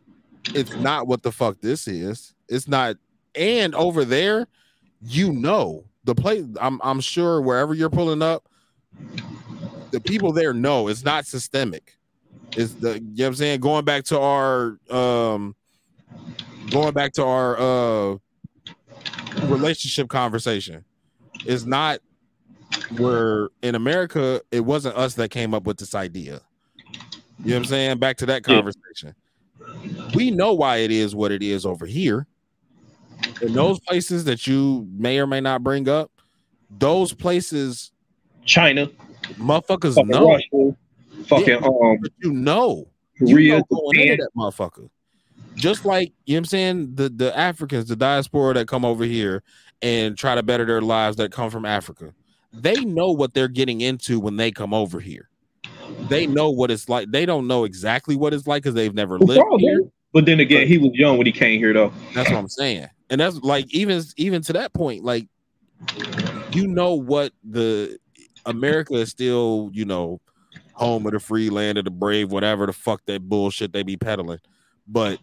it's not what the fuck this is. It's not. And over there, you know the place. I'm I'm sure wherever you're pulling up, the people there know it's not systemic. It's the you know what I'm saying. Going back to our um, going back to our uh relationship conversation. It's not where in America it wasn't us that came up with this idea. You know what I'm saying? Back to that conversation. We know why it is what it is over here. In those places that you may or may not bring up, those places, China, motherfuckers fucking know. Russia, fucking Yeah, um, you know, you know going into that motherfucker. Just like you know what I'm saying, the the Africans, the diaspora that come over here and try to better their lives that come from Africa, they know what they're getting into when they come over here. They know what it's like. They don't know exactly what it's like because they've never lived here. But then again, he was young when he came here, though. That's what I'm saying. And that's like even even to that point, like you know what the America is still, you know, home of the free land of the brave, whatever the fuck that bullshit they be peddling. But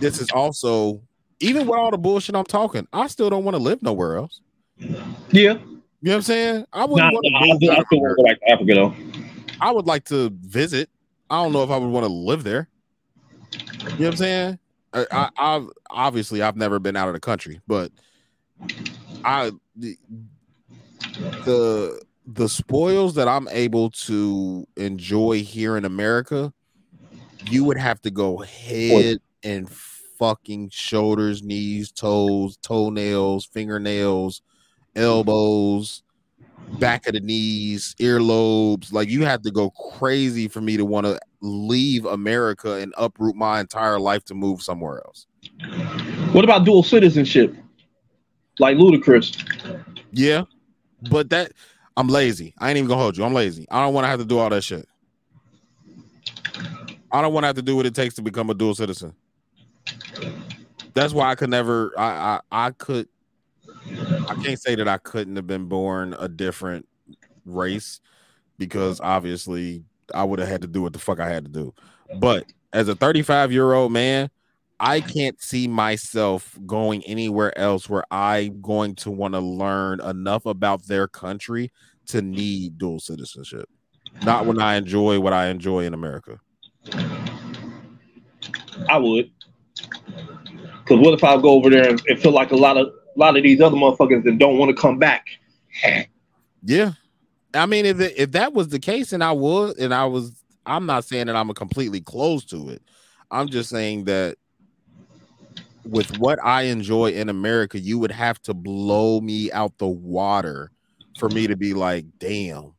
this is also even with all the bullshit I'm talking, I still don't want to live nowhere else. Yeah. You know what I'm saying? I wouldn't want nah, I to still I still want to go back to Africa, though. I would like to visit. I don't know if I would want to live there. You know what I'm saying? I, I, obviously I've never been out of the country, but I the the the spoils that I'm able to enjoy here in America, you would have to go head and fucking shoulders, knees, toes, toenails, fingernails, elbows, back of the knees, earlobes. Like you have to go crazy for me to want to leave America and uproot my entire life to move somewhere else. What about dual citizenship? Like Ludacris. Yeah, but that I'm lazy. I ain't even gonna hold you. I'm lazy. I don't want to have to do all that shit. I don't want to have to do what it takes to become a dual citizen. That's why I could never. I I, I could. I can't say that I couldn't have been born a different race because obviously I would have had to do what the fuck I had to do. But as a 35 year old man, I can't see myself going anywhere else where I'm going to want to learn enough about their country to need dual citizenship. Not when I enjoy what I enjoy in America. I would. Because what if I go over there and, and feel like a lot of a lot of these other motherfuckers that don't want to come back? Yeah. I mean, if it, if that was the case, and I would, and I was, I'm not saying that I'm completely close to it. I'm just saying that with what I enjoy in America, you would have to blow me out the water for me to be like, damn,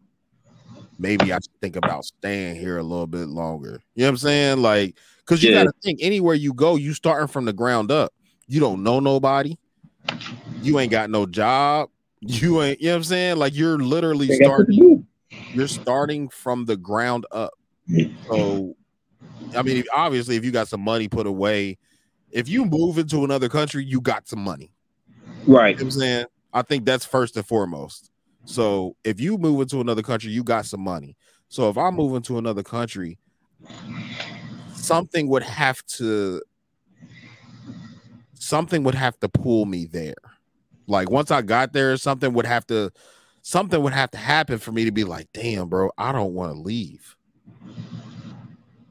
maybe I should think about staying here a little bit longer. You know what I'm saying? Like, because you Yeah. got to think anywhere you go, you starting from the ground up. You don't know nobody. You ain't got no job. You ain't, you know what I'm saying? Like, you're literally They got shit to starting. You're starting from the ground up. So, I mean, obviously, if you got some money put away, if you move into another country, you got some money. Right. You know what I'm saying? I think that's first and foremost. So if you move into another country, you got some money. So if I move into another country, something would have to something would have to pull me there. Like once I got there, something would have to something would have to happen for me to be like, damn, bro, I don't want to leave.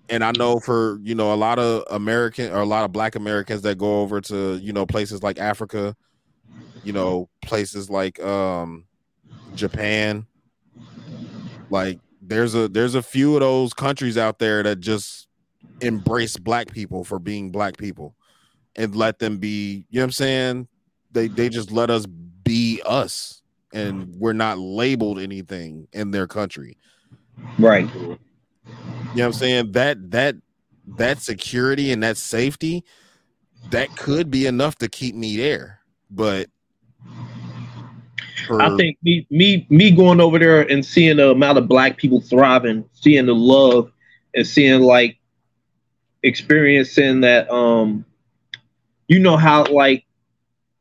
And I know for you know a lot of American or a lot of black Americans that go over to you know places like Africa, you know, places like um Japan. Like there's a there's a few of those countries out there that just embrace black people for being black people and let them be, you know what I'm saying? They they just let us be us and we're not labeled anything in their country. Right. You know what I'm saying? That that that security and that safety that could be enough to keep me there. But for- I think me me me going over there and seeing the amount of black people thriving, seeing the love, and seeing like experiencing that um you know how like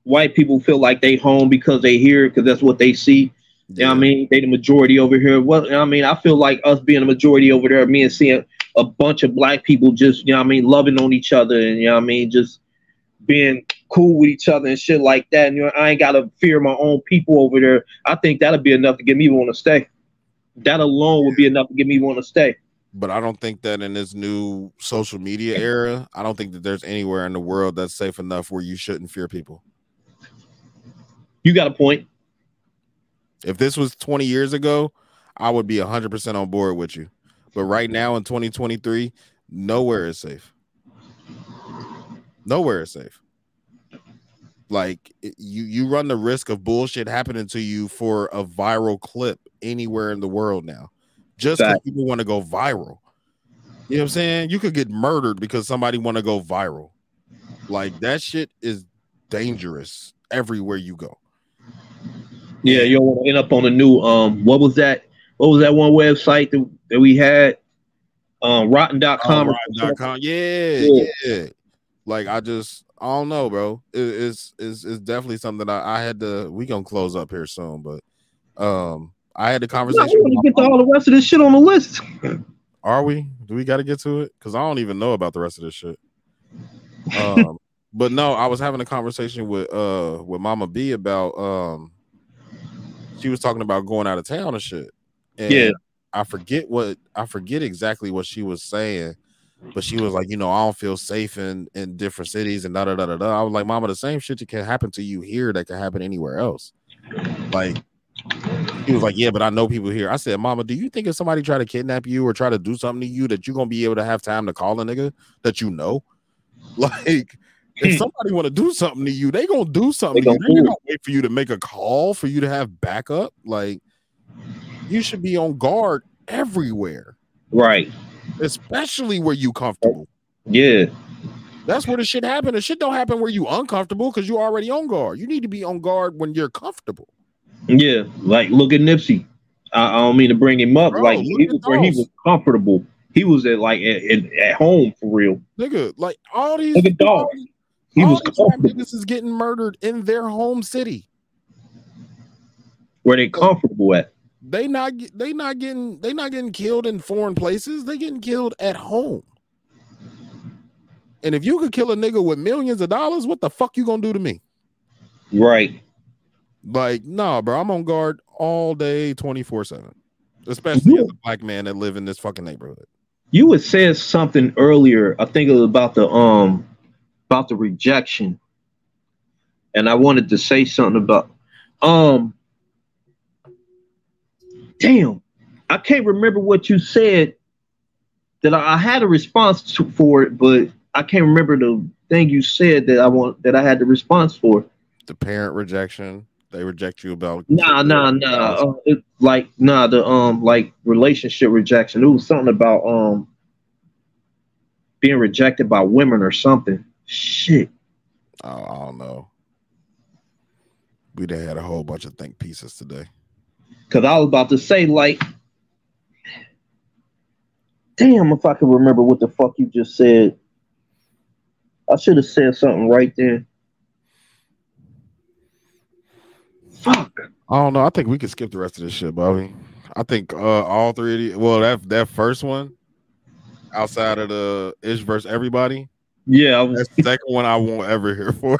white people feel like they home because they here because that's what they see. You know what I mean? They the majority over here. Well, you know what I mean, I feel like us being a majority over there, me and seeing a bunch of black people just, you know what I mean, loving on each other and you know what I mean, just being cool with each other and shit like that. And you know, I ain't gotta fear my own people over there. I think that'll be enough to get me want to stay. That alone would be enough to get me want to stay. But I don't think that in this new social media era, I don't think that there's anywhere in the world that's safe enough where you shouldn't fear people. You got a point. If this was 20 years ago, I would be 100% on board with you. But right now in 2023, nowhere is safe. Nowhere is safe. Like you you run the risk of bullshit happening to you for a viral clip anywhere in the world now. Just because Fact. people want to go viral. You know what I'm saying? You could get murdered because somebody want to go viral. Like that shit is dangerous everywhere you go. Yeah, you don't want to end up on a new um what was that? What was that one website that, that we had? Um rotten.com. Oh, Rotten.com. Yeah, Yeah. yeah, Like I just I don't know, bro. It, it's it's it's definitely something I, I had to we gonna close up here soon, but um I had the conversation. No, we want to get to all the rest of this shit on the list. Are we? Do we got to get to it? Because I don't even know about the rest of this shit. Um, but no, I was having a conversation with uh with Mama B about um she was talking about going out of town and shit. And Yeah. I forget what I forget exactly what she was saying, but she was like, you know, I don't feel safe in in different cities and da da da da. I was like, Mama, the same shit that can happen to you here that can happen anywhere else. Like he was like, Yeah, but I know people here. I said, Mama, do you think if somebody try to kidnap you or try to do something to you that you're gonna be able to have time to call a nigga that you know? Like, if somebody want to do something to you, they gonna do something. They to you. They gonna wait for you to make a call for you to have backup. Like, you should be on guard everywhere, Right. especially where you comfortable. Yeah. That's where the shit happen. The shit don't happen where you uncomfortable because you already on guard. You need to be on guard when you're comfortable. Yeah. Like look at Nipsey. I, I don't mean to bring him up. Bro, like he was where he was comfortable. He was at like at, at, at home for real. Nigga, like all these Look at dog. He all was niggas is getting murdered in their home city. where they comfortable at. They not they not getting they not getting killed in foreign places. They getting killed at home. And if you could kill a nigga with millions of dollars, what the fuck you gonna do to me? Right. Like, nah, bro, I'm on guard all day, 24 7. Especially as a black man that live in this fucking neighborhood. You had said something earlier. I think it was about the um about the rejection, and I wanted to say something about um. Damn, I can't remember what you said. That I, I had a response to, for it, but I can't remember the thing you said that I want that I had the response for. The parent rejection, they reject you about Nah, nah, nah. Uh, it, like nah, the um like relationship rejection. It was something about um being rejected by women or something. Shit. Oh, I don't know. We done had a whole bunch of think pieces today. Cause I was about to say like, damn, if I could remember what the fuck you just said. I should have said something right then. Fuck. I don't know. I think we could skip the rest of this shit, Bobby. I think uh all three of these well that that first one outside of the ish versus everybody. Yeah, I was that's the second one I won't ever hear for.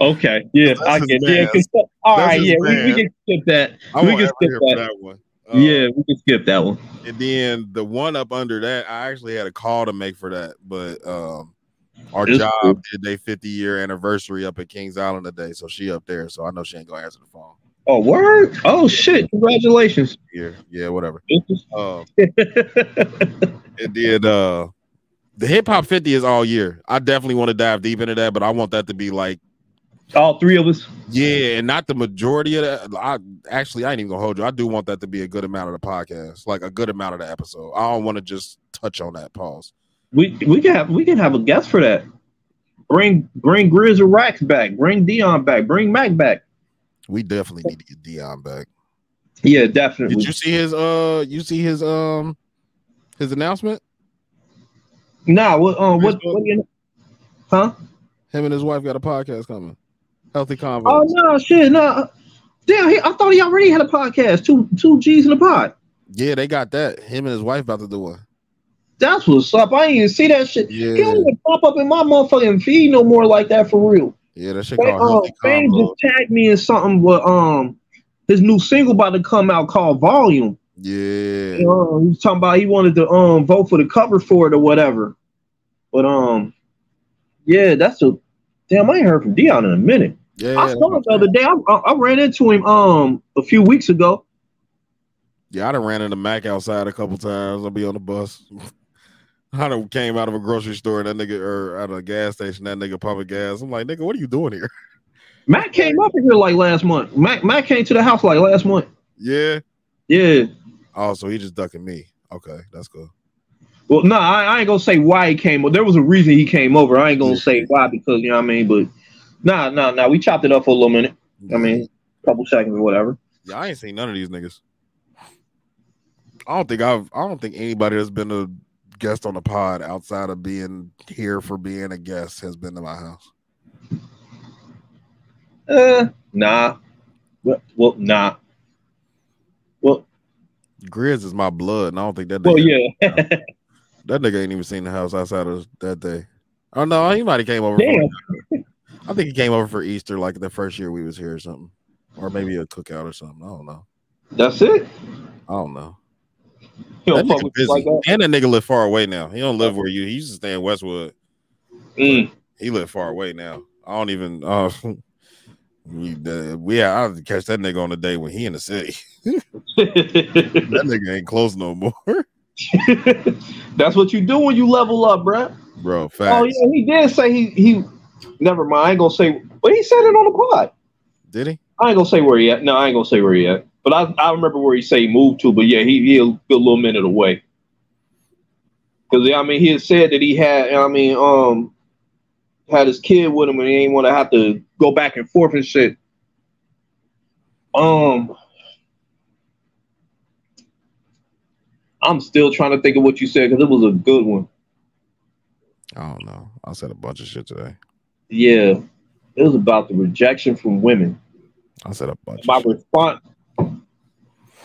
Okay, yeah, I get yeah. 'cause- all right, yeah, we, we can skip that. I we can skip that. that one. yeah, we can skip that one. And then the one up under that, I actually had a call to make for that, but um our It's job cool. did their 50 year anniversary up at Kings Island today, so she up there, so I know she ain't gonna answer the phone. Oh, word! Oh shit! Congratulations. Yeah, yeah, whatever. Um, and then uh the hip hop 50 is all year. I definitely want to dive deep into that, but I want that to be like all three of us. Yeah, and not the majority of that. I actually I ain't even gonna hold you. I do want that to be a good amount of the podcast, like a good amount of the episode. I don't want to just touch on that. Pause. We we can have we can have a guest for that. Bring bring Grizz or Rax back. Bring Dion back. Bring Mac back. We definitely need to get Dion back. Yeah, definitely. Did you see his uh you see his um his announcement? Nah, what um what, what you huh? Him and his wife got a podcast coming. Healthy convo. Oh no, shit, no. Damn, he, I thought he already had a podcast. Two two G's in a pod. Yeah, they got that. Him and his wife about to do one. That's what's up. I ain't even see that shit. Yeah. He don't even pop up in my motherfucking feed no more like that for real. Yeah, that shit They, called uh, Healthy Fame just tagged me in something with um his new single about to come out called Volume. Yeah. Uh, he was talking about he wanted to um vote for the cover for it or whatever. But um, yeah, that's a damn. I ain't heard from Dion in a minute. Yeah, I saw him the other day. I, I, I ran into him um a few weeks ago. Yeah, I done ran into Mac outside a couple times. I'll be on the bus. I done came out of a grocery store and that nigga or out of a gas station, that nigga pumping gas. I'm like, nigga, what are you doing here? Matt came up here like last month. Matt Matt came to the house like last month. Yeah. Yeah. Oh, so he just ducking me. Okay, that's cool. Well, no, I, I ain't gonna say why he came. Well, there was a reason he came over. I ain't gonna say why because you know what I mean. But nah, nah, nah. We chopped it up for a little minute. I mean, a couple seconds or whatever. Yeah, I ain't seen none of these niggas. I don't think I've I don't think anybody that's been a guest on the pod outside of being here for being a guest has been to my house. Uh, nah. Well, well nah. Well, Grizz is my blood, and I don't think that well, yeah. that nigga ain't even seen the house outside of that day. Oh no, he might have came over. Damn. For, I think he came over for Easter, like the first year we was here or something, or maybe a cookout or something. I don't know. That's it. I don't know. You That nigga busy. like that? and that nigga live far away now. He don't live where you. He used to stay in Westwood. Mm. He live far away now. I don't even. Uh, we uh, we I have to catch that nigga on the day when he in the city. that nigga ain't close no more, That's what you do when you level up, bro. bro. Facts. Oh yeah, he did say he he. Never mind. I ain't gonna say. But he said it on the pod. Did he? I ain't gonna say where he at. No, I ain't gonna say where he at. But I, I remember where he say he moved to. But yeah, he he a good little minute away. Because I mean, he had said that he had. I mean, um, had his kid with him, and he ain't want to have to go back and forth and shit. Um, I'm still trying to think of what you said because it was a good one. I don't know. I said a bunch of shit today. Yeah, it was about the rejection from women. I said a bunch. My response,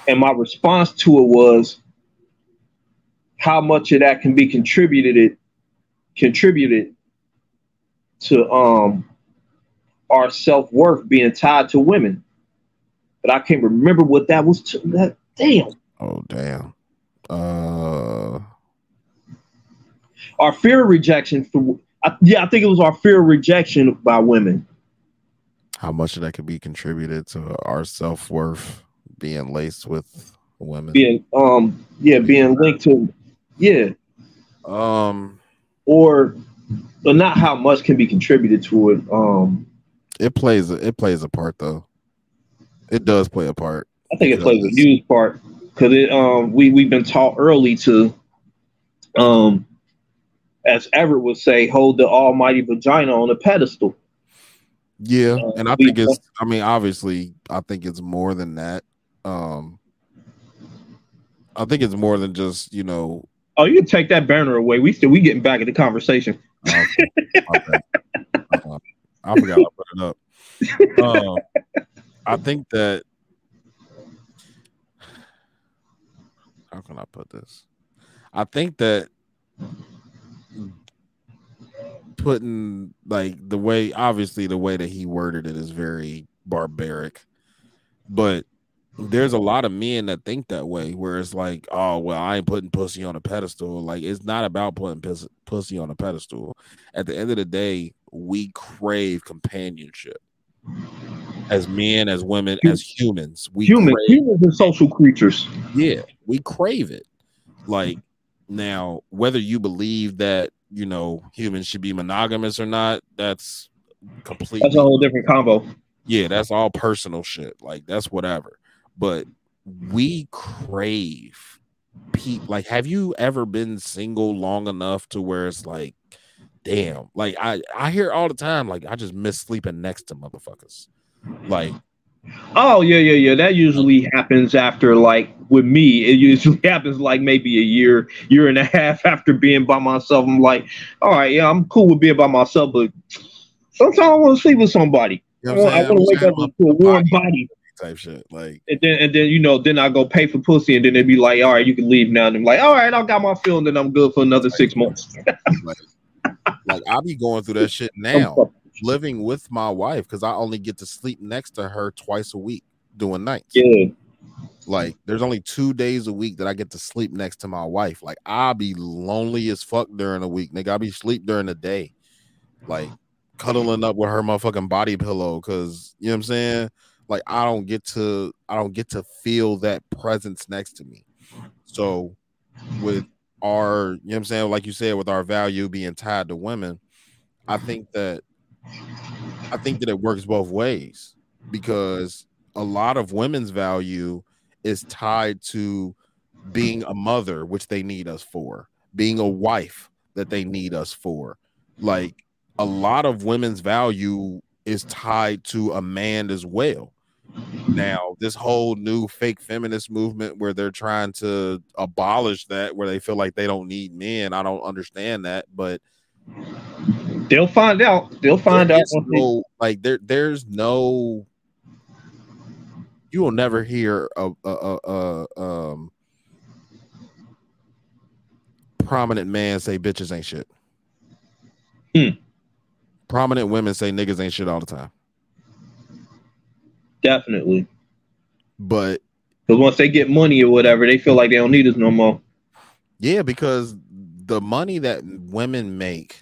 and my response to it was how much of that can be contributed contributed to um our self worth being tied to women. But I can't remember what that was. To, that damn. Oh damn. Uh, Our fear of rejection for I, yeah, I think it was our fear of rejection by women. how much of that could be contributed to our self worth being laced with women? Being um yeah, being linked to yeah. Um or but not how much can be contributed to it. Um It plays it plays a part though. It does play a part. I think it plays a huge part because it um we we've been taught early to um as Everett would say, hold the almighty vagina on a pedestal. Yeah, Uh, and I we- think it's. I mean, obviously, I think it's more than that. Um, I think it's more than just you know. Oh, you can take that banner away. We still we getting back in the conversation. Okay. Uh, I forgot I put it up. Um, I think that. How can I put this? I think that putting like the way obviously the way that he worded it is very barbaric but there's a lot of men that think that way where it's like oh well i ain't putting pussy on a pedestal like it's not about putting pus- pussy on a pedestal at the end of the day we crave companionship as men as women as humans we Human crave humans are social creatures. yeah, we crave it. Like now, whether you believe that you know humans should be monogamous or not, that's completely That's a whole different combo. yeah, that's all personal shit. Like that's whatever. But we crave pe like have you ever been single long enough to where it's like damn, like I I hear all the time like I just miss sleeping next to motherfuckers. Like Oh yeah, yeah, yeah. That usually happens after like with me. It usually happens like maybe a year, year and a half after being by myself. I'm like, all right, yeah, I'm cool with being by myself, but sometimes I want to sleep with somebody. You I know want, I want to wake up to a warm body. Type shit. Like And then, and then you know, then I go pay for pussy, and then they'd be like, "All right, you can leave now." And I'm like, "All right, I got my fill, and then I'm good for another six months." like, like I be going through that shit now, living with my wife because I only get to sleep next to her twice a week doing nights. Yeah. Like there's only two days a week that I get to sleep next to my wife. Like I'll be lonely as fuck during the week. Nigga, I'll be sleep during the day. Like cuddling up with her motherfucking body pillow because you know what I'm saying? Like I don't get to I don't get to feel that presence next to me. So with our, you know what I'm saying, like you said, with our value being tied to women, I think that I think that it works both ways because a lot of women's value is tied to being a mother, which they need us for, being a wife that they need us for. Like a lot of women's value is tied to a man as well. Now, this whole new fake feminist movement where they're trying to abolish that, where they feel like they don't need men, I don't understand that, but They'll find out. They'll find out. no- like there, there's no. You will never hear a, a, a, a um prominent man say bitches ain't shit. Hmm. Prominent women say niggas ain't shit all the time. Definitely. But because once they get money or whatever, they feel like they don't need us no more. Yeah, because the money that women make.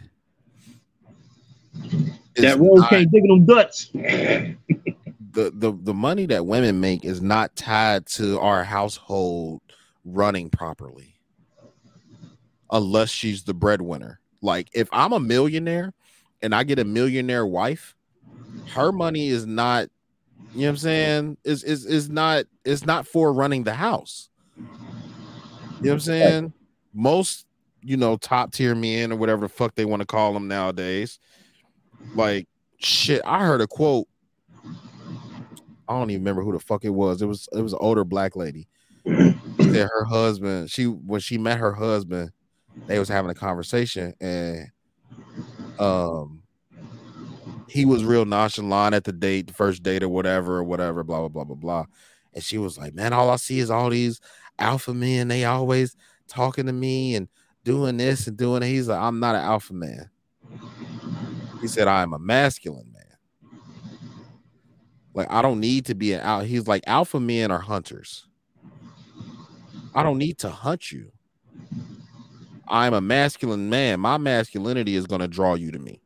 That not- can't dig them guts. the, the the money that women make is not tied to our household running properly unless she's the breadwinner like if i'm a millionaire and i get a millionaire wife her money is not you know what i'm saying? Is is is not is not for running the house. You know what i'm saying? Most you know top tier men or whatever the fuck they want to call them nowadays like shit i heard a quote. I don't even remember who the fuck it was. It was it was an older black lady. that her husband, she when she met her husband, they was having a conversation and um he was real nonchalant at the date, the first date or whatever, or whatever, blah blah blah blah blah. And she was like, Man, all I see is all these alpha men. They always talking to me and doing this and doing. He's like, I'm not an alpha man. He said, I am a masculine man. Like, I don't need to be an out. He's like, alpha men are hunters. I don't need to hunt you. I'm a masculine man. My masculinity is going to draw you to me.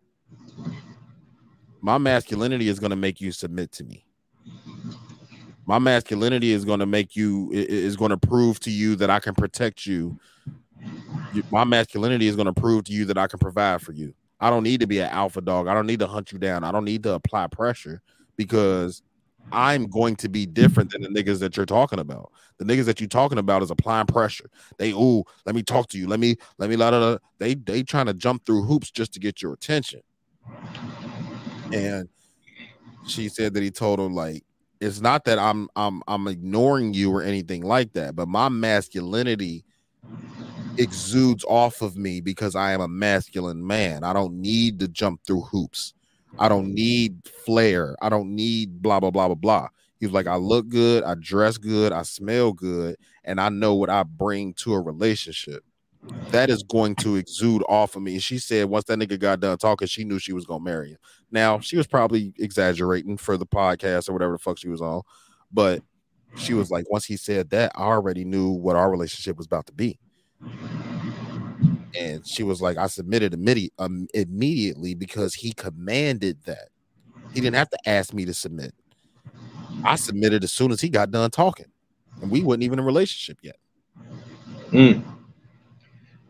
My masculinity is going to make you submit to me. My masculinity is going to make you is going to prove to you that I can protect you. My masculinity is going to prove to you that I can provide for you. I don't need to be an alpha dog. I don't need to hunt you down. I don't need to apply pressure because I'm going to be different than the niggas that you're talking about. The niggas that you're talking about is applying pressure. They ooh, let me talk to you. Let me let me la la. They they trying to jump through hoops just to get your attention. Mm-hmm. And she said that he told her like it's not that I'm I'm I'm ignoring you or anything like that, but my masculinity exudes off of me because I am a masculine man. I don't need to jump through hoops. I don't need flair. I don't need blah blah blah blah blah. He was like, I look good, I dress good, I smell good, and I know what I bring to a relationship. That is going to exude off of me. And she said once that nigga got done talking, she knew she was gonna marry him. Now she was probably exaggerating for the podcast or whatever the fuck she was on, but she was like, once he said that, I already knew what our relationship was about to be. And she was like, I submitted um, immediately because he commanded that. He didn't have to ask me to submit. I submitted as soon as he got done talking, and we wasn't even in a relationship yet. Mm.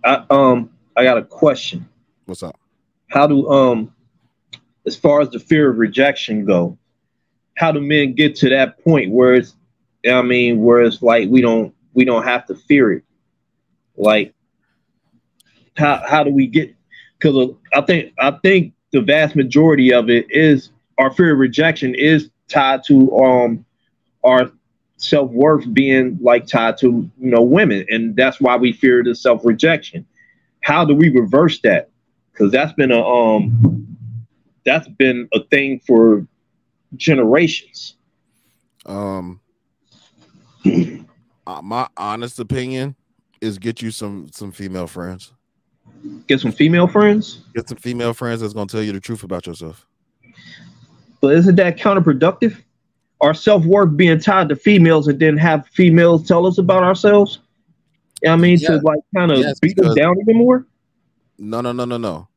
I um I got a question. What's up? How do um as far as the fear of rejection go, how do men get to that point where it's I mean where it's like we don't we don't have to fear it? Like how how do we get because I think I think the vast majority of it is our fear of rejection is tied to um our self-worth being like tied to you know women. And that's why we fear the self-rejection. How do we reverse that? Because that's been a um that's been a thing for generations. Um, uh, my honest opinion is get you some some female friends. get some female friends? Get some female friends that's gonna tell you the truth about yourself. but isn't that counterproductive our self-worth being tied to females and then have females tell us about ourselves i mean to like kind of Yes, beat us down even more No, no, no, no, no.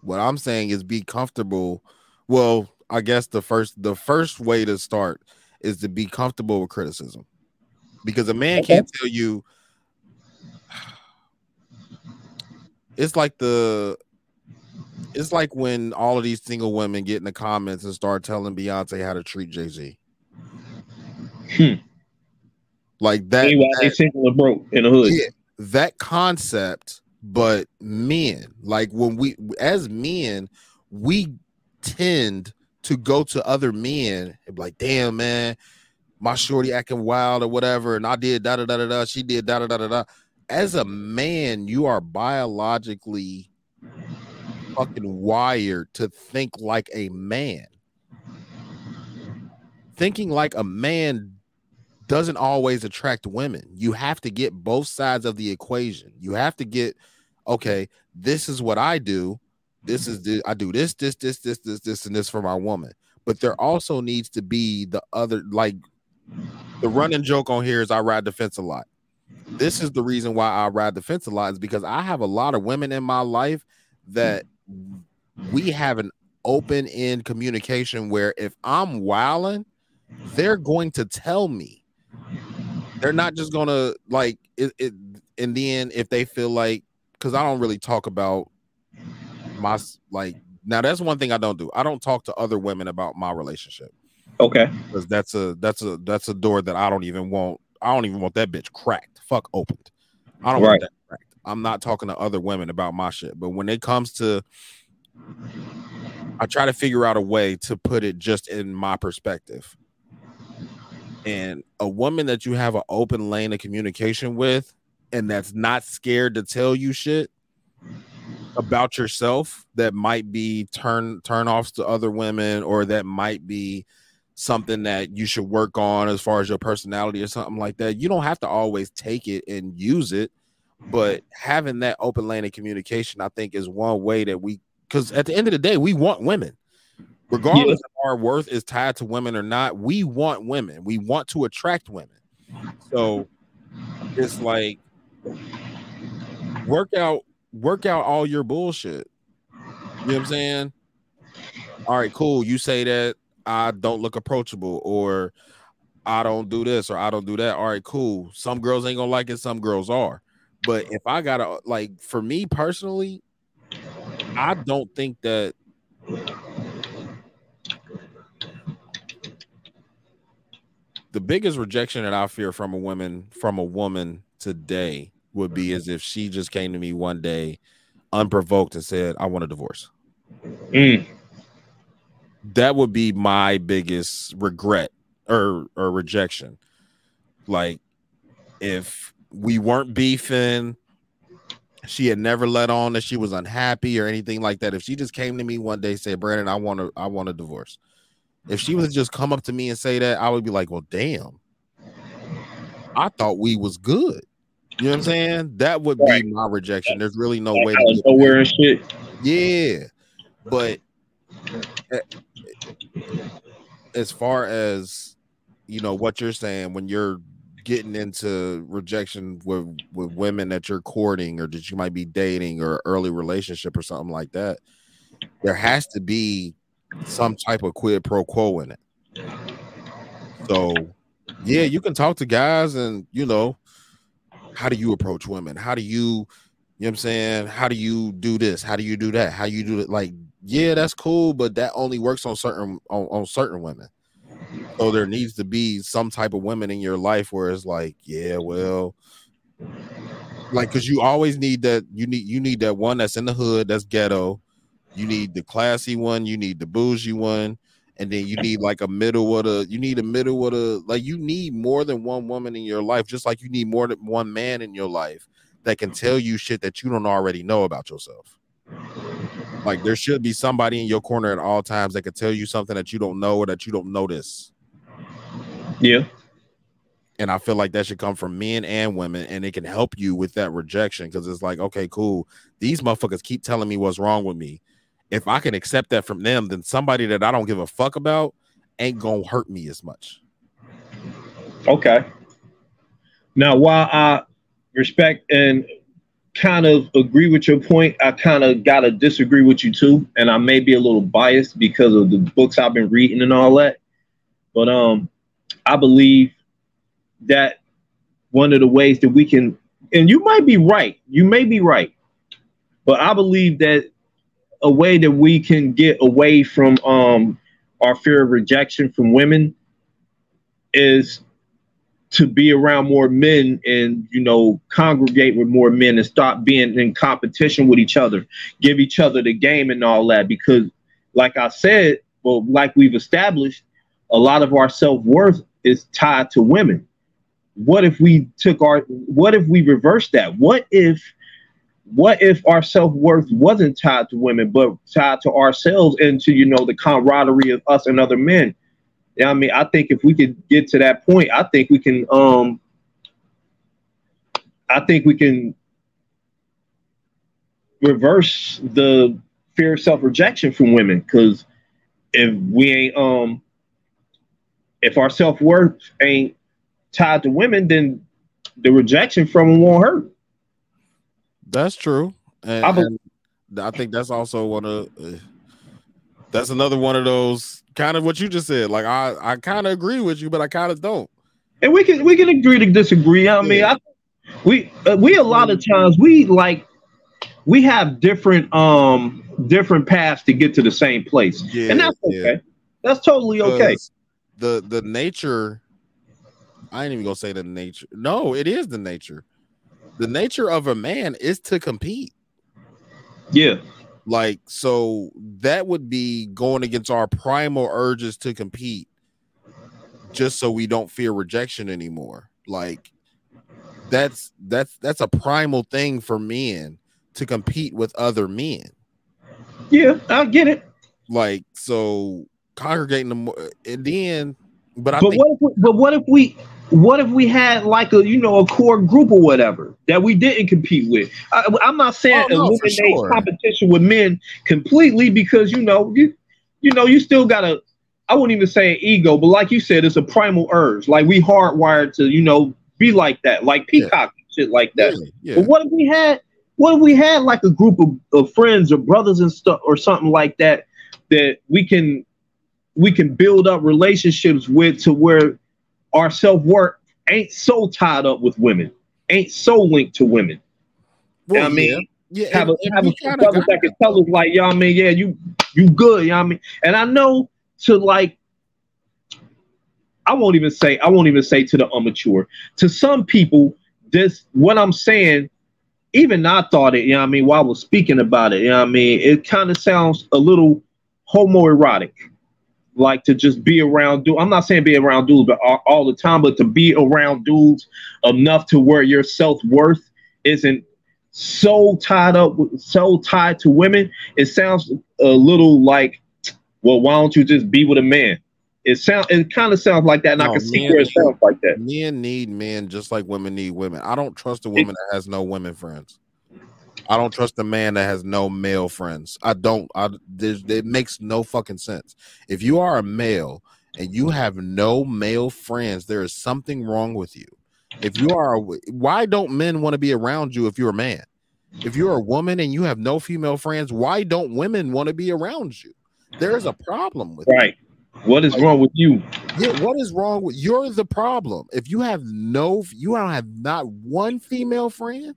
What I'm saying is be comfortable. Well, I guess the first the first way to start is to be comfortable with criticism. Because a man can't tell you it's like the it's like when all of these single women get in the comments and start telling Beyonce how to treat Jay-Z. Hmm. Like that, Meanwhile, they that- single and broke in the hood. yeah, that concept, but men, like when we as men, we tend to go to other men and be like, damn man, my shorty acting wild or whatever, and I did da da da da da, she did da da da da da. As a man, you are biologically fucking wired to think like a man. Thinking like a man doesn't always attract women. You have to get both sides of the equation. You have to get, okay, this is what I do. This is the, I do this, this, this, this, this, this, and this for my woman. But there also needs to be the other, like the running joke on here is I ride the fence a lot. This is the reason why I ride the fence a lot is because I have a lot of women in my life that we have an open end communication where if I'm wilding, they're going to tell me. They're not just gonna like it, it in the end if they feel like because i don't really talk about my like now that's one thing i don't do. I don't talk to other women about my relationship. Okay. Because that's a that's a that's a door that i don't even want i don't even want that bitch cracked. Fuck opened. I don't Right. want that i'm not talking to other women about my shit but when it comes to i try to figure out a way to put it just in my perspective And a woman that you have an open lane of communication with and that's not scared to tell you shit about yourself that might be turn turn offs to other women or that might be something that you should work on as far as your personality or something like that. You don't have to always take it and use it, but having that open lane of communication, I think, is one way that we because at the end of the day, we want women. Regardless of our worth is tied to women or not, we want women. We want to attract women. So it's like work out, work out all your bullshit. You know what I'm saying? All right, cool. You say that I don't look approachable or I don't do this or I don't do that. All right, cool. Some girls ain't gonna like it, some girls are. But if I gotta like for me personally, I don't think that the biggest rejection that I fear from a woman from a woman today would be as if she just came to me one day unprovoked and said, I want a divorce. Mm. That would be my biggest regret or or rejection. Like if we weren't beefing, she had never let on that she was unhappy or anything like that. If she just came to me one day said, Brandon, I want to I want a divorce. If she was just come up to me and say that, I would be like, well, damn. I thought we was good. You know what I'm saying? That would be my rejection. There's really no way to nowhere and shit. yeah, but eh, as far as you know, what you're saying when you're getting into rejection with with women that you're courting or that you might be dating or early relationship or something like that, there has to be some type of quid pro quo in it. So, yeah, you can talk to guys and you know, how do you approach women? How do you, you know what I'm saying? How do you do this? How do you do that? How you do it? Like, yeah, that's cool, but that only works on certain on, on certain women. So there needs to be some type of women in your life where it's like, yeah, well, like because you always need that. You need you need that one that's in the hood, that's ghetto. You need the classy one. You need the bougie one, and then you need like a middle of the. You need a middle of the. Like you need more than one woman in your life, just like you need more than one man in your life that can tell you shit that you don't already know about yourself. Like there should be somebody in your corner at all times that can tell you something that you don't know or that you don't notice. Yeah. And I feel like that should come from men and women, and it can help you with that rejection because it's like, okay, cool. These motherfuckers keep telling me what's wrong with me. If I can accept that from them, then somebody that I don't give a fuck about ain't gonna hurt me as much. Okay. Now, while I respect and kind of agree with your point, I kind of gotta disagree with you too, and I may be a little biased because of the books I've been reading and all that. But um, I believe that one of the ways that we can, and you might be right, you may be right, but I believe that a way that we can get away from um our fear of rejection from women is to be around more men and you know congregate with more men and stop being in competition with each other give each other the game and all that. Because like i said well like we've established a lot of our self-worth is tied to women. What if we took our what if we reversed that? What if what if our self-worth wasn't tied to women but tied to ourselves and to you know the camaraderie of us and other men yeah, I mean, I think if we could get to that point, I think we can. Um, I think we can reverse the fear of self-rejection from women. Because if we ain't, um, if our self-worth ain't tied to women, then the rejection from them won't hurt. That's true. And, I bel- and I think that's also one of uh, that's another one of those kind of what you just said. Like I, I kind of agree with you, but I kind of don't. and we can we can agree to disagree. I mean, I, we uh, we a lot of times we like we have different um different paths to get to the same place, Yeah, and that's yeah. okay. That's totally okay. The the nature, I ain't even gonna say the nature. No, it is the nature. The nature of a man is to compete. Yeah. Like so that would be going against our primal urges to compete. just so we don't fear rejection anymore. Like that's that's that's a primal thing for men to compete with other men. Yeah, I get it. Like so congregating them and uh, then but I but think what if we, but what if we what if we had like a you know a core group or whatever that we didn't compete with? I, I'm not saying Oh, no, eliminate sure. competition with men completely because you know you you know you still gotta. I wouldn't even say an ego, but like you said, it's a primal urge. Like we hardwired to you know be like that, like peacock and shit like that. yeah. But what if we had what if we had like a group of, of friends or brothers and stuff or something like that that we can we can build up relationships with to where our self-worth ain't so tied up with women, ain't so linked to women. You know what I mean, yeah, have a and- and have a that can tell us like, y'all mean, yeah, you you good, you know I mean? And I know to like I won't even say I won't even say to the immature. To some people, this what I'm saying, even I thought it, you know what I mean, while I was speaking about it, you know what I mean, it kind of sounds a little homoerotic. Like to just be around dudes. I'm not saying be around dudes, but all, all the time, but to be around dudes enough to where your self-worth isn't so tied up so tied to women, it sounds a little like, well, why don't you just be with a man? It sound it kind of sounds like that, and I can see where it need- sounds like that. Men need men just like women need women. I don't trust a woman that has no women friends. I don't trust a man that has no male friends. I don't. I it makes no fucking sense. If you are a male and you have no male friends, there is something wrong with you. If you are, a, why don't men want to be around you if you're a man? If you're a woman and you have no female friends, why don't women want to be around you? There's a problem with it. Right. What is wrong with you? Yeah, what is wrong with you're the problem? If you have no, you don't have not one female friend.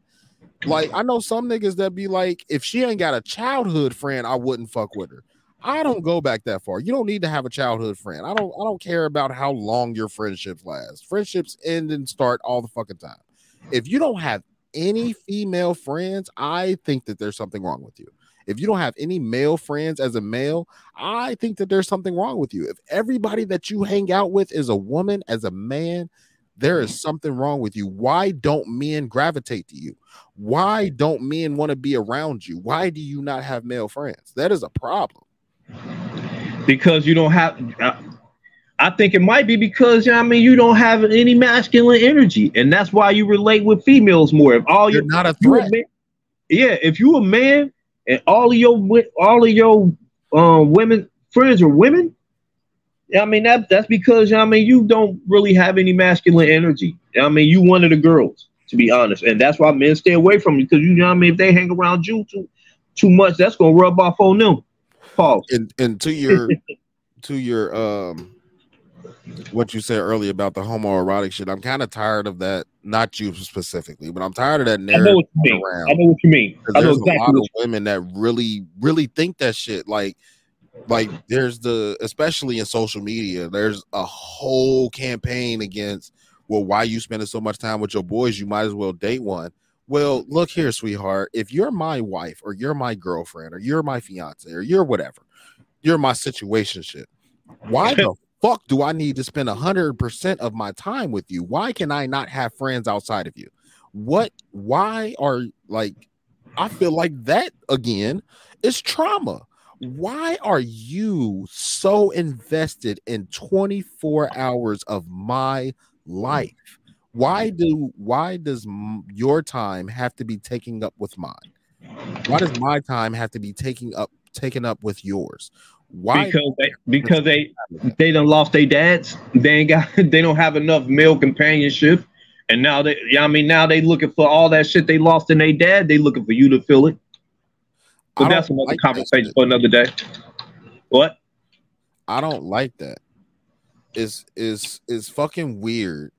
Like I know some niggas that be like, if she ain't got a childhood friend, I wouldn't fuck with her. I don't go back that far. You don't need to have a childhood friend. I don't. I don't care about how long your friendships last. Friendships end and start all the fucking time. If you don't have any female friends, I think that there's something wrong with you. If you don't have any male friends as a male, I think that there's something wrong with you. If everybody that you hang out with is a woman as a man, there is something wrong with you. Why don't men gravitate to you? Why don't men want to be around you? Why do you not have male friends? That is a problem. because you don't have. I, I think it might be because you know I mean you don't have any masculine energy, and that's why you relate with females more. If all you're not a threat. man- yeah, if you a man and all of your all of your um, women friends are women, I mean that that's because you know what I mean you don't really have any masculine energy. You know what I mean you one of the girls, to be honest, and that's why men stay away from you because you know what I mean if they hang around you too too much, that's gonna rub off on them. Pause. And and to your to your um what you said earlier about the homoerotic shit, I'm kind of tired of that. Not you specifically, but I'm tired of that narrative. I know what you mean. around. I know what you mean. I know there's exactly a lot of women that really, really think that shit. Like, like there's the especially in social media, there's a whole campaign against. Well, why you spending so much time with your boys? You might as well date one. Well, look here, sweetheart. If you're my wife, or you're my girlfriend, or you're my fiance, or you're whatever, you're my situationship. Why the fuck do I need to spend hundred percent of my time with you? Why can I not have friends outside of you? What? Why are like? I feel like that again is trauma. Why are you so invested in 24 hours of my life? Why do why does your time have to be taking up with mine? Why does my time have to be taking up taken up with yours? Why because they because they they done lost their dads. They ain't got they don't have enough male companionship. And now they yeah, I mean now they looking for all that shit they lost in their dad. They looking for you to fill it. But that's another like that conversation for another day. What? I don't like that. Is is is fucking weird.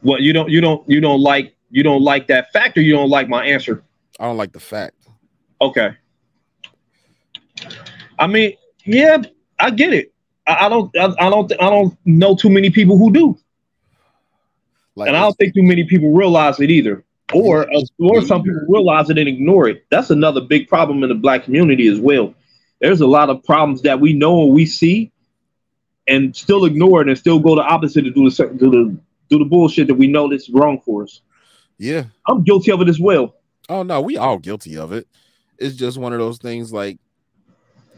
What you don't you don't you don't like you don't like that fact or you don't like my answer? I don't like the fact. Okay. I mean, yeah, I get it. I, I don't I, I don't I don't know too many people who do. Like and I don't think too many people realize it either. Or or some people realize it and ignore it. That's another big problem in the black community as well. There's a lot of problems that we know and we see, and still ignore it and still go the opposite to do the do the do the bullshit that we know that's wrong for us. Yeah. I'm guilty of it as well. Oh no, we all guilty of it. It's just one of those things like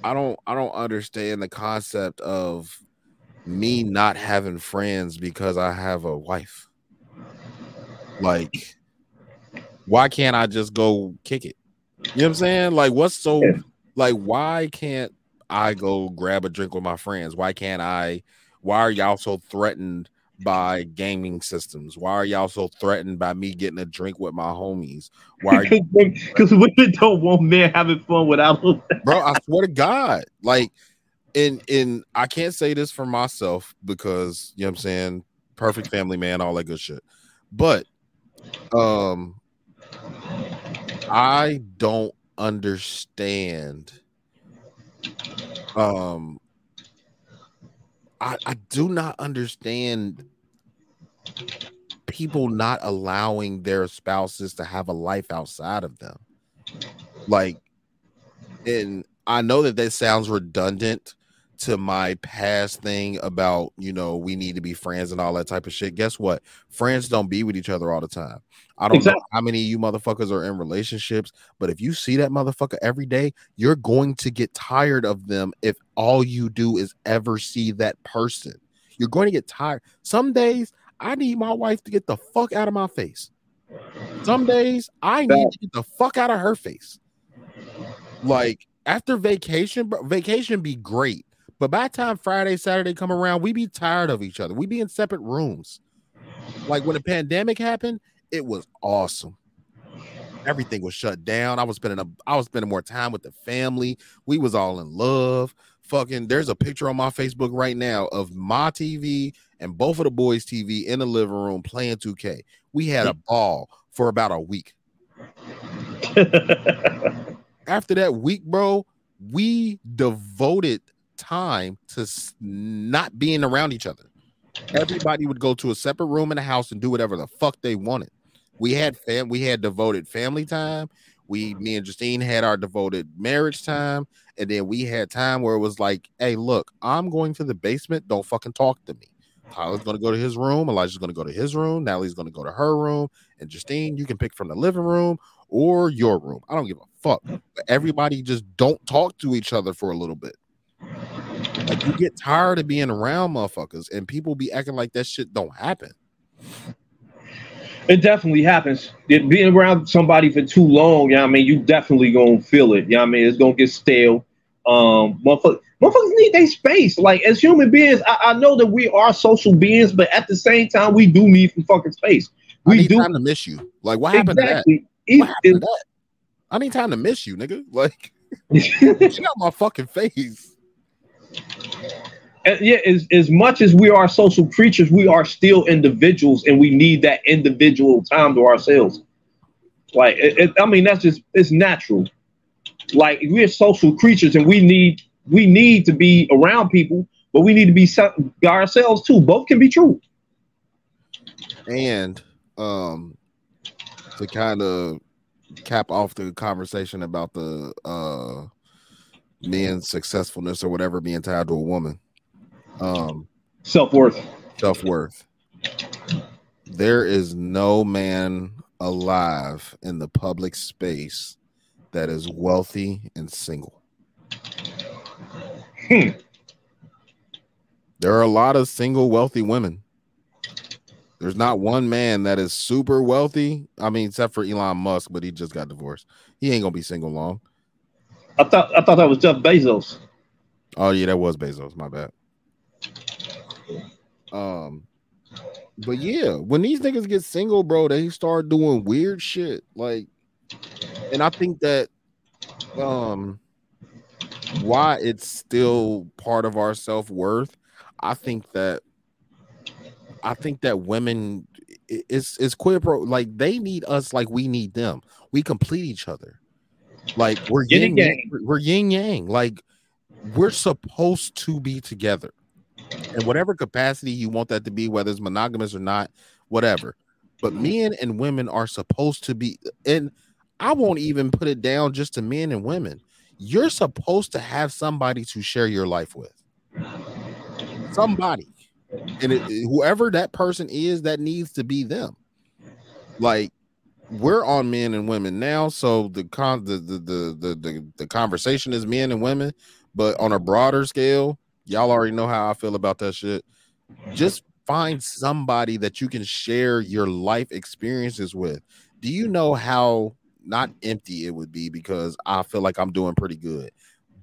I don't I don't understand the concept of me not having friends because I have a wife. Like why can't I just go kick it? You know what I'm saying? Like what's so like why can't I go grab a drink with my friends? Why can't I why are y'all so threatened by gaming systems? Why are y'all so threatened by me getting a drink with my homies? Why are Because women don't want men having fun without them. bro i swear to god like in in i can't say this for myself because you know what i'm saying perfect family man all that good shit but um i don't understand um i i do not understand people not allowing their spouses to have a life outside of them. Like and I know that that sounds redundant to my past thing about you know we need to be friends and all that type of shit. Guess what? Friends don't be with each other all the time. I don't Exactly. know how many of you motherfuckers are in relationships, but if you see that motherfucker every day, you're going to get tired of them if all you do is ever see that person. You're going to get tired. Some days I need my wife to get the fuck out of my face. Some days I need to get the fuck out of her face. Like after vacation, vacation be great. But by the time Friday, Saturday come around, we be tired of each other. We be in separate rooms. Like when the pandemic happened, it was awesome. Everything was shut down. I was spending a I was spending more time with the family. We was all in love. Fucking there's a picture on my Facebook right now of my TV and both of the boys' TV in the living room playing 2K. We had a ball for about a week. After that week, bro, we devoted time to not being around each other. Everybody would go to a separate room in the house and do whatever the fuck they wanted. We had fam, we had devoted family time. We, me and Justine had our devoted marriage time, and then we had time where it was like, "Hey, look, I'm going to the basement. Don't fucking talk to me." Tyler's gonna go to his room. Elijah's gonna go to his room. Natalie's gonna go to her room, and Justine, you can pick from the living room or your room. I don't give a fuck. But everybody just don't talk to each other for a little bit. Like you get tired of being around motherfuckers, and people be acting like that shit don't happen. It definitely happens. It, being around somebody for too long, yeah, I mean, you definitely gonna feel it. Yeah, I mean, it's gonna get stale. Um, motherfuckers, motherfuckers need their space. Like as human beings, I, I know that we are social beings, but at the same time, we do need some fucking space. We I need do time to miss you. Like what happened exactly. to that? What happened to that? I need time to miss you, nigga. Like get got my fucking face. And yeah, as, as much as we are social creatures, we are still individuals, and we need that individual time to ourselves. Like, it, it- I mean, that's just it's natural. Like we're social creatures, and we need we need to be around people, but we need to be se- ourselves too. Both can be true. And um to kind of cap off the conversation about the uh men's successfulness or whatever being tied to a woman. Um Self worth. Self worth. There is no man alive in the public space that is wealthy and single. Hmm. There are a lot of single wealthy women. There's not one man that is super wealthy. I mean, except for Elon Musk, but he just got divorced. He ain't gonna be single long. I thought I thought that was Jeff Bezos. Oh yeah, that was Bezos. My bad. Um, but yeah, when these niggas get single, bro, they start doing weird shit. Like, and I think that, um, why it's still part of our self worth. I think that, I think that women, it's it's queer pro. Like they need us, like we need them. We complete each other. Like we're Yin yang. We're yin yang. Like we're supposed to be together in whatever capacity you want that to be, whether it's monogamous or not, whatever. But men and women are supposed to be, and I won't even put it down just to men and women. You're supposed to have somebody to share your life with. somebody, and it, whoever that person is, that needs to be them. Like we're on men and women now, so the con the the the the, the, the conversation is men and women, but on a broader scale, y'all already know how I feel about that shit. Just find somebody that you can share your life experiences with. Do you know how not empty it would be because I feel like I'm doing pretty good.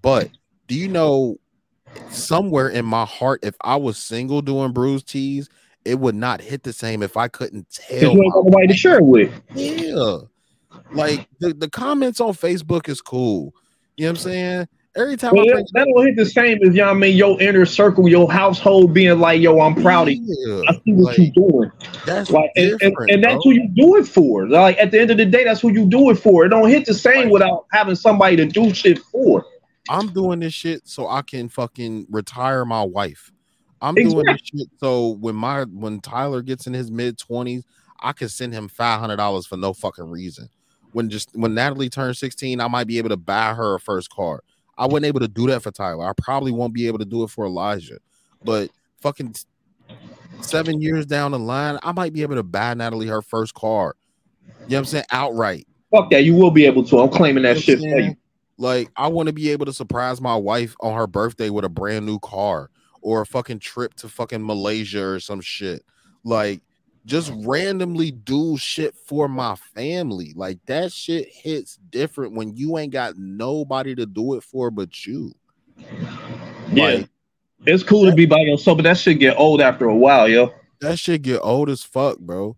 But do you know somewhere in my heart, if I was single doing bruised teas, it would not hit the same if I couldn't tell. you ain't got nobody to share it with. Yeah. Like the, the comments on Facebook is cool. You know what I'm saying? Every time Well, I that, bring that don't hit the same as you know I mean, your inner circle, your household being like, yo, I'm proud of you. I see what you're doing. That's like and, and, and that's bro. who you do it for. Like at the end of the day, that's who you do it for. It don't hit the same without having somebody to do shit for. I'm doing this shit so I can fucking retire my wife. I'm doing this shit so when my when Tyler gets in his mid twenties, I can send him five hundred dollars for no fucking reason. When just when Natalie turns 16, I might be able to buy her a first car. I wasn't able to do that for Tyler. I probably won't be able to do it for Elijah. But fucking seven years down the line, I might be able to buy Natalie her first car. You know what I'm saying? Outright. Fuck that, you will be able to. I'm claiming that shit for you. Like, I want to be able to surprise my wife on her birthday with a brand new car or a fucking trip to fucking Malaysia or some shit. Like, just randomly do shit for my family. Like, that shit hits different when you ain't got nobody to do it for but you. Yeah. it's cool to be by yourself, but that shit get old after a while, yo. that shit get old as fuck, bro.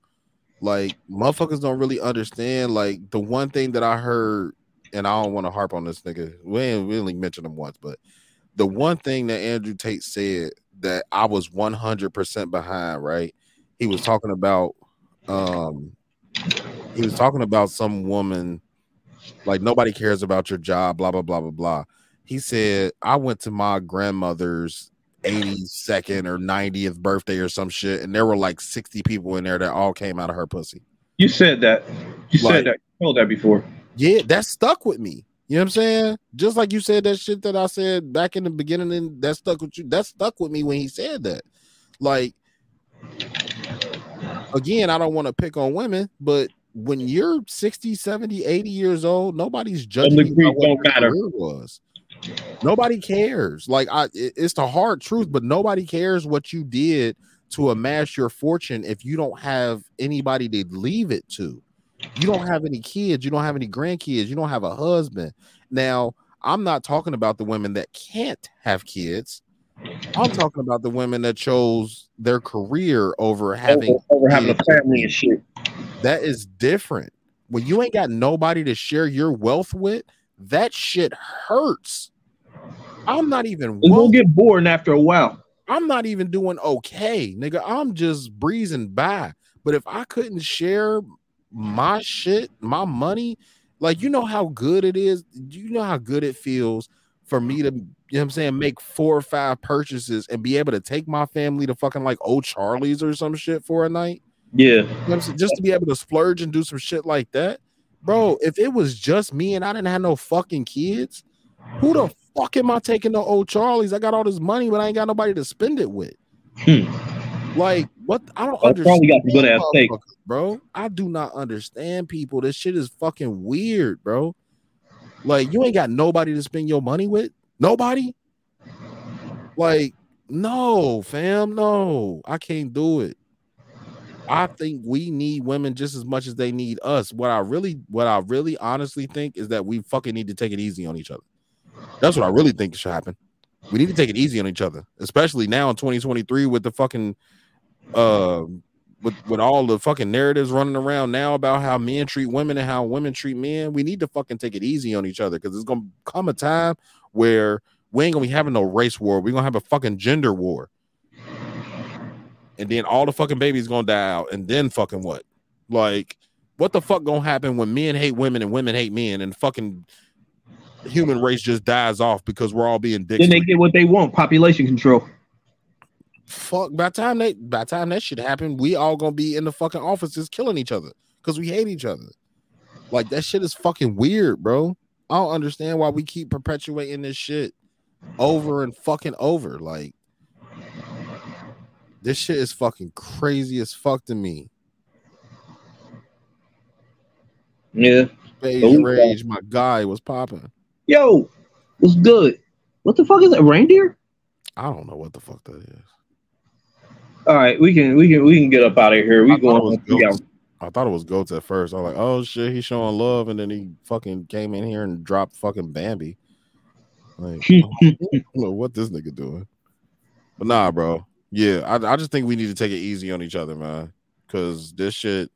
Like motherfuckers don't really understand. Like the one thing that I heard, and I don't want to harp on this nigga. We ain't really mentioned him once, but the one thing that Andrew Tate said that I was 100% behind, right? He was talking about um he was talking about some woman like nobody cares about your job, blah blah blah blah blah. He said, I went to my grandmother's 82nd or 90th birthday or some shit, and there were like 60 people in there that all came out of her pussy. You said that. You Like- said that. You told that before. Yeah, that stuck with me. You know what I'm saying? Just like you said that shit that I said back in the beginning, and that stuck with you. That stuck with me when he said that. Like, again, I don't want to pick on women, but when you're 60, 70, 80 years old, nobody's judging you what don't your career was. Nobody cares. Like I it- it's the hard truth, but nobody cares what you did to amass your fortune if you don't have anybody to leave it to. You don't have any kids, you don't have any grandkids, you don't have a husband. Now, I'm not talking about the women that can't have kids. I'm talking about the women that chose their career over having over having a family and shit. That is different. When you ain't got nobody to share your wealth with, that shit hurts. I'm not even gonna get boring after a while. I'm not even doing okay, nigga. I'm just breezing by. But if I couldn't share my shit, my money, like you know how good it is, Do you know how good it feels for me to, you know what I'm saying, make four or five purchases and be able to take my family to fucking like old Charlie's or some shit for a night. Yeah. You know I'm? Just to be able to splurge and do some shit like that. Bro, if it was just me and I didn't have no fucking kids, who the fuck am I taking to old Charlie's? I got all this money, but I ain't got nobody to spend it with. Hmm. Like, what? I don't understand. probably got the good ass steak. bro. I do not understand people. This shit is fucking weird, bro. Like, you ain't got nobody to spend your money with. Nobody. Like, no, fam, no, I can't do it. I think we need women just as much as they need us. What I really, what I really honestly think is that we fucking need to take it easy on each other. That's what I really think should happen. We need to take it easy on each other, especially now in 2023 with the fucking uh with with all the fucking narratives running around now about how men treat women and how women treat men. We need to fucking take it easy on each other because it's gonna come a time where we ain't gonna be having no race war. We're gonna have a fucking gender war. And then all the fucking babies gonna die out, and then fucking what? Like, what the fuck gonna happen when men hate women and women hate men and fucking human race just dies off because we're all being dicks? Then they get what they want, population control. Fuck by time they by time that shit happen, we all gonna be in the fucking offices killing each other because we hate each other. Like that shit is fucking weird, bro. I don't understand why we keep perpetuating this shit over and fucking over. Like This shit is fucking crazy as fuck to me. Yeah. Beige rage, my guy was popping. Yo, what's good? What the fuck is that? Reindeer? I don't know what the fuck that is. All right, we can we can we can get up out of here. We I thought, it was going. We got, goats. I thought it was goats at first. I was like, oh shit, he's showing love, and then he fucking came in here and dropped fucking Bambi. Like, I don't know what this nigga doing. But nah, bro. Yeah, I, I just think we need to take it easy on each other, man. Cause this shit,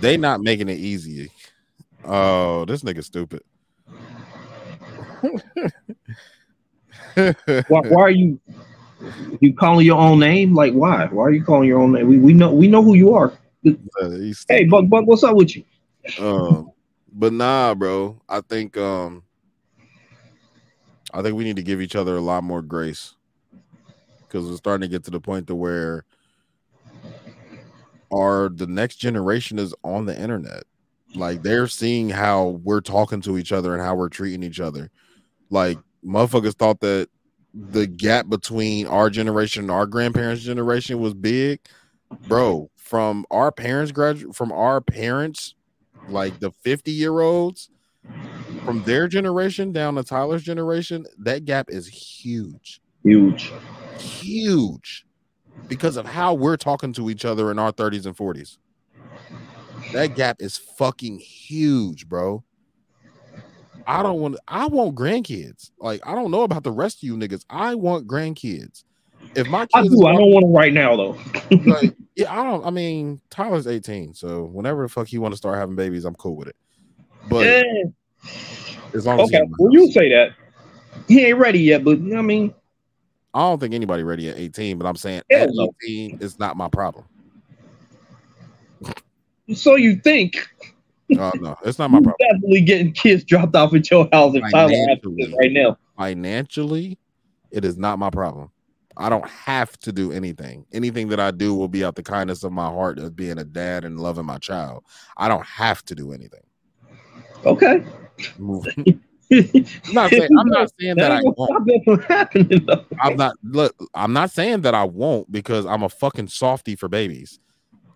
they not making it easy. Oh, this nigga stupid. why, why are you you calling your own name? Like why? Why are you calling your own name? We, we know we know who you are. Uh, Hey, Buck Buck, what's up with you? um, but nah, bro. I think um, I think we need to give each other a lot more grace because we're starting to get to the point to where our the next generation is on the internet. Like they're seeing how we're talking to each other and how we're treating each other. Like motherfuckers thought that the gap between our generation and our grandparents' generation was big, bro. From our parents graduate from our parents, like the 50 year olds, from their generation down to Tyler's generation, that gap is huge, Huge. huge, because of how we're talking to each other in our 30s and 40s. That gap is fucking huge, bro. I don't want. I want grandkids. Like I don't know about the rest of you niggas. I want grandkids. If my I kids, do. I don't want them right now though. like, yeah, I don't. I mean, Tyler's 18, so whenever the fuck he want to start having babies, I'm cool with it. But Yeah. as long as Okay, in well you say that. He ain't ready yet, but I mean, I don't think anybody ready at 18, but I'm saying at. 18 it's not my problem. so you think Oh no, it's not my problem. definitely getting kids dropped off at your house if Tyler right now. Financially, it is not my problem. I don't have to do anything. Anything that I do will be out the kindness of my heart of being a dad and loving my child. I don't have to do anything. Okay. I'm not saying, I'm not saying that I won't. that from happening. I'm not look, I'm not saying that I won't because I'm a fucking softy for babies.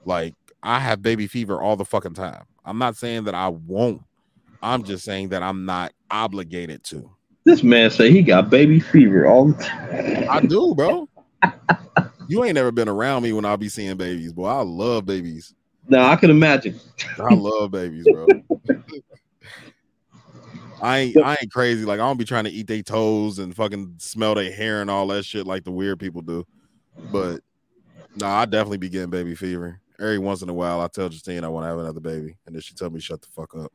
Like I have baby fever all the fucking time. I'm not saying that I won't. I'm just saying that I'm not obligated to. This man say he got baby fever all the time. I do, bro. you ain't never been around me when I be seeing babies, boy. I love babies. No, I can imagine. I love babies, bro. I ain't I ain't crazy. Like I don't be trying to eat their toes and fucking smell their hair and all that shit like the weird people do. But no, I definitely be getting baby fever. Every once in a while, I tell Justine I want to have another baby, and then she tell me shut the fuck up.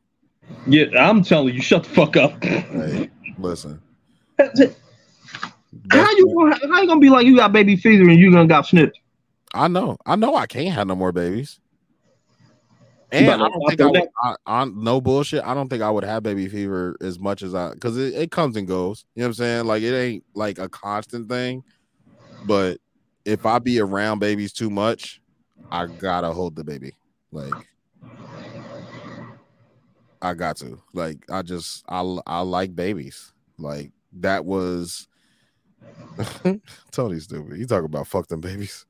Yeah, I'm telling you, shut the fuck up. Hey, listen, How you gonna how you gonna be like you got baby fever and you gonna got snipped? I know, I know, I can't have no more babies. And I don't think I would. I, I no bullshit. I don't think I would have baby fever as much as I because it, it comes and goes. You know what I'm saying? Like it ain't like a constant thing. But if I be around babies too much, I gotta hold the baby. Like I got to. Like I just I I like babies. Like that was Tony stupid. You talk about fuck them babies.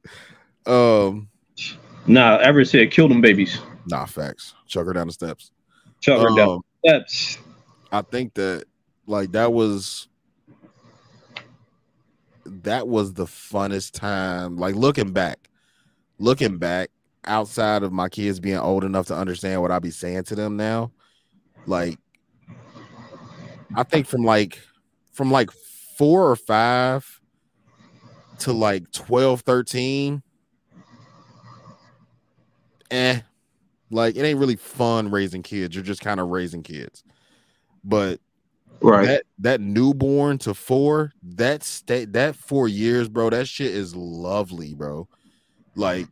Um Nah, Everett said kill them babies. Nah, facts. Chuck her down the steps. Chuck her down Um, the steps. I think that like that was that was the funnest time. Like looking back, looking back, outside of my kids being old enough to understand what I be saying to them now, like I think from like from like four or five to like 12, 13, eh. Like it ain't really fun raising kids. You're just kind of raising kids. But Right. that that newborn to four, that state that four years, bro, that shit is lovely, bro. Like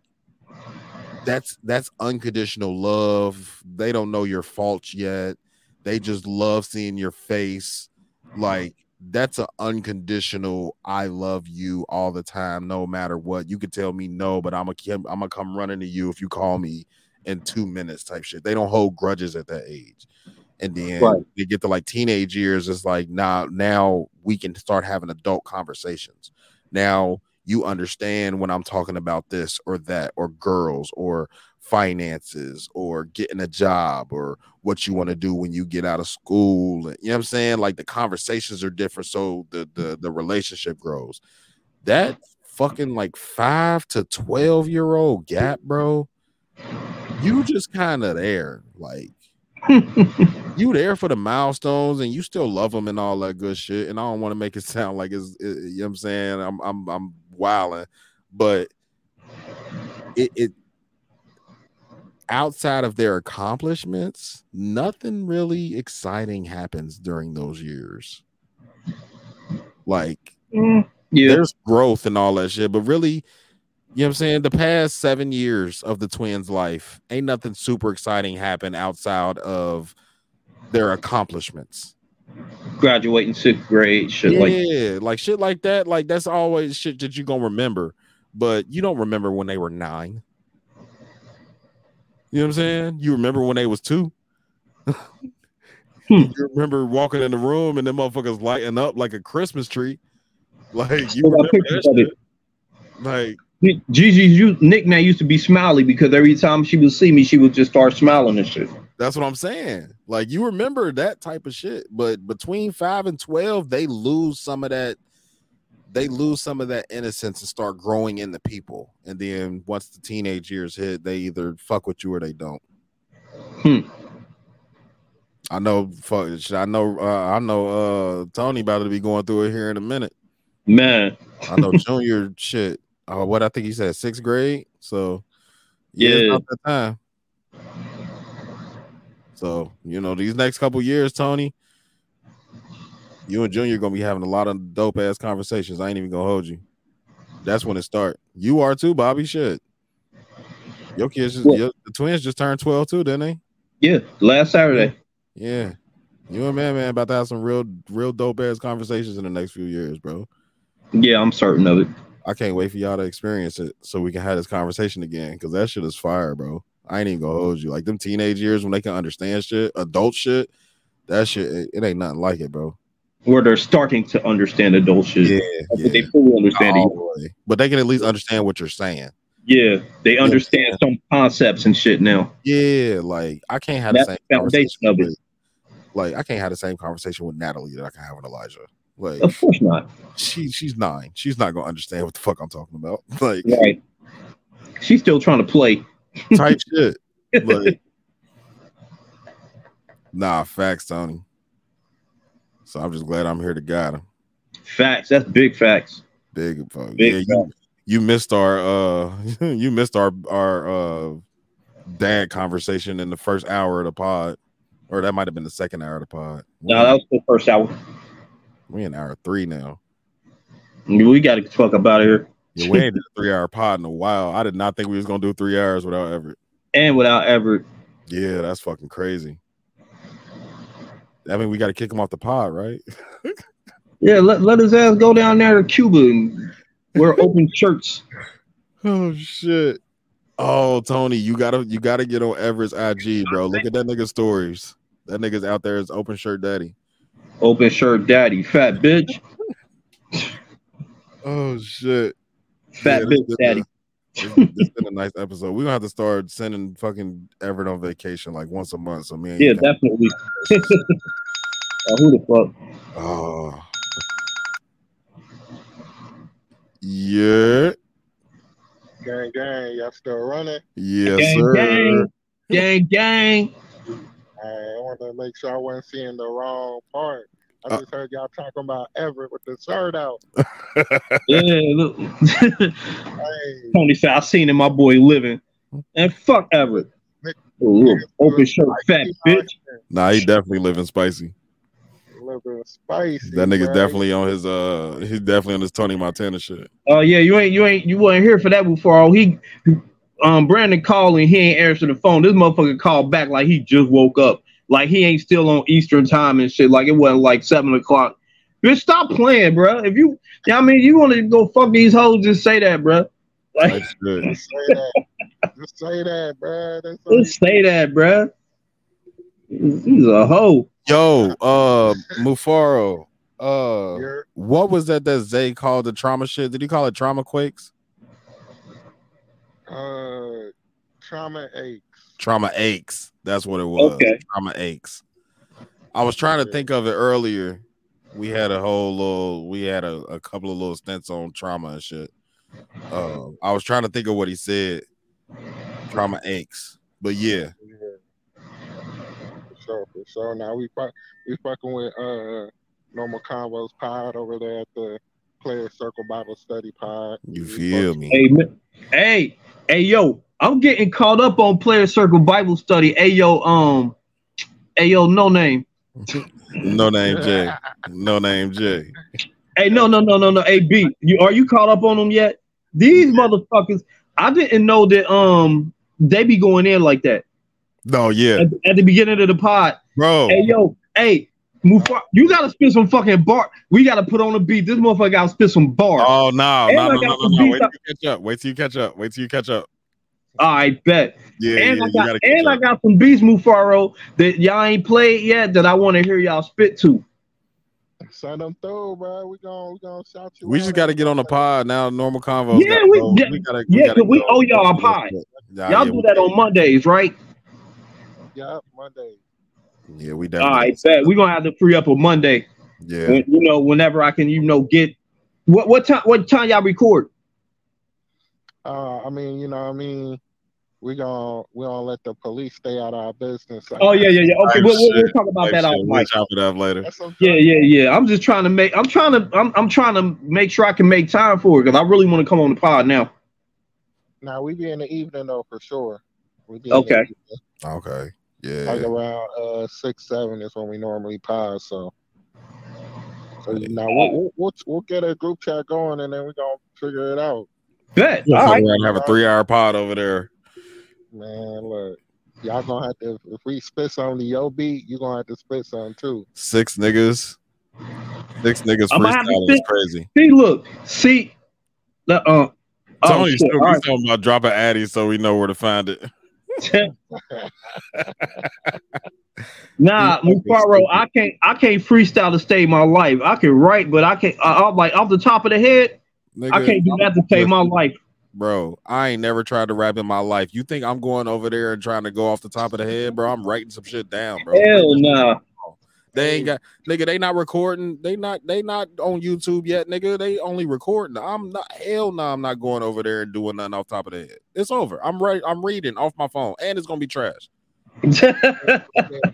that's that's unconditional love. They don't know your faults yet. They just love seeing your face. Like that's an unconditional I love you all the time, no matter what. You could tell me no, but I'm gonna I'm gonna come running to you if you call me in two minutes type shit. They don't hold grudges at that age. And then Right. they get to like teenage years, it's like now now we can start having adult conversations. Now you understand when I'm talking about this or that or girls or finances or getting a job or what you want to do when you get out of school. You know what I'm saying? Like the conversations are different, so the the mm-hmm. the relationship grows. That fucking like five to twelve year old gap, bro. You just kind of there, like you there for the milestones and you still love them and all that good shit. And I don't want to make it sound like it's it, you know what I'm saying. I'm I'm I'm wilding, but it it outside of their accomplishments, nothing really exciting happens during those years. Like Mm, yeah. there's growth and all that shit, but really, you know what I'm saying? The past seven years of the twins' life, ain't nothing super exciting happen outside of their accomplishments. Graduating sixth grade, shit yeah, like like shit like that. Like that's always shit that you gonna remember, but you don't remember when they were nine. You know what I'm saying? You remember when they was two. Hmm. you remember walking in the room and them motherfuckers lighting up like a Christmas tree. Like you remember that shit? Like Gigi's nickname used to be Smiley because every time she would see me, she would just start smiling and shit. That's what I'm saying. Like you remember that type of shit, but between five and twelve, they lose some of that. They lose some of that innocence and start growing in the people. And then once the teenage years hit, they either fuck with you or they don't. Hmm. I know. Fuck. I know. Uh, I know. Uh, Tony about to be going through it here in a minute. Man, I know junior shit. Uh, what I think he said sixth grade. So yeah, Yeah. Not that time. So you know these next couple years, Tony, you and Junior gonna be having a lot of dope ass conversations. I ain't even gonna hold you. That's when it start. You are too, Bobby. Shit. Your kids, just, your, the twins just turned twelve too, didn't they? yeah, last Saturday. Yeah. You and man, man, about to have some real, real dope ass conversations in the next few years, bro. Yeah, I'm certain of it. I can't wait for y'all to experience it so we can have this conversation again because that shit is fire, bro. I ain't even gonna hold you. Like them teenage years when they can understand shit, adult shit, that shit, it, it ain't nothing like it, bro. Where they're starting to understand adult shit. Yeah, what they fully understand it. But they can at least understand what you're saying. Yeah, they understand some concepts and shit now. Yeah, like I can't have the That's same the foundation conversation of it. with, like I can't have the same conversation with Natalie that I can have with Elijah. Like Of course not. she she's nine. She's not gonna understand what the fuck I'm talking about. Like Right. She's still trying to play. Type shit. But nah, facts, Tony. So I'm just glad I'm here to guide him. Facts. That's big facts. Big fuck. Big yeah, you, you missed our uh you missed our our uh dad conversation in the first hour of the pod. Or that might have been the second hour of the pod. No, that was the first hour. We in hour three now. We got to fuck up out of here. Yeah, we ain't did a three hour pod in a while. I did not think we was gonna do three hours without Everett. And without Everett. Yeah, that's fucking crazy. I mean, we got to kick him off the pod, right? Yeah, let, let his ass go down there to Cuba and wear open shirts. Oh shit. Oh, Tony, you gotta you gotta get on Everett's IG, bro. Look at that nigga stories. That nigga's out there as open shirt daddy. Open shirt daddy. Fat bitch. Oh shit. Fat this bitch daddy. a- This, this been a nice episode. We're gonna have to start sending fucking Everett on vacation like once a month. So me and Yeah, you definitely. Oh, who the fuck? Oh. Yeah. Gang, gang, y'all still running? Yes, gang, sir. gang, gang, gang. I want to make sure I wasn't seeing the wrong part. I Uh, just heard y'all talking about Everett with the shirt out. Yeah, look. Tony said, I seen it, my boy living. And fuck Everett. Oh, look, open shirt, fat bitch. Nah, he definitely living spicy. Living spicy. That nigga's bruh. definitely on his uh he's definitely on his Tony Montana shit. Oh yeah, you ain't you ain't you wasn't here for that before. Oh, he um Brandon calling, he ain't answering the phone. This motherfucker called back like he just woke up. Like he ain't still on Eastern time and shit. Like it wasn't like seven o'clock. Bitch, stop playing, bro. If you, yeah, I mean, you want to go fuck these hoes, just say that, bro. Like, That's good. Just say that. Just say that, bruh. That's just say that, bro. He's a hoe. Yo, uh Mufaro, Uh, what was that that Zay called the trauma shit? Did he call it trauma quakes? Uh, trauma aches. Trauma aches. That's what it was. Okay. Trauma aches. I was trying to think of it earlier. We had a whole little, we had a, a couple of little stints on trauma and shit. Uh, I was trying to think of what he said. Trauma aches. But yeah, For sure, for sure. Now we fuck, we fucking with uh normal convos pod over there at the Player Circle Bible Study Pod. you feel me? Hey, hey, hey, yo, I'm getting caught up on Player Circle Bible Study. Hey, yo, um, hey, yo, no name. No name J. No name J. Hey, no, no, no, no, no. Hey, B, you are you caught up on them yet? These motherfuckers, I didn't know that um they be going in like that No, yeah, at, at the beginning of the pod. bro. Hey, yo, hey, you gotta spit some fucking bar. We gotta put on a beat. This motherfucker gotta spit some bars. Oh no, no, no, no, no, no. Wait till you catch up. Wait till you catch up. Wait till you catch up. I bet. Yeah, and yeah, I got gotta and I got some beats, Mufaro, that y'all ain't played yet that I want to hear y'all spit to. Send them through, bro. We gon' we gonna shout you. We out just got to get on the pod now. Normal convo. Yeah, we, yeah, gotta, yeah, gotta 'cause we go. owe y'all a pod. Nah, y'all yeah, do we- that on Mondays, right? Yeah, Monday. Yeah, we All definitely. right, bet. We're gonna have to free up a Monday. Yeah. When- you know, whenever I can, you know, get what what time what time y'all record? Uh, I mean, you know, what I mean, we gon' we gonna let the police stay out of our business. Oh yeah, yeah, yeah. Okay, we'll, we'll, we'll talk about that off shit. We'll mic. chop it up later. Yeah, yeah, yeah. I'm just trying to make. I'm trying to. I'm, I'm trying to make sure I can make time for it because I really want to come on the pod now. Now we be in the evening though for sure. We be in the Okay. Yeah. Like around uh six seven is when we normally pause. So, so now we'll, we'll we'll we'll get a group chat going and then we gonna figure it out. Bet. We'll All fuck right. around and have a three-hour pod over there. Man, look, y'all gonna have to if we spit something to your beat, you gonna have to spit something too. Six niggas. Six niggas I'm gonna have to freestyling is crazy. See, look, see, the, uh, oh, Tony shit. still right. talking about dropping Addy so we know where to find it. Nah, Mufaro, I can't. I can't freestyle to save my life. I can write, but I can't. I, I'm like off the top of the head. I can't do that to save my life. Bro, I ain't never tried to rap in my life. You think I'm going over there and trying to go off the top of the head, bro? I'm writing some shit down, bro. Hell nah. They ain't got nigga. They not recording. They not. They not on YouTube yet, nigga. They only recording. I'm not. Hell no. I'm not going over there and doing nothing off top of the head. It's over. I'm right. I'm reading off my phone, and it's gonna be trash. Yeah,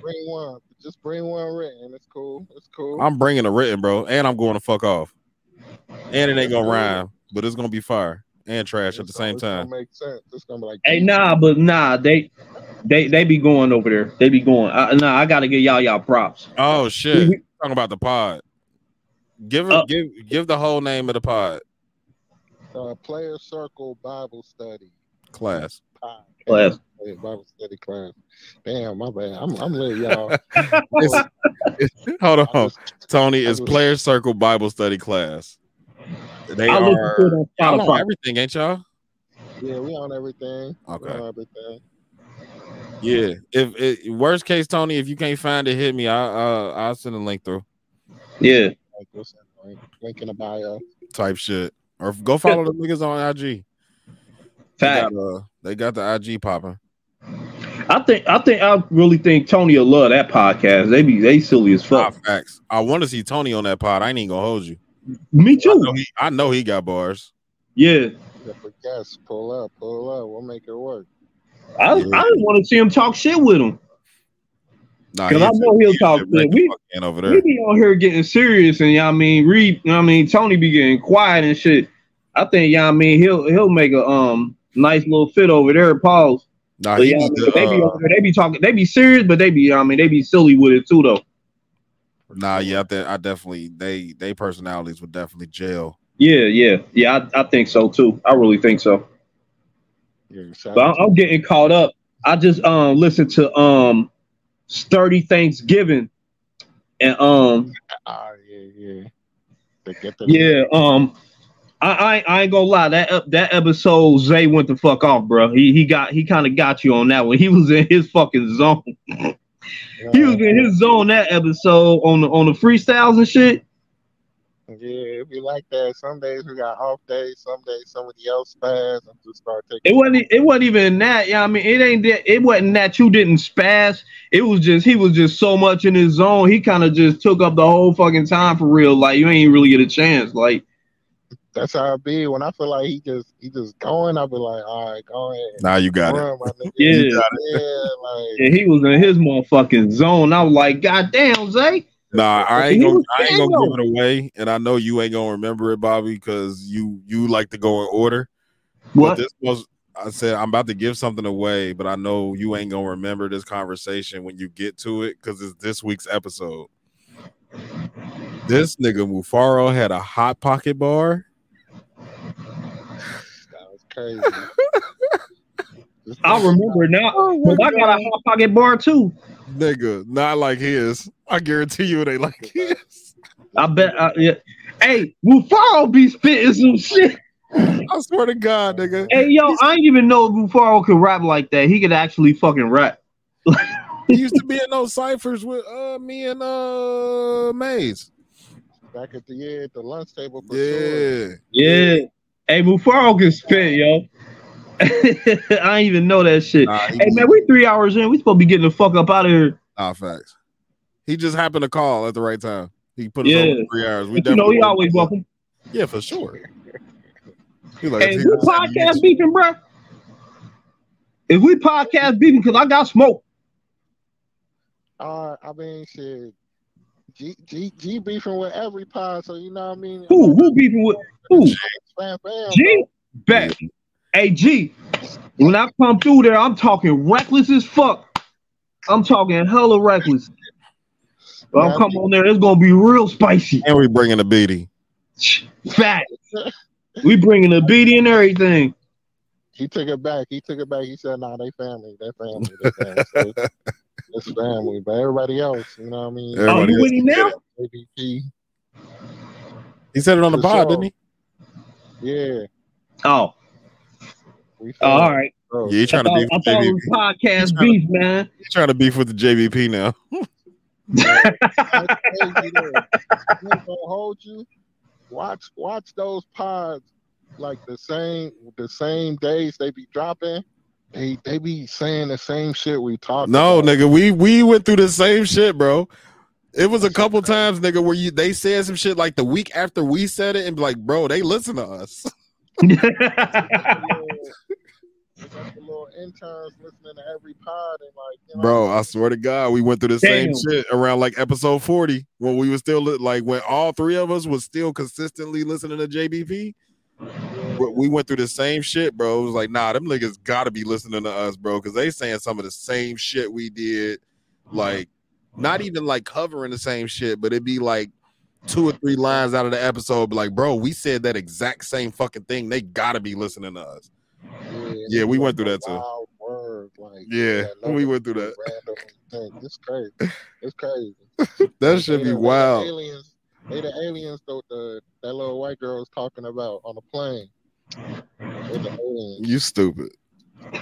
bring one. Just bring one written. It's cool. It's cool. I'm bringing a written, bro, and I'm going to fuck off. And it ain't gonna rhyme, but it's gonna be fire and trash at the same time. make sense. It's gonna be like Hey, nah, but nah, they, they, they be going over there. They be going. I, nah, I gotta give y'all y'all props. Oh shit! Talking about the pod. Give. Uh, give give the whole name of the pod uh, Player Circle Bible Study class. Pod. Class. Bible study class. Damn, my bad. I'm I'm lit, y'all. It's- Hold on, Tony. I It's just- Player Circle Bible Study class. They I are on y'all on everything, ain't y'all? yeah, we on everything. We Okay. on everything. Yeah. If it, worst case, Tony, if you can't find it, hit me. I uh, I'll send a link through. Yeah. Like, we'll send a link, link in the bio. Type shit, or go follow the niggas on IG. They Fact. got, uh, they got the IG popping. I think. I think. I really think Tony will love that podcast. They be. They silly as Nah, fuck. facts. I want to see Tony on that pod. I ain't even gonna hold you. Me I too. know he, I know he got bars. Yeah. Yeah, but pull up, pull up. We'll make it work. I. I didn't want to see him talk shit with him Nah, because I know he'll he's talk a shit. We. fucking over We there. be on here getting serious, and y'all mean read. I mean Tony be getting quiet and shit. I think y'all mean he'll he'll make a um nice little fit over there. Pause. Nah, But he y'all need mean, to, they be uh, over there, they be talking, they be serious, but they be I mean they be silly with it too though. Nah, yeah, I, th- I definitely they they personalities would definitely jail. Yeah, yeah, yeah. I, I think so too. I really think so. Yeah, But I'm, I'm getting caught up. I just um listened to um Sturdy Thanksgiving, and um Ah, yeah, yeah. They get yeah um I I, I ain't gonna lie that ep- that episode Zay went the fuck off, bro. He he got he kind of got you on that one. He was in his fucking zone. he was in his zone that episode on the on the freestyles and shit. Yeah, it be like that. Some days we got off days. Some days somebody else spaz and just start taking. It wasn't. It wasn't even that. Yeah, I mean, it ain't that. It wasn't that you didn't spaz. It was just he was just so much in his zone. He kind of just took up the whole fucking time for real. Like you ain't really get a chance. Like That's how I be. When I feel like he just he just going, I be like, all right, go ahead. Now you got Run, it. my nigga. Yeah. You got it. Yeah, like and he was in his motherfucking zone. I was like, God damn, Zay. Nah, I He ain't gonna I ain't gonna give it away, and I know you ain't gonna remember it, Bobby, because you you like to go in order. What? But this was I said I'm about to give something away, but I know you ain't gonna remember this conversation when you get to it because it's this week's episode. This nigga Mufaro had a hot pocket bar. That was crazy. I remember now. But I got a hot pocket bar too. Nigga, not like his. I guarantee you it ain't like his. I bet. Uh, yeah. Hey, Mufaro be spitting some shit. I swear to God, nigga. Hey, yo, I didn't even know Mufaro could rap like that. He could actually fucking rap. He used to be in those ciphers with uh me and uh Maze. Back at the yeah, at the lunch table for sure. Yeah. Yeah. Hey, Mufaro can spit, yo. I didn't even know that shit. Nah, he hey, was- man, we three hours in. We supposed to be getting the fuck up out of here. Nah, facts. He just happened to call at the right time. He put us Yeah. on for three hours. We But you know, he definitely- always welcome. Yeah, for sure. He like, Hey, "Hey, we podcast beefing, bro? If we podcast beefing, because I got smoke. Uh, I mean, shit. G, G, G beefing with every pod, so you know what I mean. Who? Who beefing with who? Bam, bam, G? Bet. Hey, G. When I come through there, I'm talking reckless as fuck. I'm talking hella reckless. But I'm coming on there. It's gonna be real spicy. And we bringing a beatie. Fat. We bringing a beatie and everything. He took it back. He took it back. He said, "Nah, they family. They family. They family." So it's family, but everybody else, you know what I mean. Oh, you with him now? JBP. He said it on the For pod, sure. didn't he? Yeah. Oh. We Oh, all right. Bro. Yeah, he trying to I beef with I thought it JBP. was podcast to- beef, man. He's trying to beef with the JBP now. That's crazy, though. I ain't gonna hold you. Watch, watch those pods like the same, the same days they be dropping. They they be saying the same shit we talked. No, about. nigga, we we went through the same shit, bro. It was a couple times, nigga, where you they said some shit like the week after we said it, and be like, bro, they listen to us. They got the little interns listening to every pod and like, you know, Bro, I swear to God, we went through the same shit around like episode 40 when we were still like when all three of us was still consistently listening to JBP. We- We went through the same shit, bro. It was like, nah, them niggas gotta be listening to us, bro, because they saying some of the same shit we did. Uh-huh. Like, not uh-huh. even like covering the same shit, but it'd be like two or three lines out of the episode, like, bro, we said that exact same fucking thing. They gotta be listening to us. Yeah, we went through that too. word, like Yeah, no we went through that. random. It's crazy. It's crazy. That should be the- they the wild. aliens, they the aliens though the that little white girl was talking about on the plane. They the aliens. You stupid.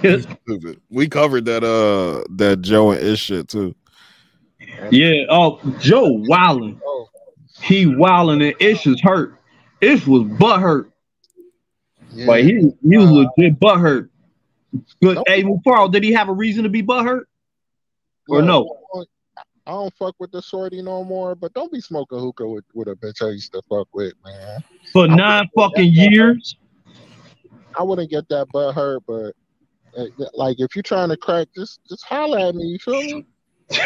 You stupid. We covered that uh that Joe and Ish shit too. Yeah. Oh, Joe wilding. He wilding and Ish is hurt. Ish was butt hurt. Like he he was legit butt hurt. But hey, Mufaro, did he have a reason to be butt hurt? Or no? I don't fuck with the shorty no more, but don't be smoking hookah with, with a bitch I used to fuck with, man. For nine fucking years. I wouldn't get that butt hurt, but uh, like if you're trying to crack, just just holler at me. You feel me?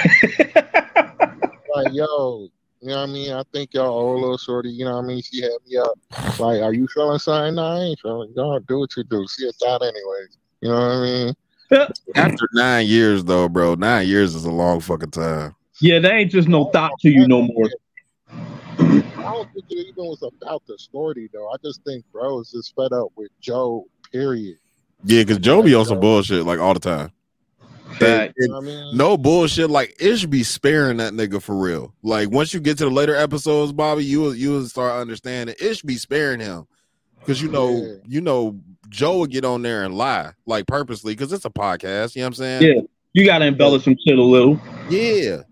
like yo, you know what I mean? I think y'all old little shorty. You know what I mean? She had me up. Like, are you feeling something? No, I ain't feeling. Y'all do what you do. See us out anyways. You know what I mean? After nine years though, bro, nine years is a long fucking time. Yeah, that ain't just no thought to you no more. I don't think it even was about the shorty though. I just think bro is just fed up with Joe. Period. Yeah, because Joe be on some bullshit like all the time. And- and I mean? no bullshit. Like Ish be sparing that nigga for real. Like once you get to the later episodes, Bobby, you will you will start understanding. Ish be sparing him because you know you know Joe would get on there and lie like purposely because it's a podcast. You know what I'm saying? Yeah. You gotta embellish some shit a little. Yeah.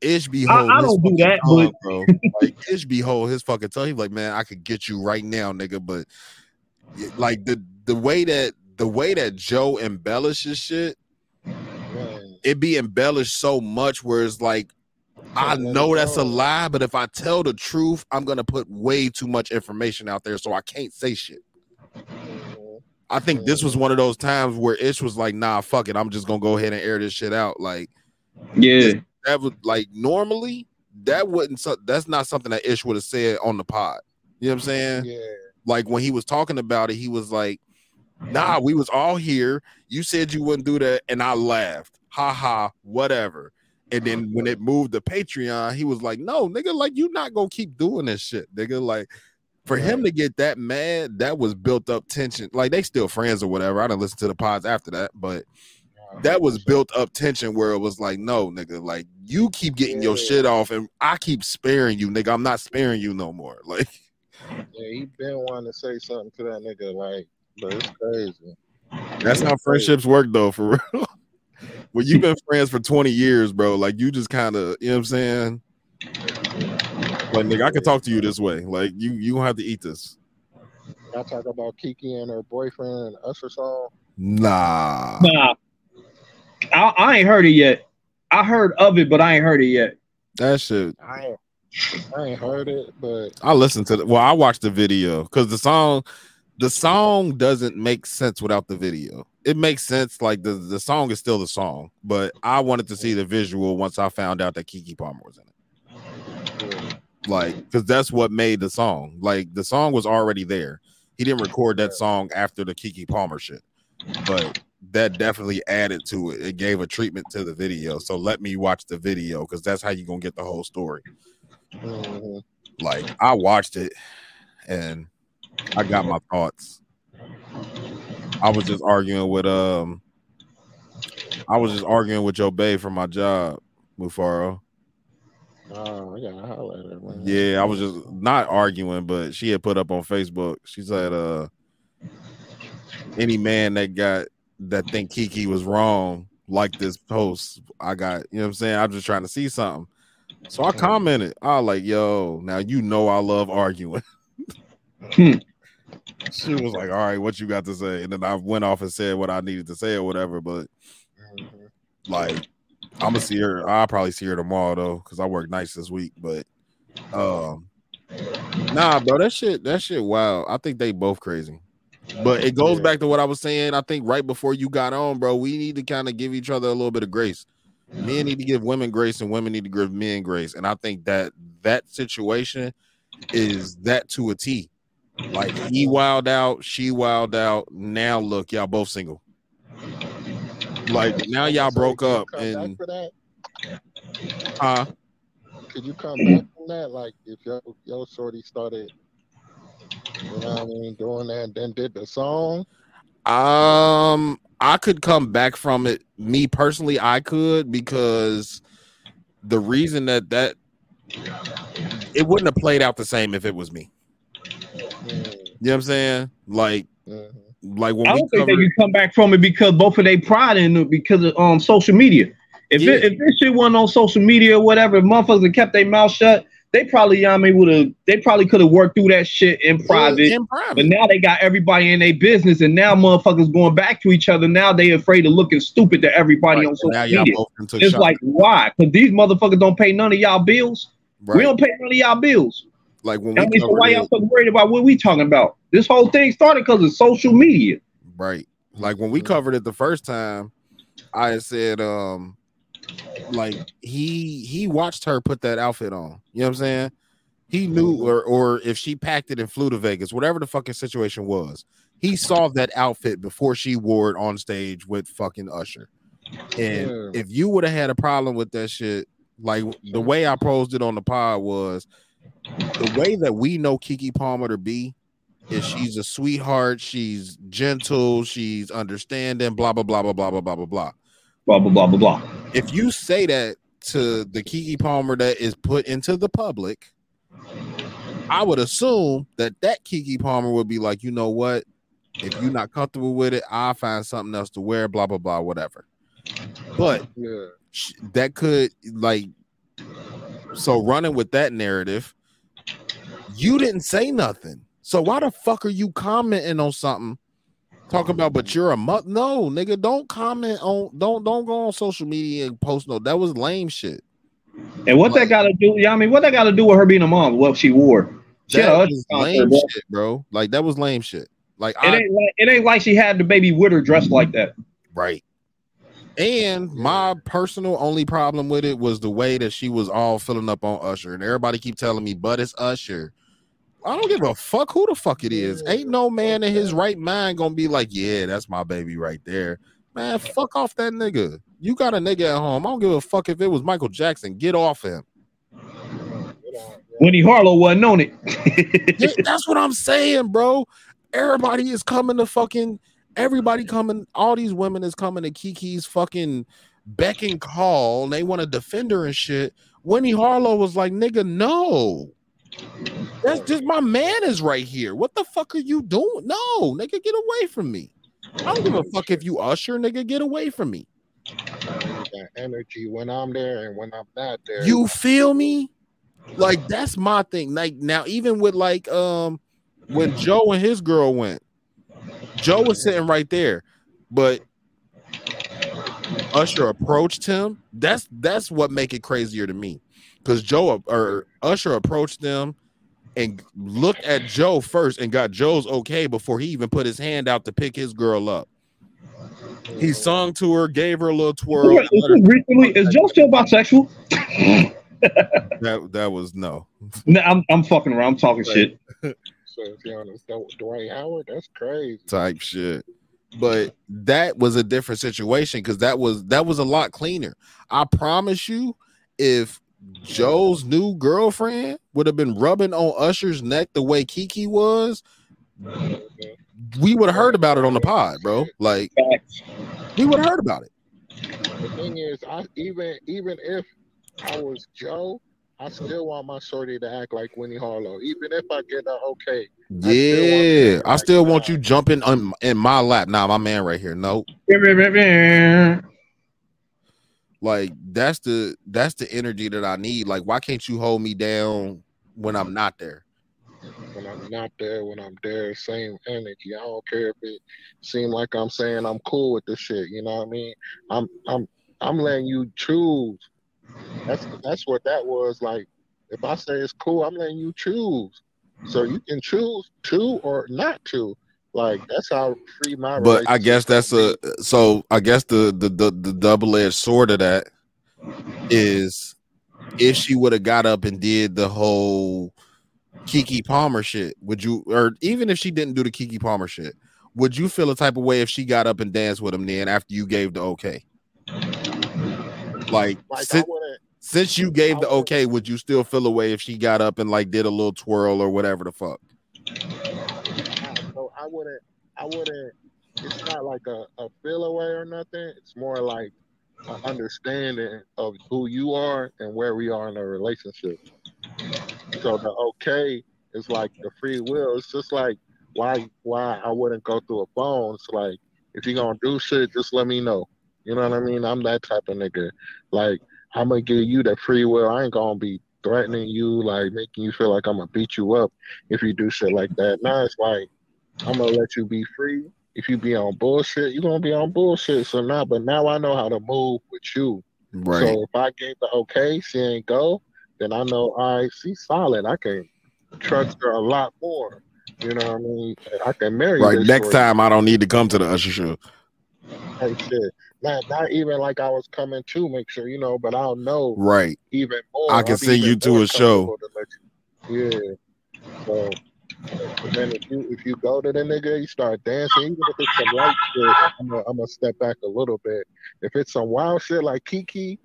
Ish be I- holding I his don't do fucking that, tongue, but- bro. Like Ish be hold his fucking tongue. He's like, man, I could get you right now, nigga. But like the the way that the way that Joe embellishes shit, it be embellished so much where it's like, I know that's a lie, but if I tell the truth, I'm gonna put way too much information out there, so I can't say shit. I think this was one of those times where Ish was like, nah, fuck it, I'm just gonna go ahead and air this shit out. Like, yeah, would like normally that wouldn't that's not something that Ish would have said on the pod. You know what I'm saying? Yeah. Like when he was talking about it, he was like, nah, we was all here. You said you wouldn't do that, and I laughed. Ha ha, whatever. And then when it moved to Patreon, he was like, no, nigga, like you not gonna keep doing this shit, nigga. Like for him to get that mad, that was built up tension. Like they still friends or whatever. I didn't listen to the pods after that, but that was built up tension where it was like, no, nigga, like you keep getting your shit off, and I keep sparing you, nigga. I'm not sparing you no more. Like, Yeah, he been wanting to say something to that nigga, like, but it's crazy. that's how friendships work, though, for real. when you've been friends for 20 years, bro, like you just kind of, you know what I'm saying? Like, nigga, I can talk to you this way. Like, you you gonna have to eat this. Y'all talk about Keke and her boyfriend and Usher song. Nah. Nah, I, I ain't heard it yet. I heard of it, but I ain't heard it yet. That shit. I ain't, I ain't heard it, but I listened to the well, I watched the video because the song, the song doesn't make sense without the video. It makes sense, like the the song is still the song, but I wanted to see the visual once I found out that Keke Palmer was in it. Like, because that's what made the song. Like, the song was already there. He didn't record that song after the Keke Palmer shit, but that definitely added to it. It gave a treatment to the video. So let me watch the video because that's how you're gonna get the whole story. Mhm. Like I watched it and I got my thoughts. I was just arguing with um I was just arguing with Joe Bay for my job, Mufaro. oh, I gotta holler at her, man. Yeah, I was just not arguing, but she had put up on Facebook. She said, uh any man that got that think Keke was wrong, like this post. I got, you know what I'm saying? I'm just trying to see something. So I commented. I was like, yo, now you know I love arguing. she was like, All right, what you got to say? And then I went off and said what I needed to say or whatever. But like I'm gonna see her. I'll probably see her tomorrow though, because I work nights this week. But um nah, bro, that shit, that shit wow. I think they both crazy. But it goes back to what I was saying. I think right before you got on, bro, we need to kind of give each other a little bit of grace. Men need to give women grace, and women need to give men grace. And I think that that situation is that to a T. Like he wild out, she wild out. Now look, y'all both single. Like now y'all broke up, and back for that? uh Could you come back from that? Like if your your shorty started, you know what I mean, doing that, and then did the song. Um, I could come back from it. Me personally, I could because the reason that that it wouldn't have played out the same if it was me. You know what I'm saying? Like, like when I don't think they covered, can come back from it because both of they pride in it because of um social media. If it, if this shit wasn't on social media or whatever, if motherfuckers had kept their mouth shut, they probably, I mean, would have they probably could have worked through that shit in private. in private. But now they got everybody in their business, and now motherfuckers going back to each other. Now they afraid of looking stupid to everybody on social media. both done took It's like why? Because these motherfuckers don't pay none of y'all bills. We don't pay none of y'all bills. like when I we mean, so why y'all so worried about what we talking about? This whole thing started because of social media. Right. Like when we covered it the first time, I said, um, like he he watched her put that outfit on. You know what I'm saying? He knew, mm-hmm. or or if she packed it and flew to Vegas, whatever the fucking situation was, he saw that outfit before she wore it on stage with fucking Usher. And Yeah. if you would have had a problem with that shit, like the way I posed it on the pod was the way that we know Keke Palmer to be is uh-huh. she's a sweetheart, she's gentle, she's understanding, blah blah blah blah blah blah blah blah blah. Blah blah blah blah blah. If you say that to the Keke Palmer that is put into the public, I would assume that that Keke Palmer would be like, you know what? If you're not comfortable with it, I'll find something else to wear, blah blah blah, whatever. But Yeah. that could like So running with that narrative, you didn't say nothing. So why the fuck are you commenting on something? Talking about, but you're a mutt. No, nigga, don't comment on. Don't don't go on social media and post no. That was lame shit. And what that got to do? Yeah, I mean, what that got to do with her being a mom? What she wore? She That was lame bro. shit, bro. Like that was lame shit. Like It I, ain't like it ain't like she had the baby with her dressed like that. Right. And my personal only problem with it was the way that she was all filling up on Usher, and everybody keep telling me, "But it's Usher." I don't give a fuck who the fuck it is. Ain't no man in his right mind gonna be like, "Yeah, that's my baby right there." Man, fuck off that nigga. You got a nigga at home. I don't give a fuck if it was Michael Jackson. Get off him. Winnie Harlow wasn't on it. Yeah, that's what I'm saying, bro. Everybody is coming to fucking everybody coming, all these women is coming to Keke's fucking beck and call, and they want to defend her and shit. Winnie Harlow was like, nigga, no. That's just my man is right here. What the fuck are you doing? No, nigga, get away from me. I don't give a fuck if you usher, nigga, get away from me. That energy when I'm there and when I'm not there. You feel me? Like that's my thing. Like now, even with like um when Joe and his girl went, Joe was sitting right there, but Usher approached him. That's that's what make it crazier to me. Because Joe or Usher approached them and looked at Joe first and got Joe's okay before he even put his hand out to pick his girl up. He sung to her, gave her a little twirl. Wait, is this recently, is Joe still bisexual? That that was no. No, I'm I'm fucking around. I'm talking shit. So if you're honest, Dwight Howard, that's crazy. type shit. But that was a different situation because that was that was a lot cleaner. I promise you, if Joe's new girlfriend would have been rubbing on Usher's neck the way Keke was, we would have heard about it on the pod, bro. Like we would have heard about it. The thing is, I even even if I was Joe, I still want my shorty to act like Winnie Harlow. Even if I get her okay. Yeah, I still want you jumping on in my lap. Nah, my man right here. Nope. Like that's the that's the energy that I need. Like, why can't you hold me down when I'm not there? When I'm not there, when I'm there, same energy. I don't care if it seem like I'm saying I'm cool with this shit. You know what I mean? I'm I'm I'm letting you choose. That's that's what that was like. If I say it's cool, I'm letting you choose. So you can choose to or not to. Like that's how free my But I guess that's a so I guess the the the, the double edged sword of that is if she would have got up and did the whole Keke Palmer shit, would you or even if she didn't do the Keke Palmer shit, would you feel a type of way if she got up and danced with him then after you gave the okay? Like, Like, I since, since you gave the okay, would you still feel a way if she got up and like did a little twirl or whatever the fuck? Wouldn't, I wouldn't. It's not like a, a feel away or nothing. It's more like an understanding of who you are and where we are in a relationship. So the okay is like the free will. It's just like why why I wouldn't go through a phone. It's like if you're gonna do shit, just let me know. You know what I mean? I'm that type of nigga. Like I'm gonna give you the free will. I ain't gonna be threatening you, like making you feel like I'm gonna beat you up if you do shit like that. Now it's like I'm gonna let you be free. If you be on bullshit, you're gonna be on bullshit. So now, but now I know how to move with you. Right. So if I gave the okay, she ain't go, then I know all right, she's solid. I can trust her a lot more. You know what I mean? I can marry Right. Next time I don't need to come to the Usher show. Hey, shit. Not not even like I was coming to make sure, you know, but I'll know Right. even more. I can I'll send you to a show. to you- Yeah. So but then if you if you go to the nigga, you start dancing, even if it's some light shit, I'm gonna I'm gonna step back a little bit. If it's some wild shit like Keke, you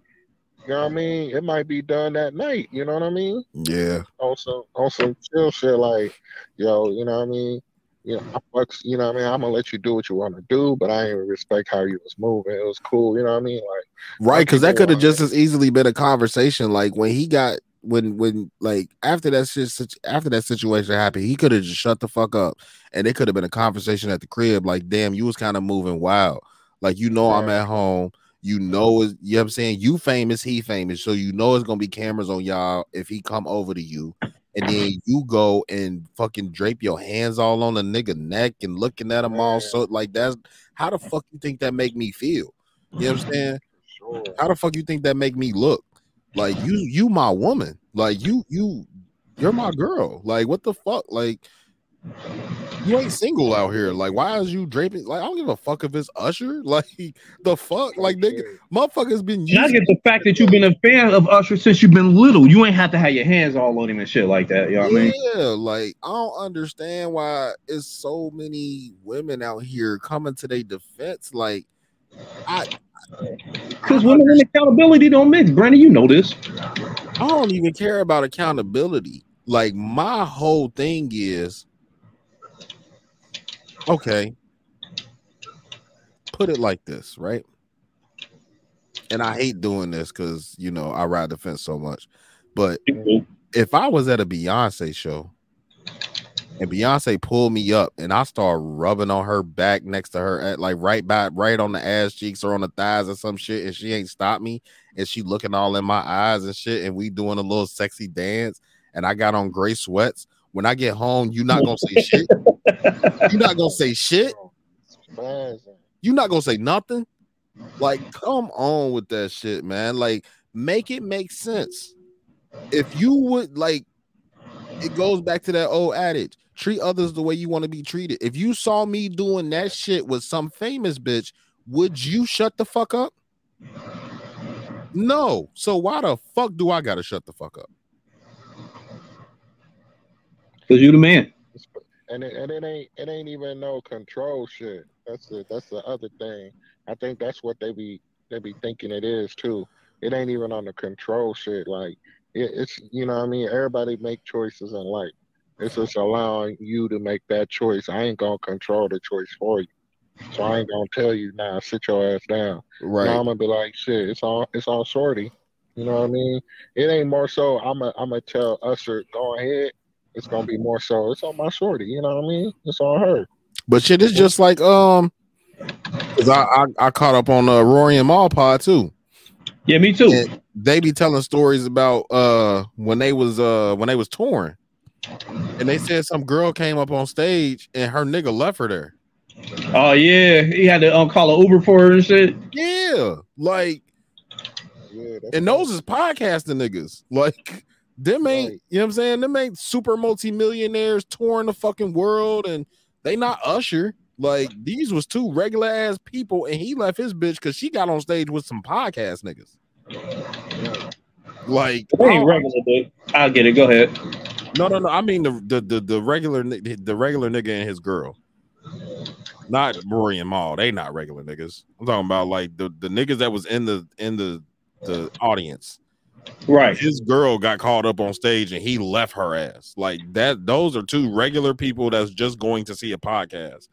know what I mean? It might be done that night, you know what I mean? Yeah. On some chill shit like, yo, you know what I mean? You know, I fucks, you know what I mean? I'm gonna let you do what you want to do, but I ain't respect how you was moving. It was cool, you know what I mean? Like Right, because that could have just as easily been a conversation. Like when he got when when like after that shit after that situation happened, he could have just shut the fuck up, and it could have been a conversation at the crib. Like, damn, you was kind of moving wild. Like you know, I'm at home. You know, is you know what I'm saying? You famous, he famous, so you know it's gonna be cameras on y'all if he come over to you, and then you go and fucking drape your hands all on the nigga neck and looking at him all so like that's how the fuck you think that make me feel? You know what I'm saying? How the fuck you think that make me look? Like you, you my woman. Like you, you, you're my girl. Like what the fuck? Like you ain't single out here. Like why is you draping? Like I don't give a fuck if it's Usher. Like the fuck? Like nigga, motherfuckers been And I get the fact that you've been a fan of Usher since you've been little. You ain't have to have your hands all on him and shit like that. You know what I mean? Yeah, like I don't understand why it's so many women out here coming to their defense. Like I, I because women and accountability don't mix. Brandon, you know this. I don't even care about accountability. Like my whole thing is okay. Put it like this, right? And I hate doing this because you know I ride the fence so much. But if I was at a Beyonce show and Beyonce pulled me up and I start rubbing on her back next to her at like right back right on the ass cheeks or on the thighs or some shit, and she ain't stopped me and she looking all in my eyes and shit, and we doing a little sexy dance, and I got on gray sweats. When I get home, you not gonna say shit. You not gonna say shit. You not gonna say nothing. Like, come on with that shit, man. Like, make it make sense. If you would like, it goes back to that old adage: treat others the way you want to be treated. If you saw me doing that shit with some famous bitch, would you shut the fuck up? No. So why the fuck do I gotta shut the fuck up? Because you the man. and it, and it ain't it ain't even no control shit. That's the that's the other thing. I think that's what they be they be thinking it is too. It ain't even on the control shit. Like it, it's you know what I mean. Everybody make choices in life. It's just allowing you to make that choice. I ain't gonna control the choice for you. So I ain't gonna tell you now. sit your ass down. Right. Now I'm gonna be like, shit. It's all it's all shorty. You know what I mean? It ain't more so. I'm a I'm gonna tell Usher go ahead. It's gonna be more so. It's on my shorty. You know what I mean? It's on her. But shit, it's just like um, cause I I, I caught up on uh, Rory and Mal pod too. Yeah, me too. they be telling stories about uh when they was uh when they was touring, and they said some girl came up on stage and her nigga left her there. Oh yeah, he had to um, call an Uber for her and shit. Yeah, like, and those is podcasting niggas. Like, them ain't you know what I'm saying? Them ain't super multimillionaires touring the fucking world, and they not Usher. Like, these was two regular ass people, and he left his bitch because she got on stage with some podcast niggas. Like, They ain't regular, but I'll get it. Go ahead. No, no, no. I mean the the the, the regular the regular nigga and his girl. Not Rory and Mal. They not regular niggas. I'm talking about like the, the niggas that was in the in the the audience. Right. His girl got called up on stage and he left her ass. Like that, those are two regular people that's just going to see a podcast.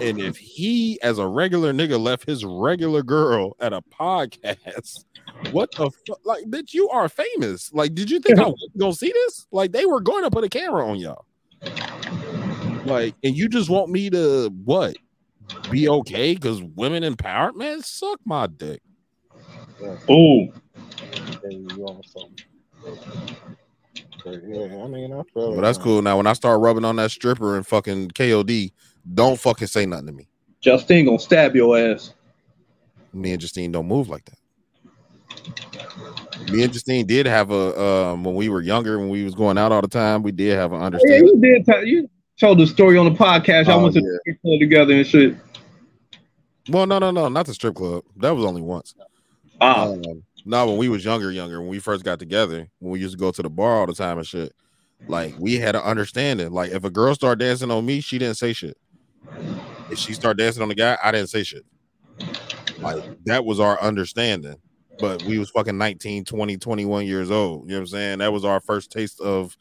And if he, as a regular nigga, left his regular girl at a podcast, what the fuck? Like, bitch, you are famous. Like, did you think I was gonna see this? Like, they were going to put a camera on y'all. Like, and you just want me to what? Be okay because women empowerment? Suck my dick. Oh, Then you on something. But yeah, I mean, I feel But that's cool. Now, when I start rubbing on that stripper and fucking KOD, don't fucking say nothing to me. Justine gonna stab your ass. Me and Justine don't move like that. Me and Justine did have a um when we were younger, when we was going out all the time, we did have an Yeah, understanding. you did. Tell, you told the story on the podcast. I Oh, went to yeah. the strip club together and shit. Well, no, no, no, not the strip club. That was only once. Ah. Um, no, when we was younger, younger, when we first got together, when we used to go to the bar all the time and shit, like we had an understanding. Like if a girl started dancing on me, she didn't say shit. If she started dancing on the guy, I didn't say shit. Like that was our understanding. But we was fucking 19, 20, 21 years old. You know what I'm saying? That was our first taste of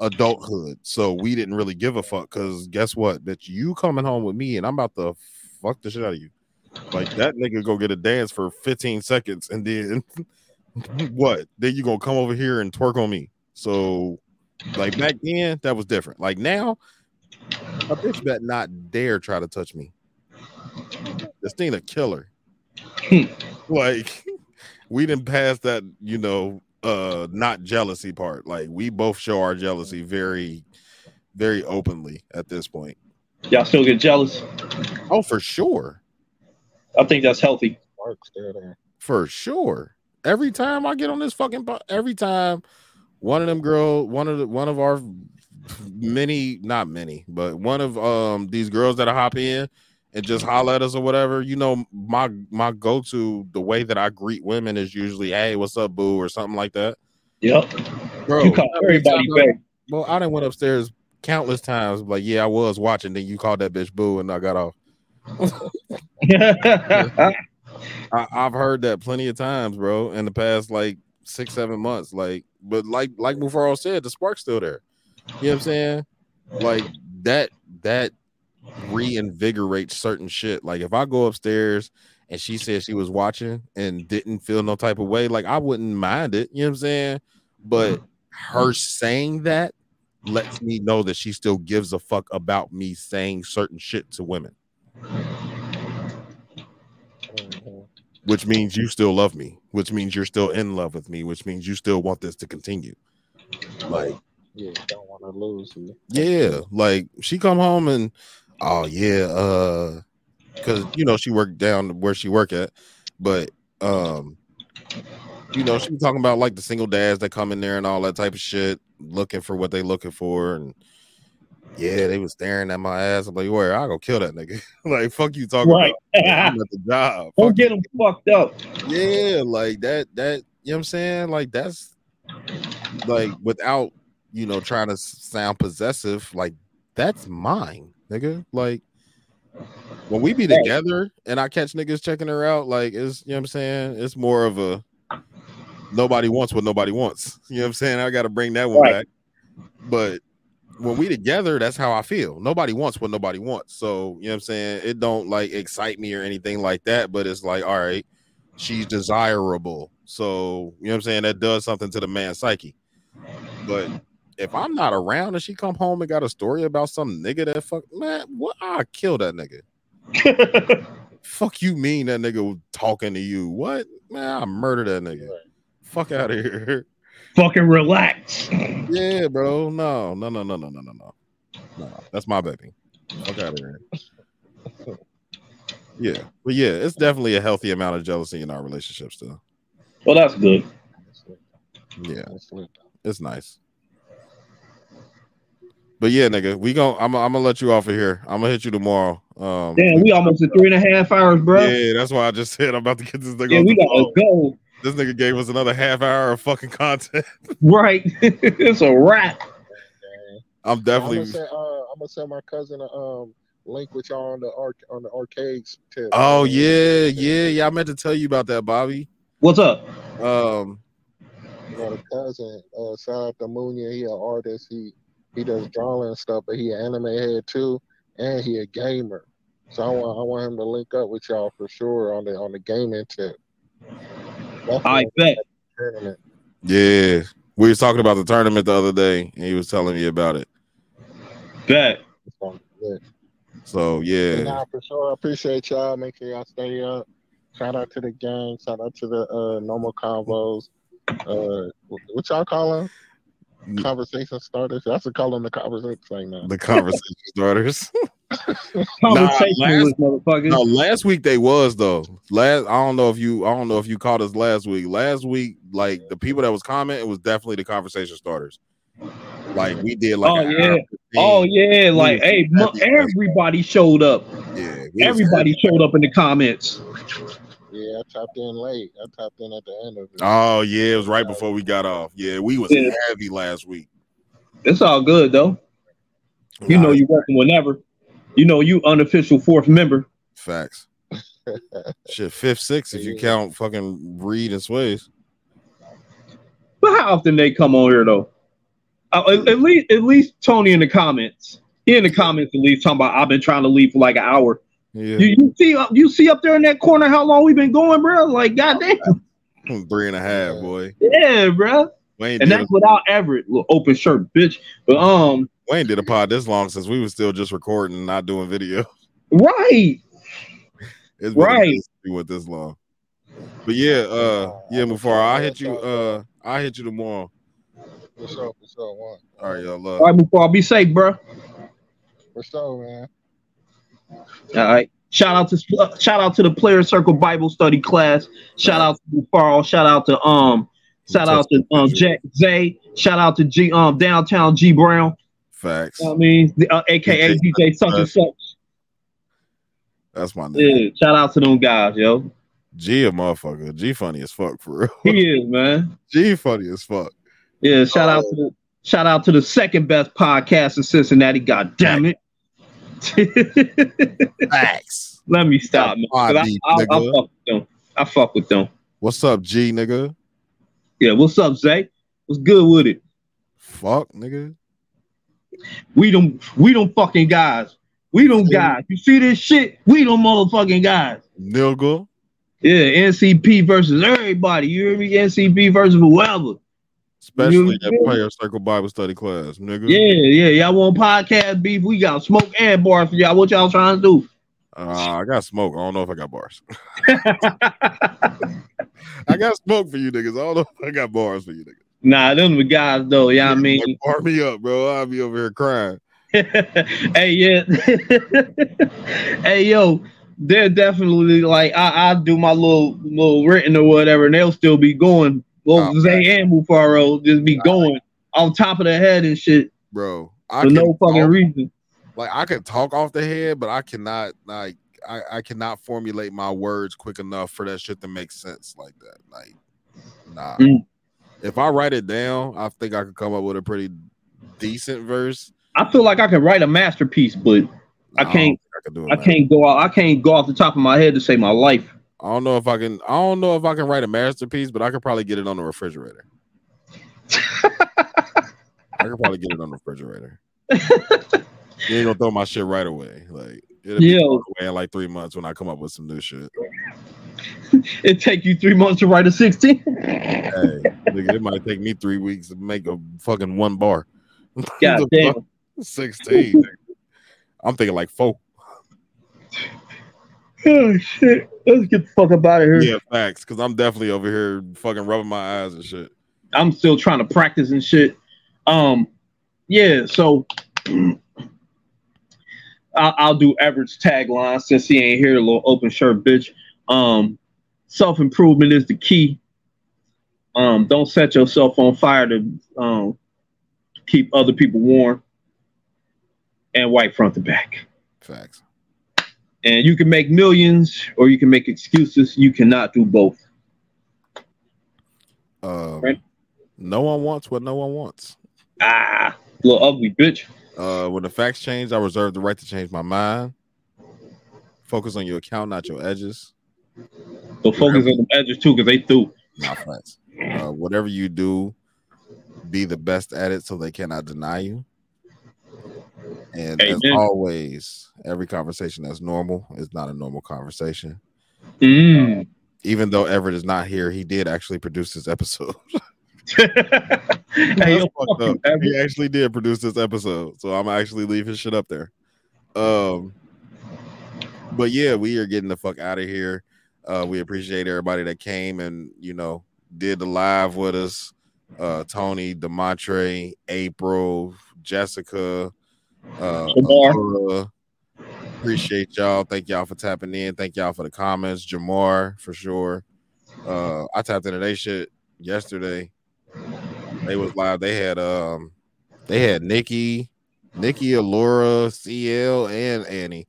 adulthood. So we didn't really give a fuck because guess what? Bitch, you coming home with me and I'm about to fuck the shit out of you. Like that nigga go get a dance for 15 seconds and then what? Then you gonna come over here and twerk on me. So like back then, that was different. Like now, a bitch bet not dare try to touch me. This thing a killer. like we didn't pass that, you know, uh not jealousy part. Like we both show our jealousy very, very openly at this point. Y'all still get jealous? Oh, for sure. I think that's healthy. Mark's still there. For sure. Every time I get on this fucking po- every time one of them girl, one of the one of our many, not many, but one of um these girls that I hop in and just holler at us or whatever, you know, my my go-to the way that I greet women is usually, hey, what's up, boo, or something like that. Yep. Bro, You call everybody back. Well, I didn't went upstairs countless times, like, yeah, I was watching, then you called that bitch boo, and I got off. I, I've heard that plenty of times, bro, in the past like six, seven months. Like, but like like Mufaro said, the spark's still there. You know what I'm saying? Like that that reinvigorates certain shit. Like if I go upstairs and she said she was watching and didn't feel no type of way, like I wouldn't mind it. You know what I'm saying? But mm-hmm. her saying that lets me know that she still gives a fuck about me saying certain shit to women. Mm-hmm. Which means you still love me, which means you're still in love with me, which means you still want this to continue. Like, Yeah, don't want to lose you. yeah, like she come home and oh yeah, uh because you know she worked down where she work at, but um you know, she was talking about like the single dads that come in there and all that type of shit, looking for what they looking for, and yeah, they was staring at my ass. I'm like, where I go kill that nigga. like, fuck you talking Right. about. I'm at the job. Don't get them fucked up. Yeah, like that, that, you know what I'm saying? Like, that's like without, you know, trying to sound possessive, like, that's mine, nigga. Like, when we be together and I catch niggas checking her out, like, it's, you know what I'm saying? It's more of a nobody wants what nobody wants. You know what I'm saying? I got to bring that one Right. back. But when we together, that's how I feel. Nobody wants what nobody wants. So, you know what I'm saying? It don't like excite me or anything like that, but it's like, all right, she's desirable. So, you know what I'm saying? That does something to the man's psyche. But if mm-hmm. I'm not around and she come home and got a story about some nigga that fuck man, what I kill that nigga. fuck you mean that nigga was talking to you. What? Man, I murder that nigga. Fuck out of here. Fucking relax. Yeah, bro. No, no, no, no, no, no, no, no. No, that's my baby. Fuck out of here. Yeah, but yeah, it's definitely a healthy amount of jealousy in our relationship still. Well, that's good. Yeah, it's nice. But yeah, nigga, we gon' I'm, I'm gonna let you off of here. I'm gonna hit you tomorrow. Um, Damn, we almost at three and a half hours, bro. yeah, that's why I just said I'm about to get this nigga. Yeah, we gotta phone. go. This nigga gave us another half hour of fucking content. Right. it's a wrap. I'm I'm definitely. gonna send, uh, I'm gonna send my cousin a um link with y'all on the arc on the arcades tip. Oh yeah, yeah, yeah. I meant to tell you about that, Bobby. What's up? Um, got a cousin, uh, shout out to Munya. He an artist. He he does drawing and stuff, but he an anime head too, and he a gamer. So I want I want him to link up with y'all for sure on the on the gaming tip. I bet. Tournament. yeah, we was talking about the tournament the other day, and he was telling me about it. Bet. So yeah, Nah, for sure. I appreciate y'all. Make sure y'all stay up. Shout out to the gang. Shout out to the uh, normal convos. Uh, what y'all call them? Conversation starters. That's what call them the conversation thing now. the conversation starters. Conversationalist motherfuckers. No, last week they was though. Last I don't know if you I don't know if you caught us last week. Last week, like the people that was commenting it was definitely the conversation starters. Like we did like oh yeah. Oh yeah. Like, was hey, mo- everybody showed up. Yeah. Everybody showed up in the comments. Yeah, I tapped in late. I tapped in at the end of it. Oh yeah, it was right before we got off. Yeah, we was Yeah. heavy last week. It's all good though. You know you working whenever. You know you unofficial fourth member. Facts. Shit, fifth, sixth if you count fucking Reed and Sways. But how often they come on here though? Uh, at, at least at least Tony in the comments. He in the comments at least talking about I've been trying to leave for like an hour. Yeah. You, you see up you see up there in that corner how long we've been going, bro? Like goddamn. Three and a half, boy. Yeah, bro. Wayne And did that's without Everett, little open shirt, bitch. But um, Wayne did a pod this long since we were still just recording and not doing video. right. It's been Right. amazing we went this long. But yeah, uh, yeah, before I hit you, uh, I hit you tomorrow. What's up? What's up? One. All right, y'all. Love. All right, before be safe, bro. What's up, man? All right. Shout out to uh, shout out to the Player Circle Bible Study class. Shout out to Farrell. Shout out to um. Shout out to um Jack Zay. Shout out to G um downtown G Brown. Facts. I mean, the, uh, AKA DJ such and such. That's my name. Yeah, shout out to them guys, yo. G a motherfucker. G funny as fuck for real. He is, man. G funny as fuck. Yeah, shout out to the shout out to the second best podcast in Cincinnati. God damn it. Facts. Let me stop, man. 'cause I, Bobby, I, I, fuck with them. I fuck with them. What's up, G nigga? Yeah, what's up, Zay? What's good with it? Fuck, nigga. We them we them fucking guys. We them guys. You see this shit? We don't motherfucking guys. Nigga. Yeah, NCP versus everybody. You hear me? NCP versus whoever. Especially that player circle Bible study class, nigga. Yeah, yeah. Y'all want podcast beef? We got smoke and bars for y'all. What y'all trying to do? Uh, I got smoke. I don't know if I got bars. I got smoke for you niggas. I don't know if I got bars for you niggas. Nah, them the guys though. Yeah, I mean, Like, bar me up, bro. I'll be over here crying. hey, yeah. hey, yo, they're definitely like I, I do my little little written or whatever, and they'll still be going. Well, Oh, Zay and Mufaro just be going on top of the head and shit Bro. for no fucking talk- reason. Like I can talk off the head, but I cannot like I, I cannot formulate my words quick enough for that shit to make sense like that. Like, nah. Mm. If I write it down, I think I could come up with a pretty decent verse. I feel like I could write a masterpiece, but I can't. I could do it, I can't go out. I can't go off the top of my head to say my life. I don't know if I can. I don't know if I can write a masterpiece, but I could probably get it on the refrigerator. I could probably get it on the refrigerator. you ain't gonna throw my shit right away. Like it'll Yeah. thrown away in like three months when I come up with some new shit. It take you three months to write a sixteen. Hey, nigga, it might take me three weeks to make a fucking one bar. God damn. Sixteen. I'm thinking like four. Oh shit! Let's get the fuck up out of here. Yeah, facts. Because I'm definitely over here fucking rubbing my eyes and shit. I'm still trying to practice and shit. Um, yeah. So I'll, I'll do Everett's tagline since he ain't here. A little open shirt, bitch. Um, self improvement is the key. Um, don't set yourself on fire to um keep other people warm. And white front to back. Facts. And you can make millions or you can make excuses. You cannot do both. Um, Right. No one wants what no one wants. Ah, little ugly bitch. Uh, when the facts change, I reserve the right to change my mind. Focus on your account, not your edges. So focus on the edges too, because they threw. Not facts. Uh, whatever you do, be the best at it so they cannot deny you. And as Amen. always, every conversation that's normal is not a normal conversation. Mm. Even though Everett is not here, he did actually produce this episode. Hey, That's yo, fucked fuck you, up. He actually did produce this episode, so I'm actually leaving his shit up there. Um, but yeah, we are getting the fuck out of here. Uh, we appreciate everybody that came and you know did the live with us. Uh, Tony, Demontre, April, Jessica, uh, Jamar. Allura. Appreciate y'all. Thank y'all for tapping in. Thank y'all for the comments. Jamar for sure. Uh, I tapped into they shit yesterday. They was live. They had um, they had Nikki, Nikki, Allura, CL, and Annie.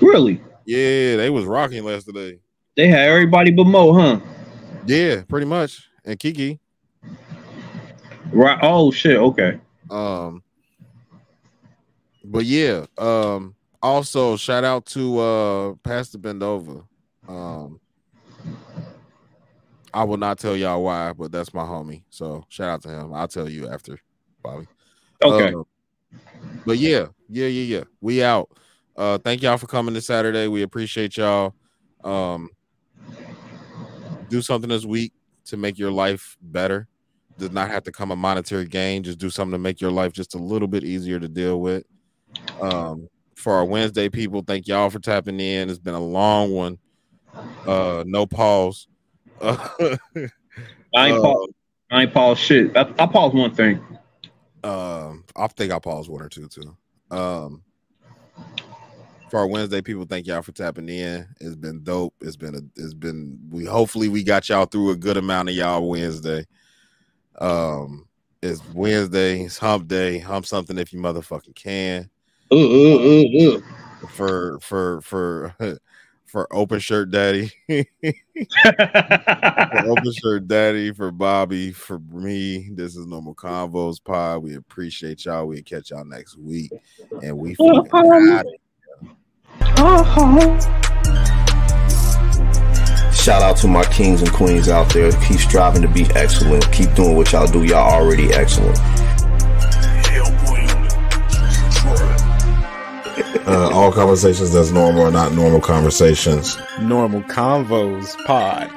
Really? Yeah, they was rocking yesterday. They had everybody but Mo, huh? Yeah, pretty much. And Kiki. Right. Oh shit. Okay. Um, but yeah. Um, also shout out to uh Pastor Bendova. Um, I will not tell y'all why, but that's my homie. So shout out to him. I'll tell you after, Bobby. Okay. Uh, but yeah, yeah, yeah, yeah. We out. Uh, thank y'all for coming this Saturday. We appreciate y'all. Um, do something this week to make your life better. Does not have to come a monetary gain. Just do something to make your life just a little bit easier to deal with. Um, for our Wednesday people, thank y'all for tapping in. It's been a long one. Uh, no pause. I ain't pause. I ain't pause shit. I, I pause one thing. Um, I think I paused one or two too. Um, for our Wednesday, people, thank y'all for tapping in. It's been dope. It's been a. It's been. We hopefully we got y'all through a good amount of y'all Wednesday. Um, it's Wednesday. It's Hump Day. Hump something if you motherfucking can. Uh, uh, uh, uh. For for for for open shirt daddy. for open shirt daddy for Bobby for me. This is normal convos pod. We appreciate y'all. We catch y'all next week, and we fucking. Shout out to my kings and queens out there. Keep striving to be excellent. Keep doing what y'all do. Y'all already excellent. Uh, all conversations that's normal are not normal conversations. Normal Convos Pod.